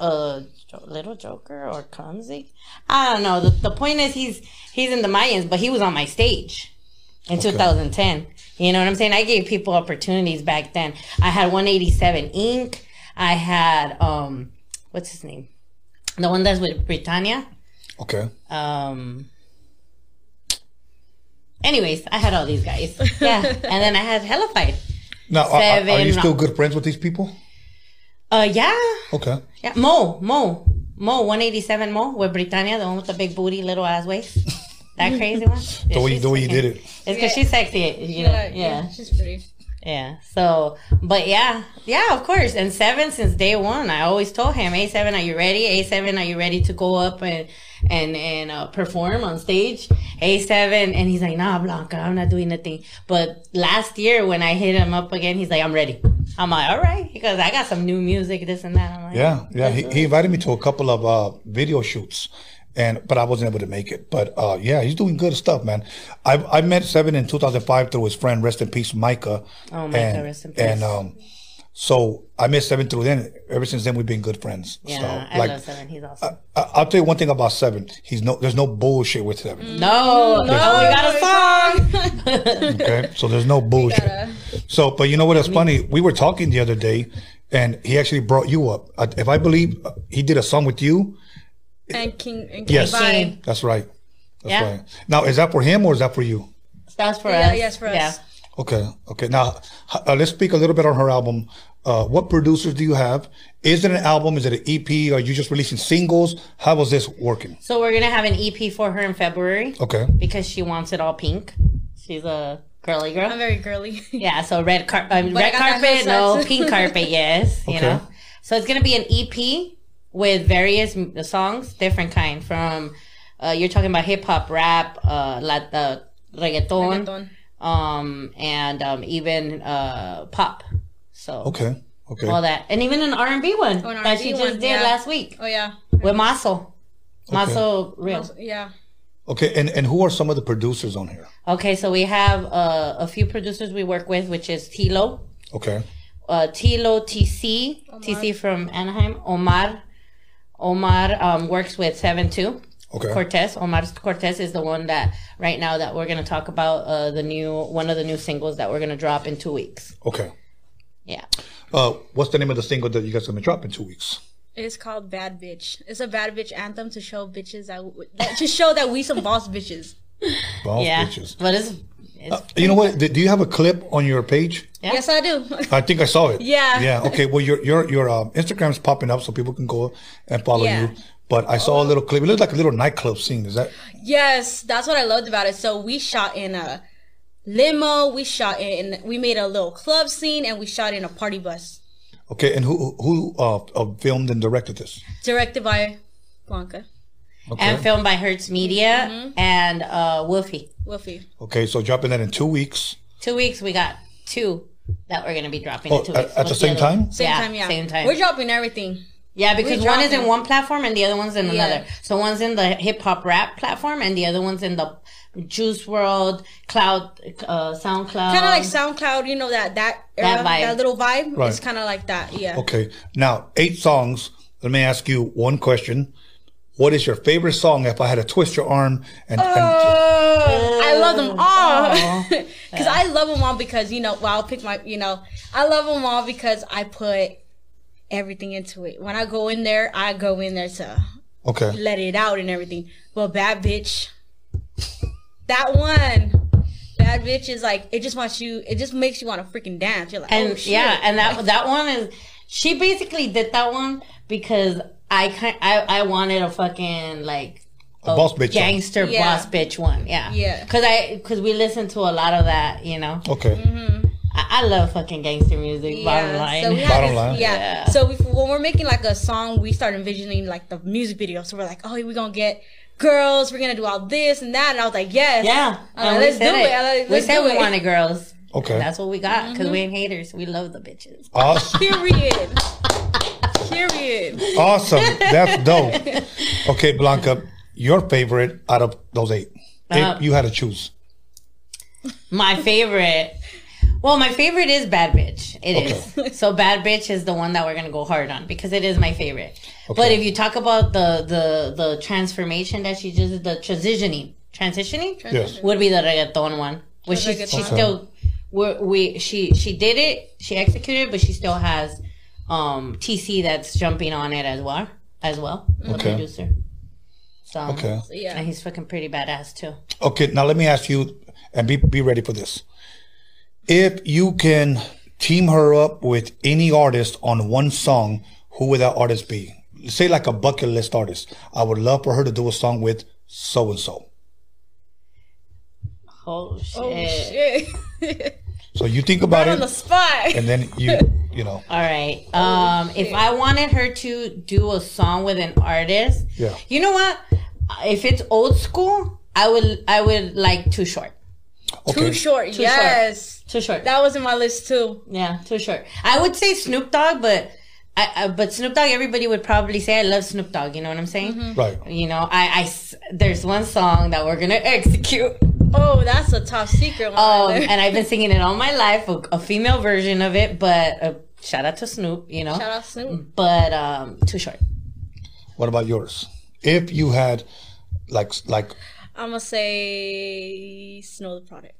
uh, Little Joker or Kanzi. I don't know. The, the point is, he's he's in the Mayans, but he was on my stage in 2010. You know what I'm saying? I gave people opportunities back then. I had 187 Inc. I had um, what's his name? The one that's with Britannia. okay. Um. Anyways, I had all these guys. Yeah, and then I had Hellified. Now, are- are, are you still good friends with these people? Uh, yeah. Okay. Yeah, Mo, Mo, Mo, 187 Mo with Britannia, the one with the big booty, little ass waist. That crazy one. The way, she's the way you did it. It's because she's sexy, you know. Yeah, yeah, she's pretty. So, but yeah, yeah, of course. And seven since day one, I always told him, "A seven, are you ready? A seven, are you ready to go up and and and uh, perform on stage?" A seven, and he's like, "Nah, Blanca, I'm not doing nothing." But last year when I hit him up again, he's like, "I'm ready." I'm like, "All right," because I got some new music, this and that. I'm like, Yeah, yeah. He, he invited me to a couple of uh, video shoots, and but I wasn't able to make it. But uh, yeah, he's doing good stuff, man. I I met Seven in 2005 through his friend, rest in peace, Micah. Oh, Micah, and, rest in peace. And um, so I met Seven through then. Ever since then, we've been good friends. Yeah, so, I like, love Seven. He's awesome. I, I'll tell you one thing about Seven. He's no, there's no bullshit with Seven. no, no, we got a song. Okay, so there's no bullshit. So, but you know what? It's funny. We were talking the other day, and he actually brought you up. If I believe uh, he did a song with you, And King and King Yes. Vibe. that's right. That's Yeah. right. Now, is that for him or is that for you? That's for Yeah, us. yes, for us. Okay, okay. Now, uh, let's speak a little bit on her album. Uh, what producers do you have? Is it an album? Is it an EP? Are you just releasing singles? How was this working? So we're gonna have an EP for her in February Okay. because she wants it all pink. She's a girly girl. I'm very girly. Yeah, so red car- um, But I red carpet, no pink carpet, yes. You Okay. know, so it's gonna be an EP with various songs, different kind. From uh, you're talking about hip hop, rap, uh, lat- uh, reggaeton, Reggaeton. um, and um, even uh, pop. So Okay. Okay. all that, and even an R and B one Oh, an that she just one, did yeah. last week Oh yeah. with Maso. Maso real. Yeah. Okay. And and who are some of the producers on here? Okay, so we have uh, a few producers we work with, which is Tilo, Okay. uh, Tilo TC, TC from Anaheim, Omar. Omar um, works with Seven Two. Okay. Cortez, Omar Cortez is the one that right now that we're gonna talk about uh, the new one of the new singles that we're gonna drop in two weeks. Okay. Yeah, Uh, what's the name of the single that you guys are gonna drop in two weeks? It's called Bad Bitch. It's a bad bitch anthem to show bitches that, that to show that we some boss bitches. Boss yeah, bitches. but it's, it's You know what? Do do you have a clip on your page? Yeah. Yes, I do. I think I saw it. Yeah. Yeah. Okay. Well, your your your um, Instagram's popping up so people can go and follow Yeah. you. But I saw a little clip. It looked like a little nightclub scene. Is that? yes, that's what I loved about it. So we shot in a limo. We shot in. We made a little club scene, and we shot in a party bus. Okay. And who who uh, uh filmed and directed this? Directed by Blanca Okay. and filmed by Hertz Media Mm-hmm. and uh, Wolfie. Wolfie. okay. So dropping that in two weeks. Two weeks, we got two that we're gonna be dropping Oh, in two at- weeks. at the same other one? time? Same yeah, time, yeah. Same time. We're dropping everything. Yeah, because one is in one platform and the other one's in Yeah. another. So one's in the hip hop rap platform and the other one's in the Juice WRLD, Cloud, uh, SoundCloud. Kind of like SoundCloud. You know that that era, That vibe. that little vibe. Right. It's kind of like that. Yeah. Okay. Now eight songs. let me ask you one question. What is your favorite song if I had to twist your arm and, and oh. I love them oh. all because I love them all because you know. Well, I'll pick my. You know, I love them all because I put everything into it. When I go in there, I go in there to okay. let it out and everything. But bad bitch, that one, bad bitch is like it just wants you. It just makes you want to freaking dance. You're like, and oh shit. yeah, and that that one is she basically did that one because I kind I I wanted a fucking like A boss bitch gangster Yeah. boss bitch one. Yeah, Yeah. Because I because we listen to a lot of that. You know, Okay. I, I love fucking gangster music. Bottom line. So we Bottom had line. yeah. Yeah. So we, when we're making like a song, we start envisioning like the music video. So we're like, oh, we're gonna get girls. We're gonna do all this and that. And I was like, yes. yeah, I'm like, we let's do said it. Like, we let's said we it. wanted girls. Okay. And that's what we got because Mm-hmm. we ain't haters. We love the bitches. Awesome. Period. Period. awesome. That's dope. Okay, Blanca, your favorite out of those eight. Uh, if you had to choose. My favorite. Well, my favorite is Bad Bitch. It is. So Bad Bitch is the one that we're gonna go hard on because it is my favorite. But if you talk about the the the transformation that she just the transitioning transitioning Yes. would be the reggaeton one. Which she reggaeton. she Okay. still we we she she did it she executed but she still has um TC that's jumping on it as well as well the Okay. producer. So Okay. Yeah. and he's fucking pretty badass too. Okay, now let me ask you, and be be ready for this. If you can team her up with any artist on one song, who would that artist be? Say like a bucket list artist. I would love for her to do a song with so and so. Oh shit. Oh shit. So you think about Right on the it, spot. and then you you know All right. Um, if I wanted her to do a song with an artist, Yeah. You know what? If it's old school, I would I would like Too Short. okay. Too short. yes. Too Short. That was in my list too. yeah, Too Short. I would say Snoop Dogg, but I, I but Snoop Dogg. Everybody would probably say I love Snoop Dogg. You know what I'm saying? Right. You know, I, I there's one song that we're gonna execute. Oh, that's a top secret one. Um, and I've been singing it all my life, a, a female version of it. But uh, shout out to Snoop. You know. Shout out Snoop. But um, Too Short. What about yours? If you had like like I'm gonna say Snow Tha Product.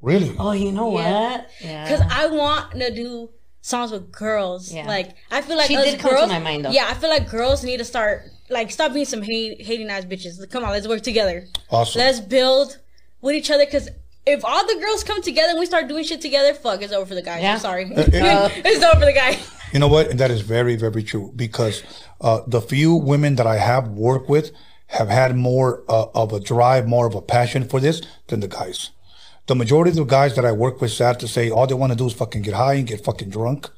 really Oh, you know Yeah. what? Yeah. Cause I want to do songs with girls. Yeah. Like I feel like She did come to girls, my mind, though. Yeah, I feel like girls need to start like stop being some hate, hating ass bitches. Come on, let's work together. awesome. Let's build with each other. Cause if all the girls come together and we start doing shit together, fuck, it's over for the guys. Yeah. I'm sorry, Uh, it's over for the guy. You know what? And that is very, very true because uh, the few women that I have worked with have had more uh, of a drive, more of a passion for this than the guys. The majority of the guys that I work with, sad to say, all they want to do is fucking get high and get fucking drunk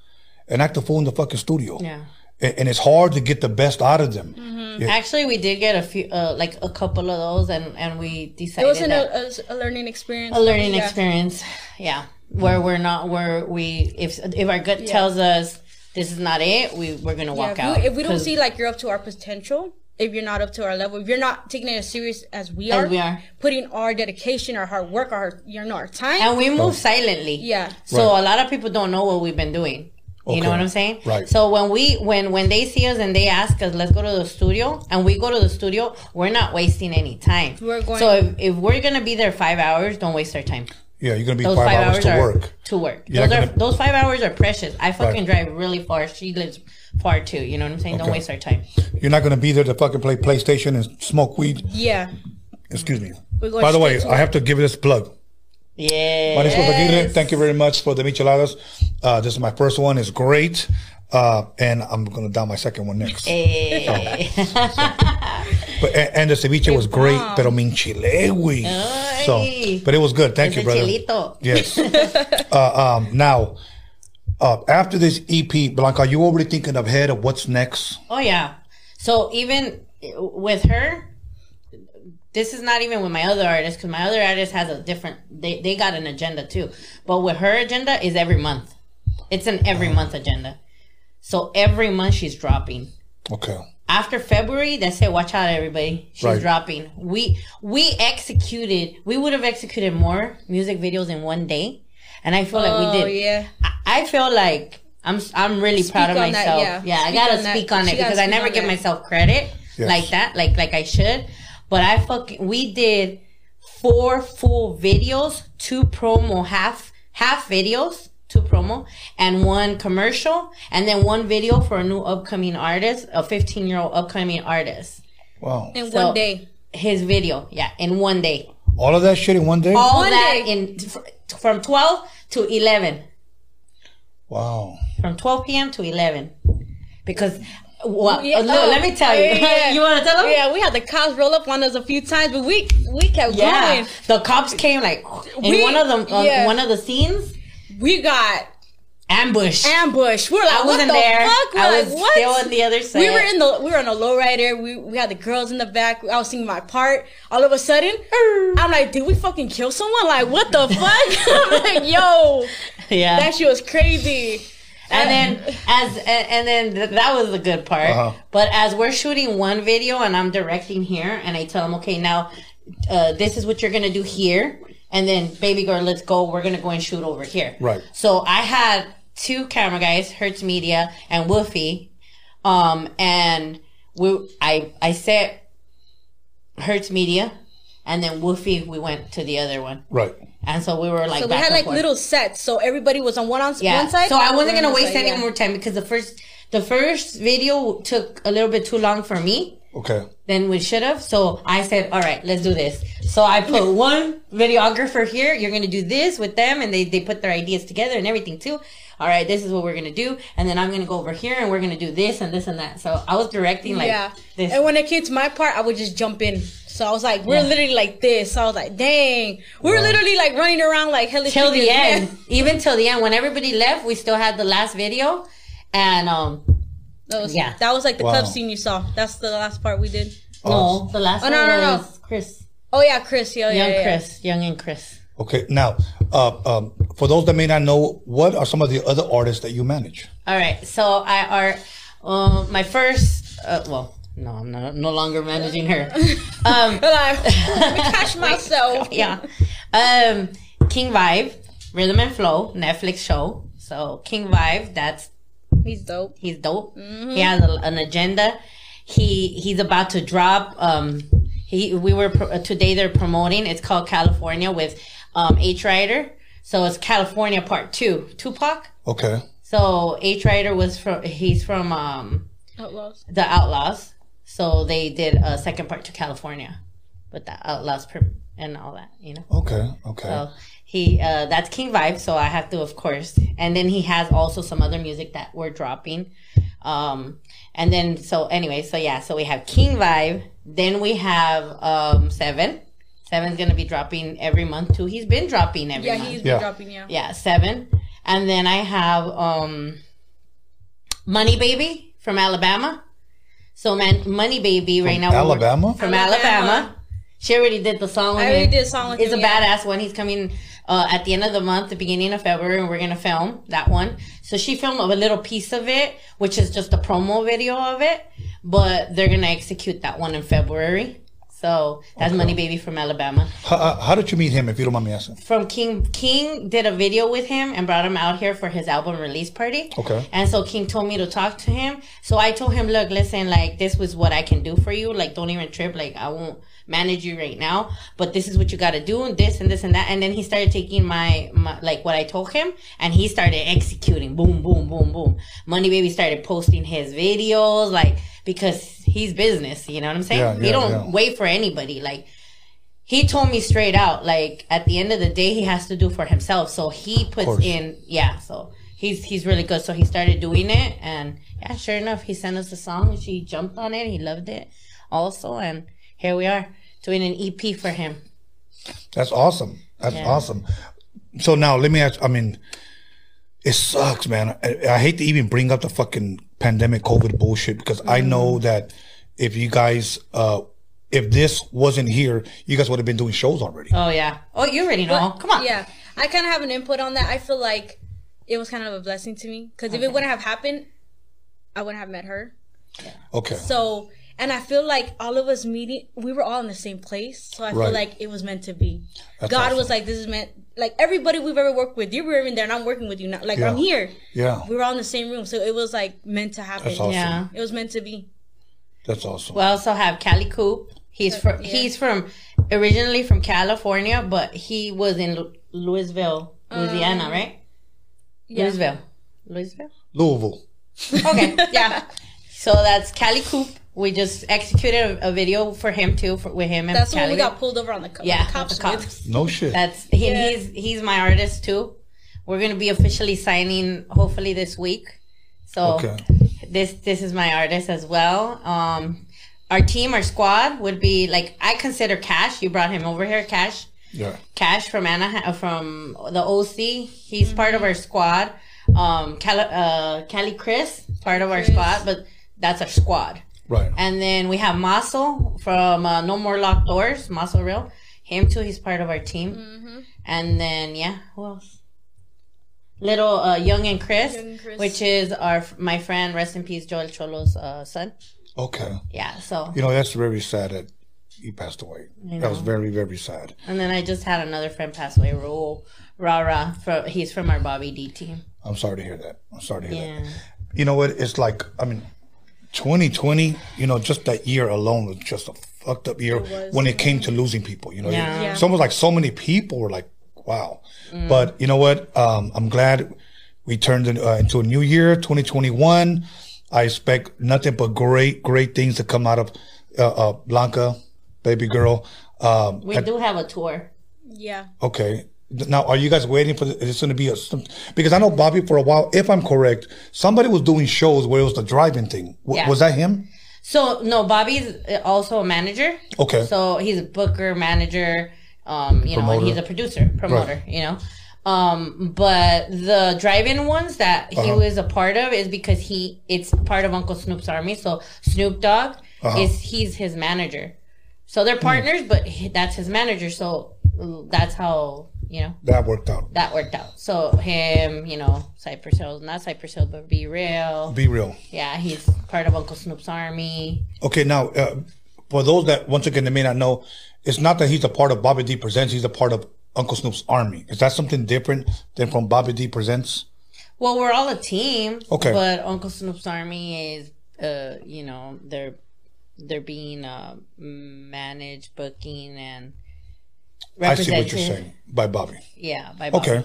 and act a fool in the fucking studio. Yeah. And, and it's hard to get the best out of them. Yeah. Actually, we did get a few, uh, like a couple of those, and and we decided It wasn't that a, a, a learning experience. a learning Yeah. experience. Yeah, where we're not where we if if our gut tells us this is not it, we we're gonna Yeah, walk if, out. we, if we don't see like you're up to our potential, if you're not up to our level, if you're not taking it as serious as we As are, we are. putting our dedication, our hard work, our you know our time. and we move silently. yeah, So a lot of people don't know what we've been doing. You know what I'm saying? Right. So when we when when they see us and they ask us, let's go to the studio, and we go to the studio, we're not wasting any time. We're going- So if, if we're gonna be there five hours, don't waste our time. Yeah, you're going to be Those five, five, hours, hours, to work. to work. You're Those are gonna- those five hours are precious. I fucking Right. drive really far. She lives far too. You know what I'm saying? Don't waste our time. You're not going to be there to fucking play PlayStation and smoke weed. yeah. Excuse me. By the way, I have to give this plug. Yeah. Mariscos Aguirre, thank you very much for the micheladas. Uh, this is my first one. It's great. Uh, and I'm going to down my second one next. Eh. But, and, the ceviche was great, pero min chile, güey. So, but it was good. Thank you, Ese brother. chilito. Yes. uh, um, now, uh, after this EP, Blanca, are you already thinking ahead of what's next? Oh yeah. So even with her, this is not even with my other artist because my other artist has a different. They they got an agenda too, but with her agenda is every month. It's an every month agenda. So every month she's dropping. Okay. After February, that's it. Watch out, everybody. She's Right. dropping. We we executed. We would have executed more music videos in one day, and I feel like Oh we did. yeah. I- I feel like I'm I'm really proud of on that, myself. yeah. yeah. I gotta on that. speak on it gotta because I never give that. myself credit Yes. like that, like like I should. But I fucking we did four full videos, two promo half half videos, two promo, and one commercial, and then one video for a new upcoming artist, a 15 year old upcoming artist. Wow. In So- one day. His video, yeah, in one day. All of that shit in one day? All One that day. in from 12 to 11. Wow. from 12 p.m. to 11 because well, Yeah, look, oh, let me tell you. yeah, you want to tell them? Yeah, we had the cops roll up on us a few times, but we we kept Yeah. going. The cops came like in We- one of them uh, yeah. one of the scenes We got ambush. ambushed. We were like, I what wasn't the there. fuck? We're I like, was what? still on the other side. we were in the we were on a lowrider. We we had the girls in the back. I was singing my part. All of a sudden, I'm like, did we fucking kill someone? Like, what the fuck? I'm like, yo, yeah. that shit was crazy. And then as and, and then th- that was the good part. Uh-huh. But as we're shooting one video and I'm directing here, and I tell them, okay, now uh, this is what you're gonna do here, and then baby girl, let's go. We're gonna go and shoot over here. Right. So I had two camera guys, Hertz Media and Woofy, um, and we I I set Hertz Media, and then Woofy we went to the other one, Right. And so we were like So we had and like forth. little sets. So everybody was on one on Yeah. one side. So I wasn't gonna waste the any yeah. more time because the first the first video took a little bit too long for me Okay. than we should have. So I said, all right, let's do this. So I put one videographer here. You're gonna do this with them, and they they put their ideas together and everything too. All right, this is what we're gonna do, and then I'm gonna go over here and we're gonna do this and this and that. So I was directing like yeah. this. And when it came to my part, I would just jump in. So I was like, we're Yeah. literally like this. So I was like, dang. We were Wow. literally like running around like hell till the end, even till the end. When everybody left, we still had the last video, and um, That was, Yeah. That was like the Wow. club scene you saw. That's the last part we did. no, the last Oh, one no, no, no. was Chris, Oh yeah, Chris. Yeah, yeah, young yeah. Chris, young and Chris. Okay. Now, uh, um, for those that may not know, what are some of the other artists that you manage? All right, so I are uh, my first. Uh, well, no, I'm no, no longer managing her. Um, Like, let me catch myself. yeah, um, King Vibe, Rhythm and Flow, Netflix show. So King Vibe, that's He's dope. he's dope. He has a, an agenda. He he's about to drop. Um, he we were pro- uh, today they're promoting. It's called California with um H Rider. So it's California Part Two. Tupac. Okay. So H Rider was from he's from um Outlawz. the Outlawz. So they did a second part to California with the Outlawz per- and all that, you know. Okay. Okay. So he uh that's King Vibe, so I have to of course. And then he has also some other music that we're dropping. Um and then so anyway, so yeah, so we have King Vibe, then we have um Seven. Seven's gonna be dropping every month too. He's been dropping every month. Yeah, month. he's been Yeah. dropping. Yeah. Yeah, seven. And then I have um Money Baby from Alabama. So man Money Baby right now Alabama? From Alabama. Alabama. She already did the song I already him. did a song with It's him, a yeah. badass one. He's coming uh, at the end of the month, the beginning of February, and we're gonna film that one. So she filmed a little piece of it, which is just a promo video of it, but they're gonna execute that one in February. So that's Money Baby from Alabama How, uh, how did you meet him, if you don't mind me asking? from King. King did a video with him and brought him out here for his album release party. Okay. And so King told me to talk to him. So I told him, look, listen, like this was what I can do for you. Like don't even trip. Like I won't manage you right now, but this is what you got to do and this and this and that. And then he started taking my, my like what I told him and he started executing. Boom, boom, boom, boom. Money Baby started posting his videos like because he's business. You know what I'm saying? Yeah, he yeah, don't yeah. wait for anybody. Like he told me straight out, like at the end of the day, he has to do for himself. So he puts in, yeah. So he's he's really good. So he started doing it, and yeah, sure enough, he sent us the song, and she jumped on it. He loved it, also, and here we are doing an EP for him. That's awesome. That's awesome. So now let me ask. I mean, it sucks, man. I, I hate to even bring up the fucking pandemic COVID bullshit because I Mm-hmm. know that if you guys, uh, if this wasn't here, you guys would have been doing shows already. Oh yeah. Oh, you already know. Come on. Yeah, I kind of have an input on that. I feel like it was kind of a blessing to me because if it wouldn't have happened, I wouldn't have met her. Okay. So, and I feel like all of us meeting, we were all in the same place. So I Right. feel like it was meant to be. That's God awesome. was like, this is meant. Like everybody we've ever worked with. You were even there, and I'm working with you now. Like Yeah. I'm here. Yeah, We were all in the same room, so it was like meant to happen. that's awesome. Yeah. It was meant to be. That's awesome. We also have Cali Coop. He's from yeah. he's from originally from California, but he was in Lu- Louisville, um, Louisiana, right? Yeah. Louisville, Louisville. Louisville. Okay, yeah. So that's Cali Coop. We just executed a, a video for him too, for, with him and That's when we got pulled over on the, co- yeah, the cops. the cops. No shit. That's he, Yeah. he's he's my artist too. We're gonna be officially signing hopefully this week. So Okay. this this is my artist as well. Um, our team, our squad would be like I consider Cash. You brought him over here, Cash. yeah. Cash from Anaheim, from the OC. He's part of our squad. Um, Cali, uh, Cali Chris, part of our Chris. squad, but that's our squad. Right. And then we have Maso from uh, No More Locked Doors, Maso Real. Him too, he's part of our team. And then, yeah, who else? Little uh, Young and Chris, Young and Chris. which is our my friend, rest in peace, Joel Cholo's uh, son. Okay. Yeah, so. You know, that's very sad that he passed away. That was very, very sad. And then I just had another friend pass away, Raul Rara. From, he's from our Bobby D team. I'm sorry to hear that. I'm sorry to hear Yeah. that. You know what? It's like, I mean, 2020, you know, just that year alone was just a fucked up year was. when it came to losing people. You know, Yeah. Yeah. it's almost like so many people were like, wow. But you know what? Um, I'm glad we turned in, uh, into a new year, 2021. I expect nothing but great, great things to come out of uh, uh, Blanca, baby girl. Um, We do have a tour. Yeah. Okay. Now, are you guys waiting for the, is going to be a, because I know Bobby for a while, if I'm correct, somebody was doing shows where it was the driving thing. W- Yeah. Was that him? So no, Bobby's also a manager. Okay. So he's a booker, manager, um, you know, and he's a producer, promoter, you know. Um, but the drive-in ones that he Uh-huh. was a part of is because he it's part of Uncle Snoop's army. So Snoop Dogg Uh-huh. is he's his manager. So they're Hmm. partners, but he, that's his manager. So uh, that's how you know That worked out. that worked out. So him, you know, Cypress Hill, not Cypress Hill, but B-Real. Be real. Yeah, he's part of Uncle Snoop's army. Okay. Now, uh, for those that, once again, they may not know, it's not that he's a part of Bobby D Presents, he's a part of Uncle Snoop's army. Is that something different than from Bobby D Presents? Well, we're all a team. Okay. But Uncle Snoop's Army is, uh, you know, they're they're being uh, managed, booking, and I see what you're saying by Bobby. Yeah, by Bob. Okay.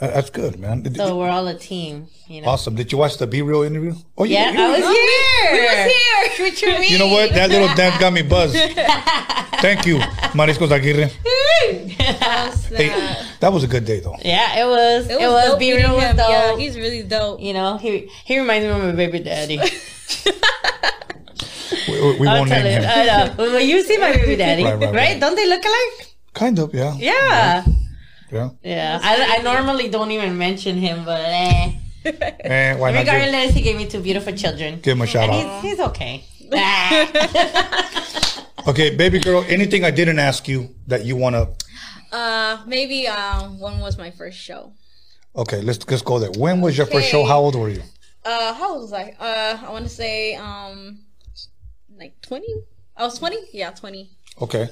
Uh, that's good, man. Did- So we're all a team. You know. awesome. Did you watch the B-Real interview? Oh, you- Yeah, you- I was you- here. We was here. What you mean? You know what? That little dance got me buzzed. Thank you, Mariscos Aguirre. Hey, that was a good day, though. yeah, it was. It It was. was, dope Be meeting real was him. Yeah, he's really dope. you know, he he reminds me of my baby daddy. We, we- we I'll won't tell name you. him. I know. Well, you see my baby daddy, Right, right, right, right. Don't they look alike? Kind of, yeah. Yeah. Yeah. Yeah. I, I normally don't even mention him, but eh. Eh, why not? Give, he gave me two beautiful children. give him a shout And out. he's, he's okay. Ah. Okay, baby girl, anything I didn't ask you that you want to. Uh, maybe um, when was my first show? Okay, let's let's go there. When was your first show? How old were you? Uh, how old was I? Uh, I want to say um, like twenty. I was twenty. Yeah, twenty. Okay.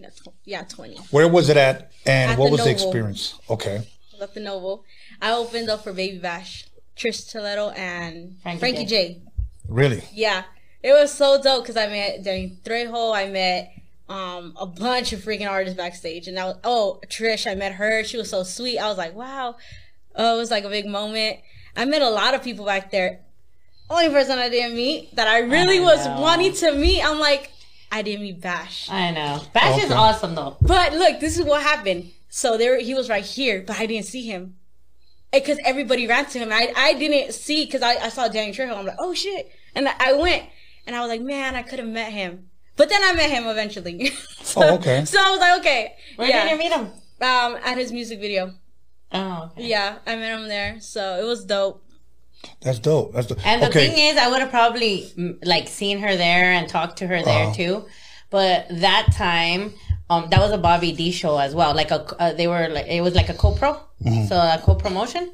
Yeah, tw- yeah, twenty. Where was it at? And At what the was the experience? Okay. At the Novo. I opened up for Baby Bash, Trish Toledo, and Frankie Frankie, J. J. Really? Yeah, it was so dope because I met during Trejo. I met um a bunch of freaking artists backstage, and I was oh Trish. I met her. She was so sweet. I was like, wow. Oh, it was like a big moment. I met a lot of people back there. Only person I didn't meet that I really I was wanting to meet. I'm like, I didn't meet Bash. I know. Bash is awesome though. But look, this is what happened. So there, he was right here, but I didn't see him because everybody ran to him. I I didn't see because I, I saw Danny Trejo. I'm like, oh shit, and I, I went and I was like, man, I could have met him. But then I met him eventually. so, Oh, okay. So I was like, okay, Where yeah. did you meet him? Um, at his music video. Oh, okay. Yeah, I met him there. So it was dope. That's dope. That's dope. And the okay. thing is, I would have probably mm, like seen her there and talked to her there Uh-huh. too. But that time, um, that was a Bobby D show as well. Like a, uh, they were like it was like a co-pro, Mm-hmm. so a co-promotion.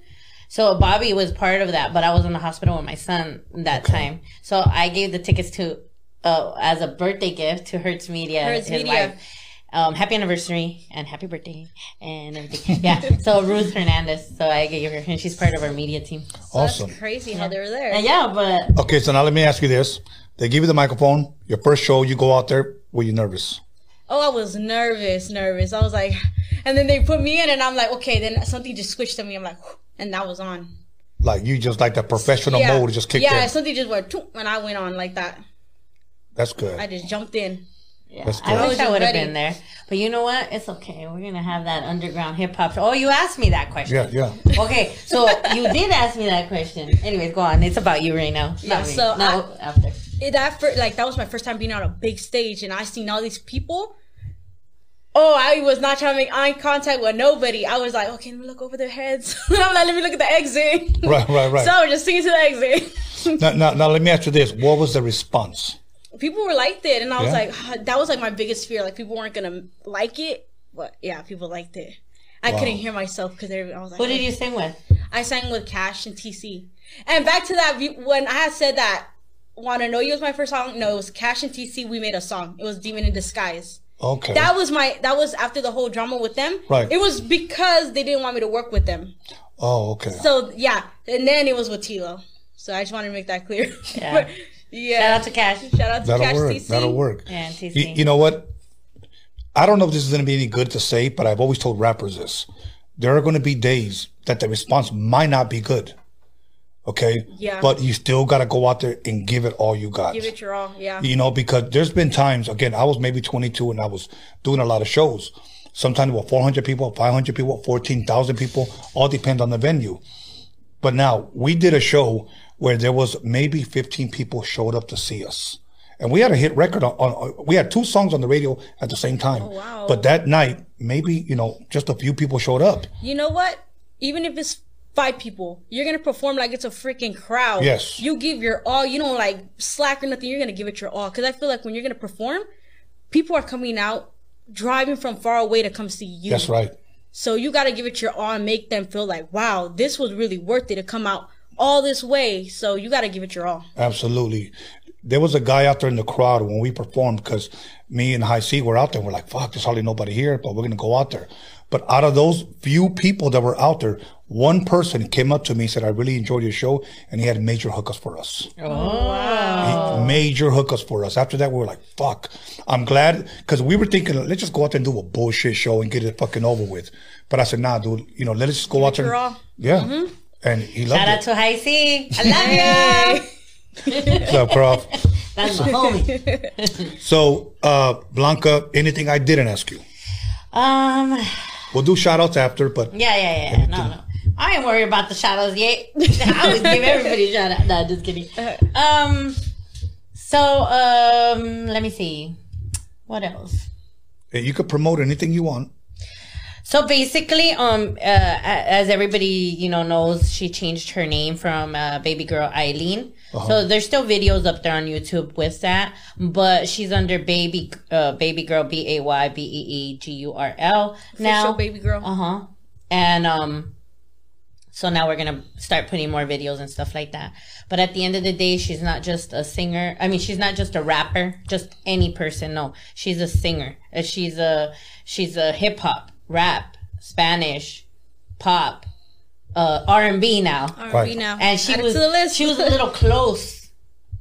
So Bobby was part of that, but I was in the hospital with my son that time. So I gave the tickets to, uh, as a birthday gift to Hertz Media. Hertz Media. wife. Um, happy anniversary and happy birthday and everything. Yeah. So Ruth Hernandez. So I gave her, and she's part of our media team. Awesome. That's crazy how they were there. And yeah, but Okay, so now let me ask you this. They give you the microphone, your first show, you go out there, were you nervous? Oh, I was nervous, nervous. I was like, and then they put me in, and I'm like, okay. Then something just switched to me. I'm like, and that was on. Like you just like the professional yeah, mode just kicked yeah. in. Something just went, "Toot," and I went on like that. That's good. I just jumped in. Yeah, I wish oh, I would have been there. But you know what? It's okay. We're gonna have that underground hip hop. Oh, you asked me that question. yeah, yeah. Okay, so you did ask me that question. Anyways, go on. It's about you right now. Yeah, Not me. so no, after. It, that fir- like that was my first time being on a big stage, and I seen all these people. Oh, I was not trying to make eye contact with nobody. I was like, okay, let me look over their heads. I'm like, let me look at the exit. Right, right, right. So I was just singing to the exit. now, now, now let me ask you this. What was the response? People were liked it, and I was Yeah. like, ah, that was like my biggest fear. Like people weren't gonna like it, but yeah, people liked it. I Wow. couldn't hear myself because I was like, "What did you sing with? I sang with Cash and TC. And back to that, when I had said that, "Wanna Know You" was my first song. No, it was Cash and TC. We made a song. It was "Demon in Disguise." Okay. That was my. That was after the whole drama with them. Right. It was because they didn't want me to work with them. oh, okay. So yeah, and then it was with Tilo. So I just wanted to make that clear. Yeah. But, yeah. Shout out to Cash Shout out to That'll Cash work. TC. That'll work. and TC. You, you know what? I don't know if this is going to be any good to say, but I've always told rappers this. There are going to be days that the response might not be good. Okay? Yeah. But you still got to go out there and give it all you got. Give it your all. Yeah. you know, because there's been times, again, I was maybe 22 and I was doing a lot of shows. Sometimes with 400 people, 500 people, 14,000 people, all depends on the venue. But now we did a show where there was maybe 15 people showed up to see us. And we had a hit record on, on we had two songs on the radio at the same time. Oh, wow. But that night, maybe, you know, just a few people showed up. You know what? Even if it's five people, you're gonna perform like it's a freaking crowd. Yes. You give your all. You don't like slack or nothing. You're gonna give it your all. Cause I feel like when you're gonna perform, people are coming out, driving from far away to come see you. That's right. So you gotta give it your all and make them feel like, wow, this was really worth it to come out all this way. So you gotta give it your all. Absolutely. There was a guy out there in the crowd when we performed because me and High C were out there. We're like, fuck, there's hardly nobody here, but we're going to go out there. But out of those few people that were out there, one person came up to me and said, I really enjoyed your show. And he had major hookups for us. Oh. oh. He- major hookups for us. After that, we were like, fuck. I'm glad because we were thinking, let's just go out there and do a bullshit show and get it fucking over with. But I said, nah, dude, you know, let's just go out there. your and- all. Yeah. Mm-hmm. And he loved Shout out to High C. I love you. What's up, Prof? That's my homie. So, uh, Blanca, anything I didn't ask you? Um. We'll do shout outs after, but Yeah, yeah, yeah. No, no. I ain't worried about the shout outs yet. I always give everybody a shout out. No, just kidding. Um. So, um, let me see. What else? you could promote anything you want. So basically, um, uh, as everybody you know knows, she changed her name from uh, baby girl Eileen. So there's still videos up there on YouTube with that, but she's under baby uh, baby girl B A Y B E E G U R L now. Official baby girl. Uh huh. And um, so now we're gonna start putting more videos and stuff like that. But at the end of the day, she's not just a singer. I mean, she's not just a rapper, just any person. No, she's a singer. Uh, She's a she's a hip hop, rap, Spanish, pop, uh, R and B now. R&B now. And she Add was to the list. she was a little close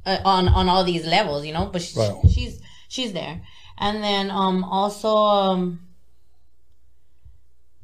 uh, on on all these levels, you know. But she, Right. she's she's there. And then um also um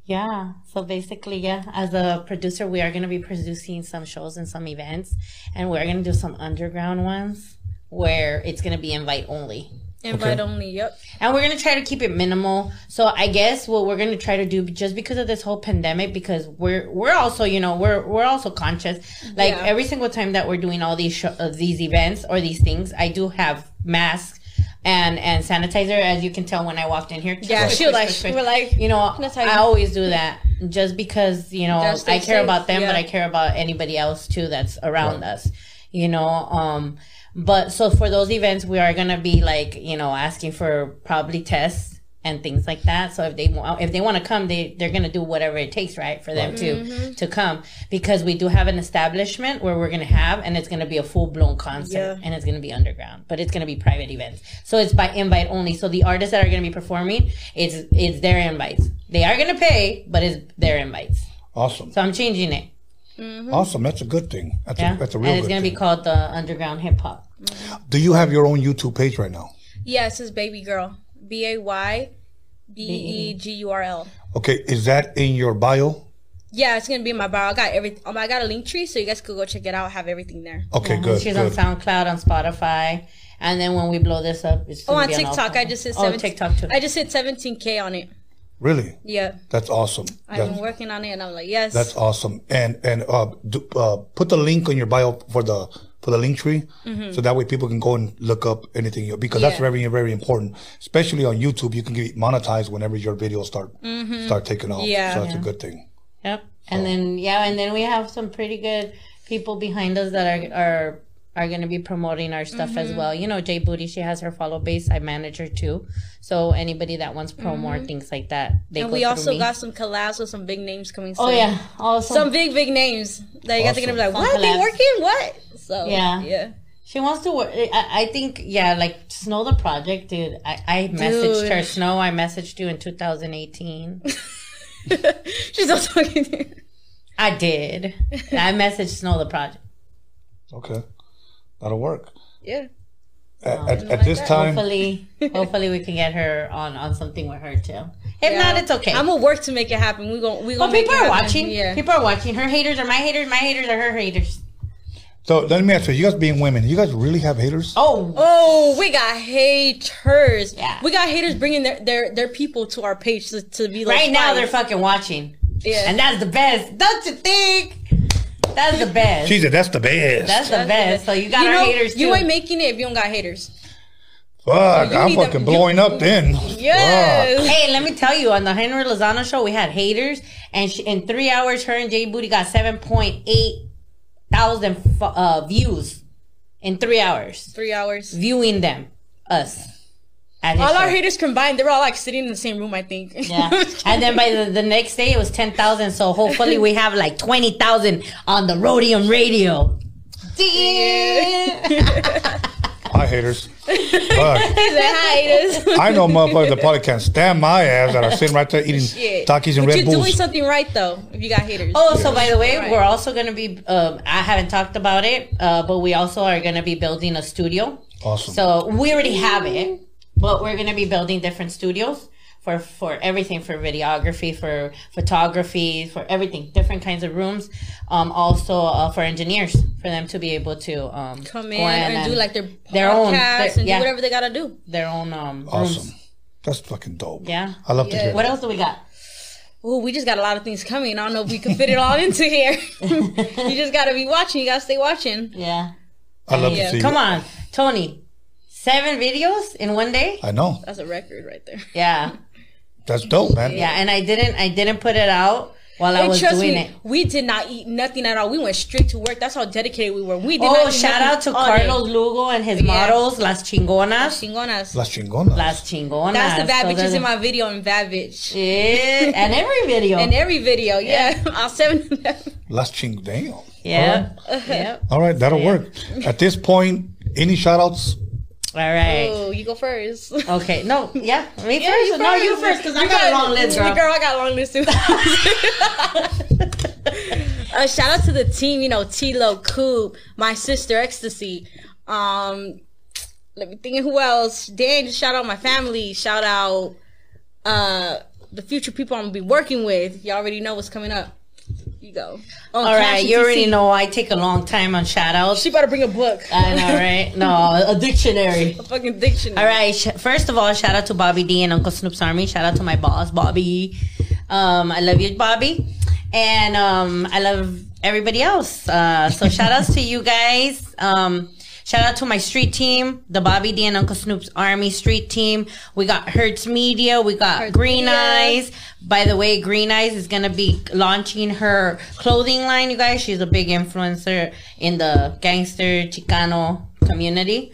yeah, so basically, yeah, as a producer, we are going to be producing some shows and some events, and we're going to do some underground ones where it's going to be invite only. Invite only. Yep. And we're going to try to keep it minimal. So I guess what we're going to try to do just because of this whole pandemic because we're we're also, you know, we're we're also conscious. Like Yeah. every single time that we're doing all these sho- uh, these events or these things, I do have masks and and sanitizer as you can tell when I walked in here. Yeah, she was like, we were like, you know, I always do that just because you know I care safe, about them, but. I care about anybody else too that's around us. You know, um, but so for those events, we are gonna be like you know asking for probably tests and things like that. So if they want, if they want to come, they they're gonna do whatever it takes, right, for them to mm-hmm. to come because we do have an establishment where we're gonna have, and it's gonna be a full blown concert, Yeah. and it's gonna be underground, but it's gonna be private events. So it's by invite only. So the artists that are gonna be performing, it's it's their invites. They are gonna pay, but it's their invites. Awesome. So I'm changing it. Mm-hmm. Awesome. That's a good thing. That's, Yeah, a, that's a real and it's gonna be called the Underground Hip Hop. Mm-hmm. Do you have your own YouTube page right now? Yeah, it says baby girl. B A Y B E G U R L. Okay. Is that in your bio? Yeah, it's gonna be in my bio. I got every. Um, I got a link tree, so you guys could go check it out. I have everything there. Okay, Yeah, good. She's good. on SoundCloud, on Spotify, and then when we blow this up, it's Oh, on be all TikTok, I just hit Oh, TikTok too. I just hit 17k on it. Really? Yeah, That's awesome. I've That's, been working on it, and I'm like, yes. that's awesome. And and uh, do, uh, put the link on your bio for the for the link tree, so that way people can go and look up anything you- because that's Mm-hmm. Very very important. Especially on YouTube, you can get monetized whenever your videos start start taking off. Mm-hmm. Yeah. so that's a good thing. Yep. And then yeah, and then we have some pretty good people behind us that are are are going to be promoting our stuff Mm-hmm. as well. You know, Jay Booty, she has her follow base. I manage her too. So anybody that wants promo or things like that, they Mm-hmm. and go we also me. got some collabs with some big names coming soon. Oh yeah, also some big big names that you guys are gonna be like, Awesome. what? They working? What? So Yeah. yeah. She wants to work. I, I think, yeah, like Snow Tha Product, dude. I, I messaged Dude. her. Snow, I messaged you in 2018. She's not talking to you. I did. I messaged Snow Tha Product. Okay, that'll work. Yeah. At, at, at this time, Hopefully, hopefully we can get her on on something with her too. If Yeah. not, it's okay. I'm gonna work to make it happen. We gon' we but gonna make people are happen. watching. Yeah. People are watching. Her haters are my haters. My haters are her haters. so let me ask you: You guys being women, you guys really have haters? Oh, Oh, we got haters. Yeah. We got haters bringing their their, their people to our page to, to be like right now spies. they're fucking watching, Yeah. and that's the best. Don't you think? That's the best. She said that's the best. That's the best. So you got you our know, haters too. You ain't making it if you don't got haters. Fuck, you I'm need them- fucking you- blowing up then. Yes. Hey, let me tell you, on the Henry Lozano show, we had haters, and she, in three hours, her and Jay Booty got seven point eight thousand uh, views in three hours. Three hours. Viewing them, us. At his All our haters combined, they were all like sitting in the same room. I think. Yeah, and then by the, the next day it was ten thousand. So hopefully we have like twenty thousand on the Rhodium Radio. Hi, haters. Hi, haters. I know motherfuckers that probably can't stand my ass that are sitting right there eating Shit. Takis and But Red you're doing something right though. If you got haters. Oh, so by the way, Right. we're also going to be, um, I haven't talked about it, uh, but we also are going to be building a studio. Awesome. So we already have it, but we're going to be building different studios for, for everything, for videography, for photography, for everything, different kinds of rooms. Um, also uh, for engineers, for them to be able to um, come go in and, do like their their own- podcasts their- and yeah. do whatever they gotta do. their own um, awesome. rooms. That's fucking dope. Yeah. I love to Yeah. hear What that. else do we got? Oh, we just got a lot of things coming. I don't know if we can fit it all into here. you just gotta be watching. You gotta stay watching. Yeah. I love Yeah. to see Come you. on, Tony. Seven videos in one day? I know. That's a record right there. Yeah. That's dope, man. Yeah, and I didn't I didn't put it out while I was trust doing me, it. we did not eat nothing at all. We went straight to work. That's how dedicated we were. We did Oh, not shout nothing out to all day. Carlos Lugo and his Yeah. models, Las Chingonas. Chingonas. Las chingonas. Las Chingonas. That's the bad So bitches in my video in bad bitch. Yeah, and every video. In every video, yeah. I'll send them. Las ching. Damn. yeah. yeah. All right, that'll work. At this point, any shout outs? All right. Oh, you go first. Okay. No, yeah. Me Yeah, first. no, you first, because I You got a long list, girl. Girl, I got a long list too. uh, shout out to the team, you know, T-Lo, Coop, my sister, Ecstasy. Um, let me think of who else. Dan, just shout out my family. Shout out uh the future people I'm gonna be working with. Y'all already know what's coming up. You go. Oh, All right. You already know I take a long time on shout outs. She better bring a book. I know, right? No, a dictionary. a fucking dictionary. All right. First of all, shout out to Bobby D and Uncle Snoop's Army. Shout out to my boss, Bobby. Um, I love you, Bobby, and um, I love everybody else. Uh, so shout outs to you guys. Um, shout out to my street team, the Bobby D and Uncle Snoop's Army street team. We got Hertz Media. We got Hertz Green Media. Eyes. By the way, Green Eyes is gonna be launching her clothing line. You guys, she's a big influencer in the gangster Chicano community.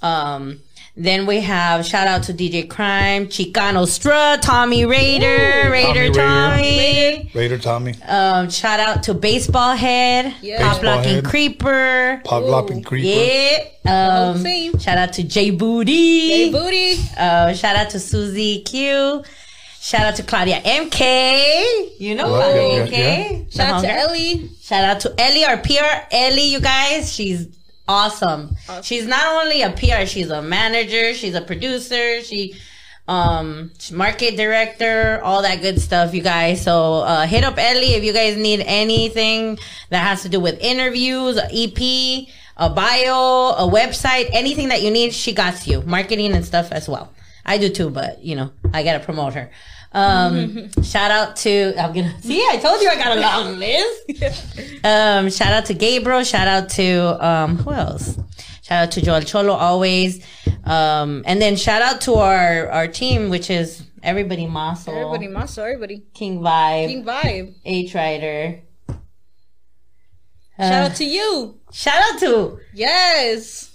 Um, Then we have shout out to DJ Crime, Chicano Strut, Tommy Raider, Raider Tommy Tommy. Raider Tommy, Um, shout out to Baseball Head, Yeah. Pop Baseball Locking Head. Creeper. Pop Lopping Creeper. Yeah. Whole Um, team. shout out to J Booty. Hey, booty. Uh, shout out to Susie Q. Shout out to Claudia MK. You know Oh, Claudia yeah, MK. yeah, The Shout out to. Ellie. Shout out to Ellie, our PR Ellie, you guys. She's awesome. She's not only a PR, she's a manager, she's a producer, she um market director, all that good stuff, you guys. So uh hit up Ellie if you guys need anything that has to do with interviews, a EP, a bio, a website, anything that you need, she got you. Marketing and stuff as well. I do too, but you know, I gotta promote her. Um, shout out to I'm gonna see. I told you I got a long list. Um, shout out to Gabriel. Shout out to um, who else? Shout out to Joel Cholo always. Um, and then shout out to our our team, which is everybody Maso, Everybody, Maso, everybody. King Vibe, King Vibe. H Rider. Shout out to you. Shout out to Yes.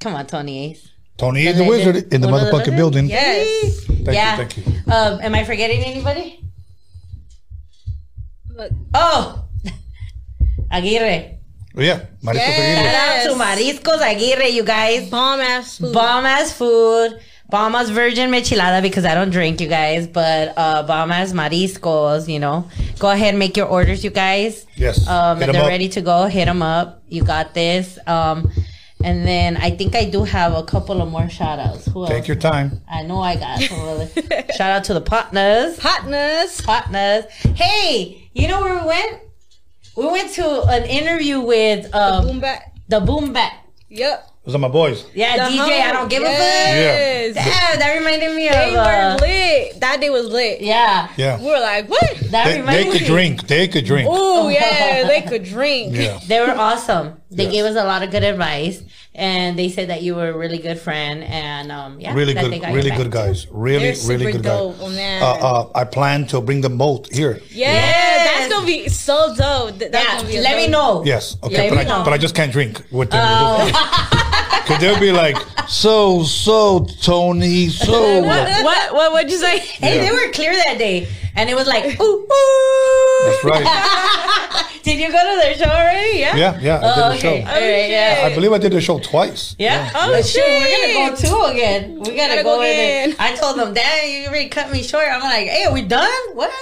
come on Tony Ace. Tony is The the wizard in the One of the motherfucking building. Yes. Thank yeah. you, thank you. Um, am I forgetting anybody? Look. Oh, Aguirre. Oh, yeah, Marisco Yes. Aguirre. Shout out to Mariscos Aguirre, you guys. Bomb ass food. Bomb ass food. Bomb ass virgin michelada because I don't drink, you guys. But uh, bomb ass mariscos, you know. Go ahead and make your orders, you guys. Yes. Um, Hit they're up. ready to go, hit them up. You got this. Um, and then I think I do have a couple of more shout outs. Who else? Take your time. I know I got some other. shout out to the partners. Partners. Partners. Hey, you know where we went? We went to an interview with uh, Boom back. the Boom Bat. Yep. Those are my boys. Yeah, The DJ. I don't give a fuck. yes. Damn, that reminded me They of. were Uh, lit. That day was lit. yeah, Yeah. We were like, what? that They, reminded they could me. drink. They could drink. Oh yeah, they could drink. Yeah. They were awesome. They Yes. gave us a lot of good advice, and they said that you were a really good friend, and um, yeah, Really good, they got your really good guys. Really, super really good dope, guys. man. Uh, uh, I plan to bring them both here. Yeah, Yes. that's gonna be so dope. That's Yeah, be a let me know. Yes. Okay. Let But me I, know. but I just can't drink with them. Oh. Because they'll be like, so, so, Tony, so. What? What? What? What'd you say? Hey, they were clear that day, and it was like, ooh, ooh. That's right. Did you go to their show already? Yeah. Yeah, yeah. I did Oh, the okay. Oh, show. All right, yeah. I believe I did the show twice. Yeah. Oh, But shoot, we're gonna go two again. We gotta, Gotta go, go in again. I told them, Dad, you already cut me short. I'm like, Hey, are we done? What?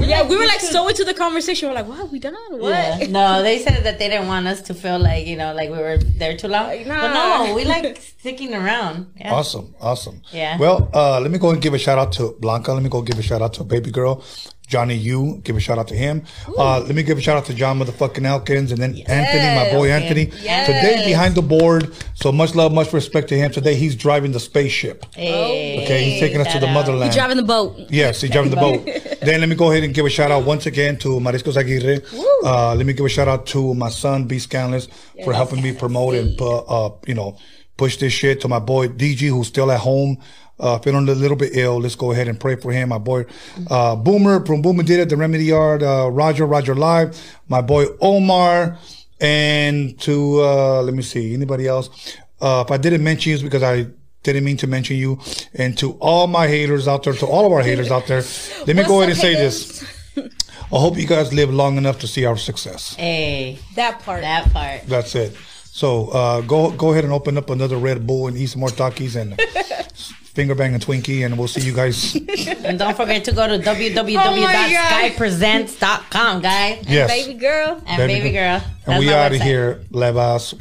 Yeah, we were like so into the conversation. We're like, what? We done? What? Yeah. No, they said that they didn't want us to feel like you know, like we were there too long. Like, But no, we like sticking around. Yeah. Awesome, awesome. Yeah. Well, uh, let me go and give a shout out to Blanca. Let me go give a shout out to baby girl. Johnny Yu, give a shout out to him. Uh, let me give a shout out to John motherfucking Elkins and then Anthony, my boy Anthony. Yes. Today behind the board. So much love, much respect to him. Today he's driving the spaceship. Hey, Okay, he's taking us to the out. motherland. He's driving the boat. Yes, he's driving the boat. then let me go ahead and give a shout out once again to Mariscos Aguirre. Uh, let me give a shout out to my son, B. Scanless, for helping me promote and, pu- uh, you know, push this shit. To my boy, DG, who's still at home, uh, feeling a little bit ill. Let's go ahead and pray for him. My boy, uh, Boomer from Boomer did it, the Remedy Yard, uh, Roger, Roger Live, my boy, Omar, and to, uh, let me see, anybody else? Uh, if I didn't mention you, it's because I didn't mean to mention you. And to all my haters out there, to all of our haters out there, let me go ahead and say this. I hope you guys live long enough to see our success. Hey, That part. that part. That's it. So uh, go go ahead and open up another Red Bull and eat some more Takis and finger bang a Twinkie, and we'll see you guys. And don't forget to go to God. www.skypresents.com, guys. Yes. Baby girl. And Baby baby, girl. girl. And That's we my out of here, Levas.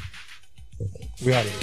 We out of here.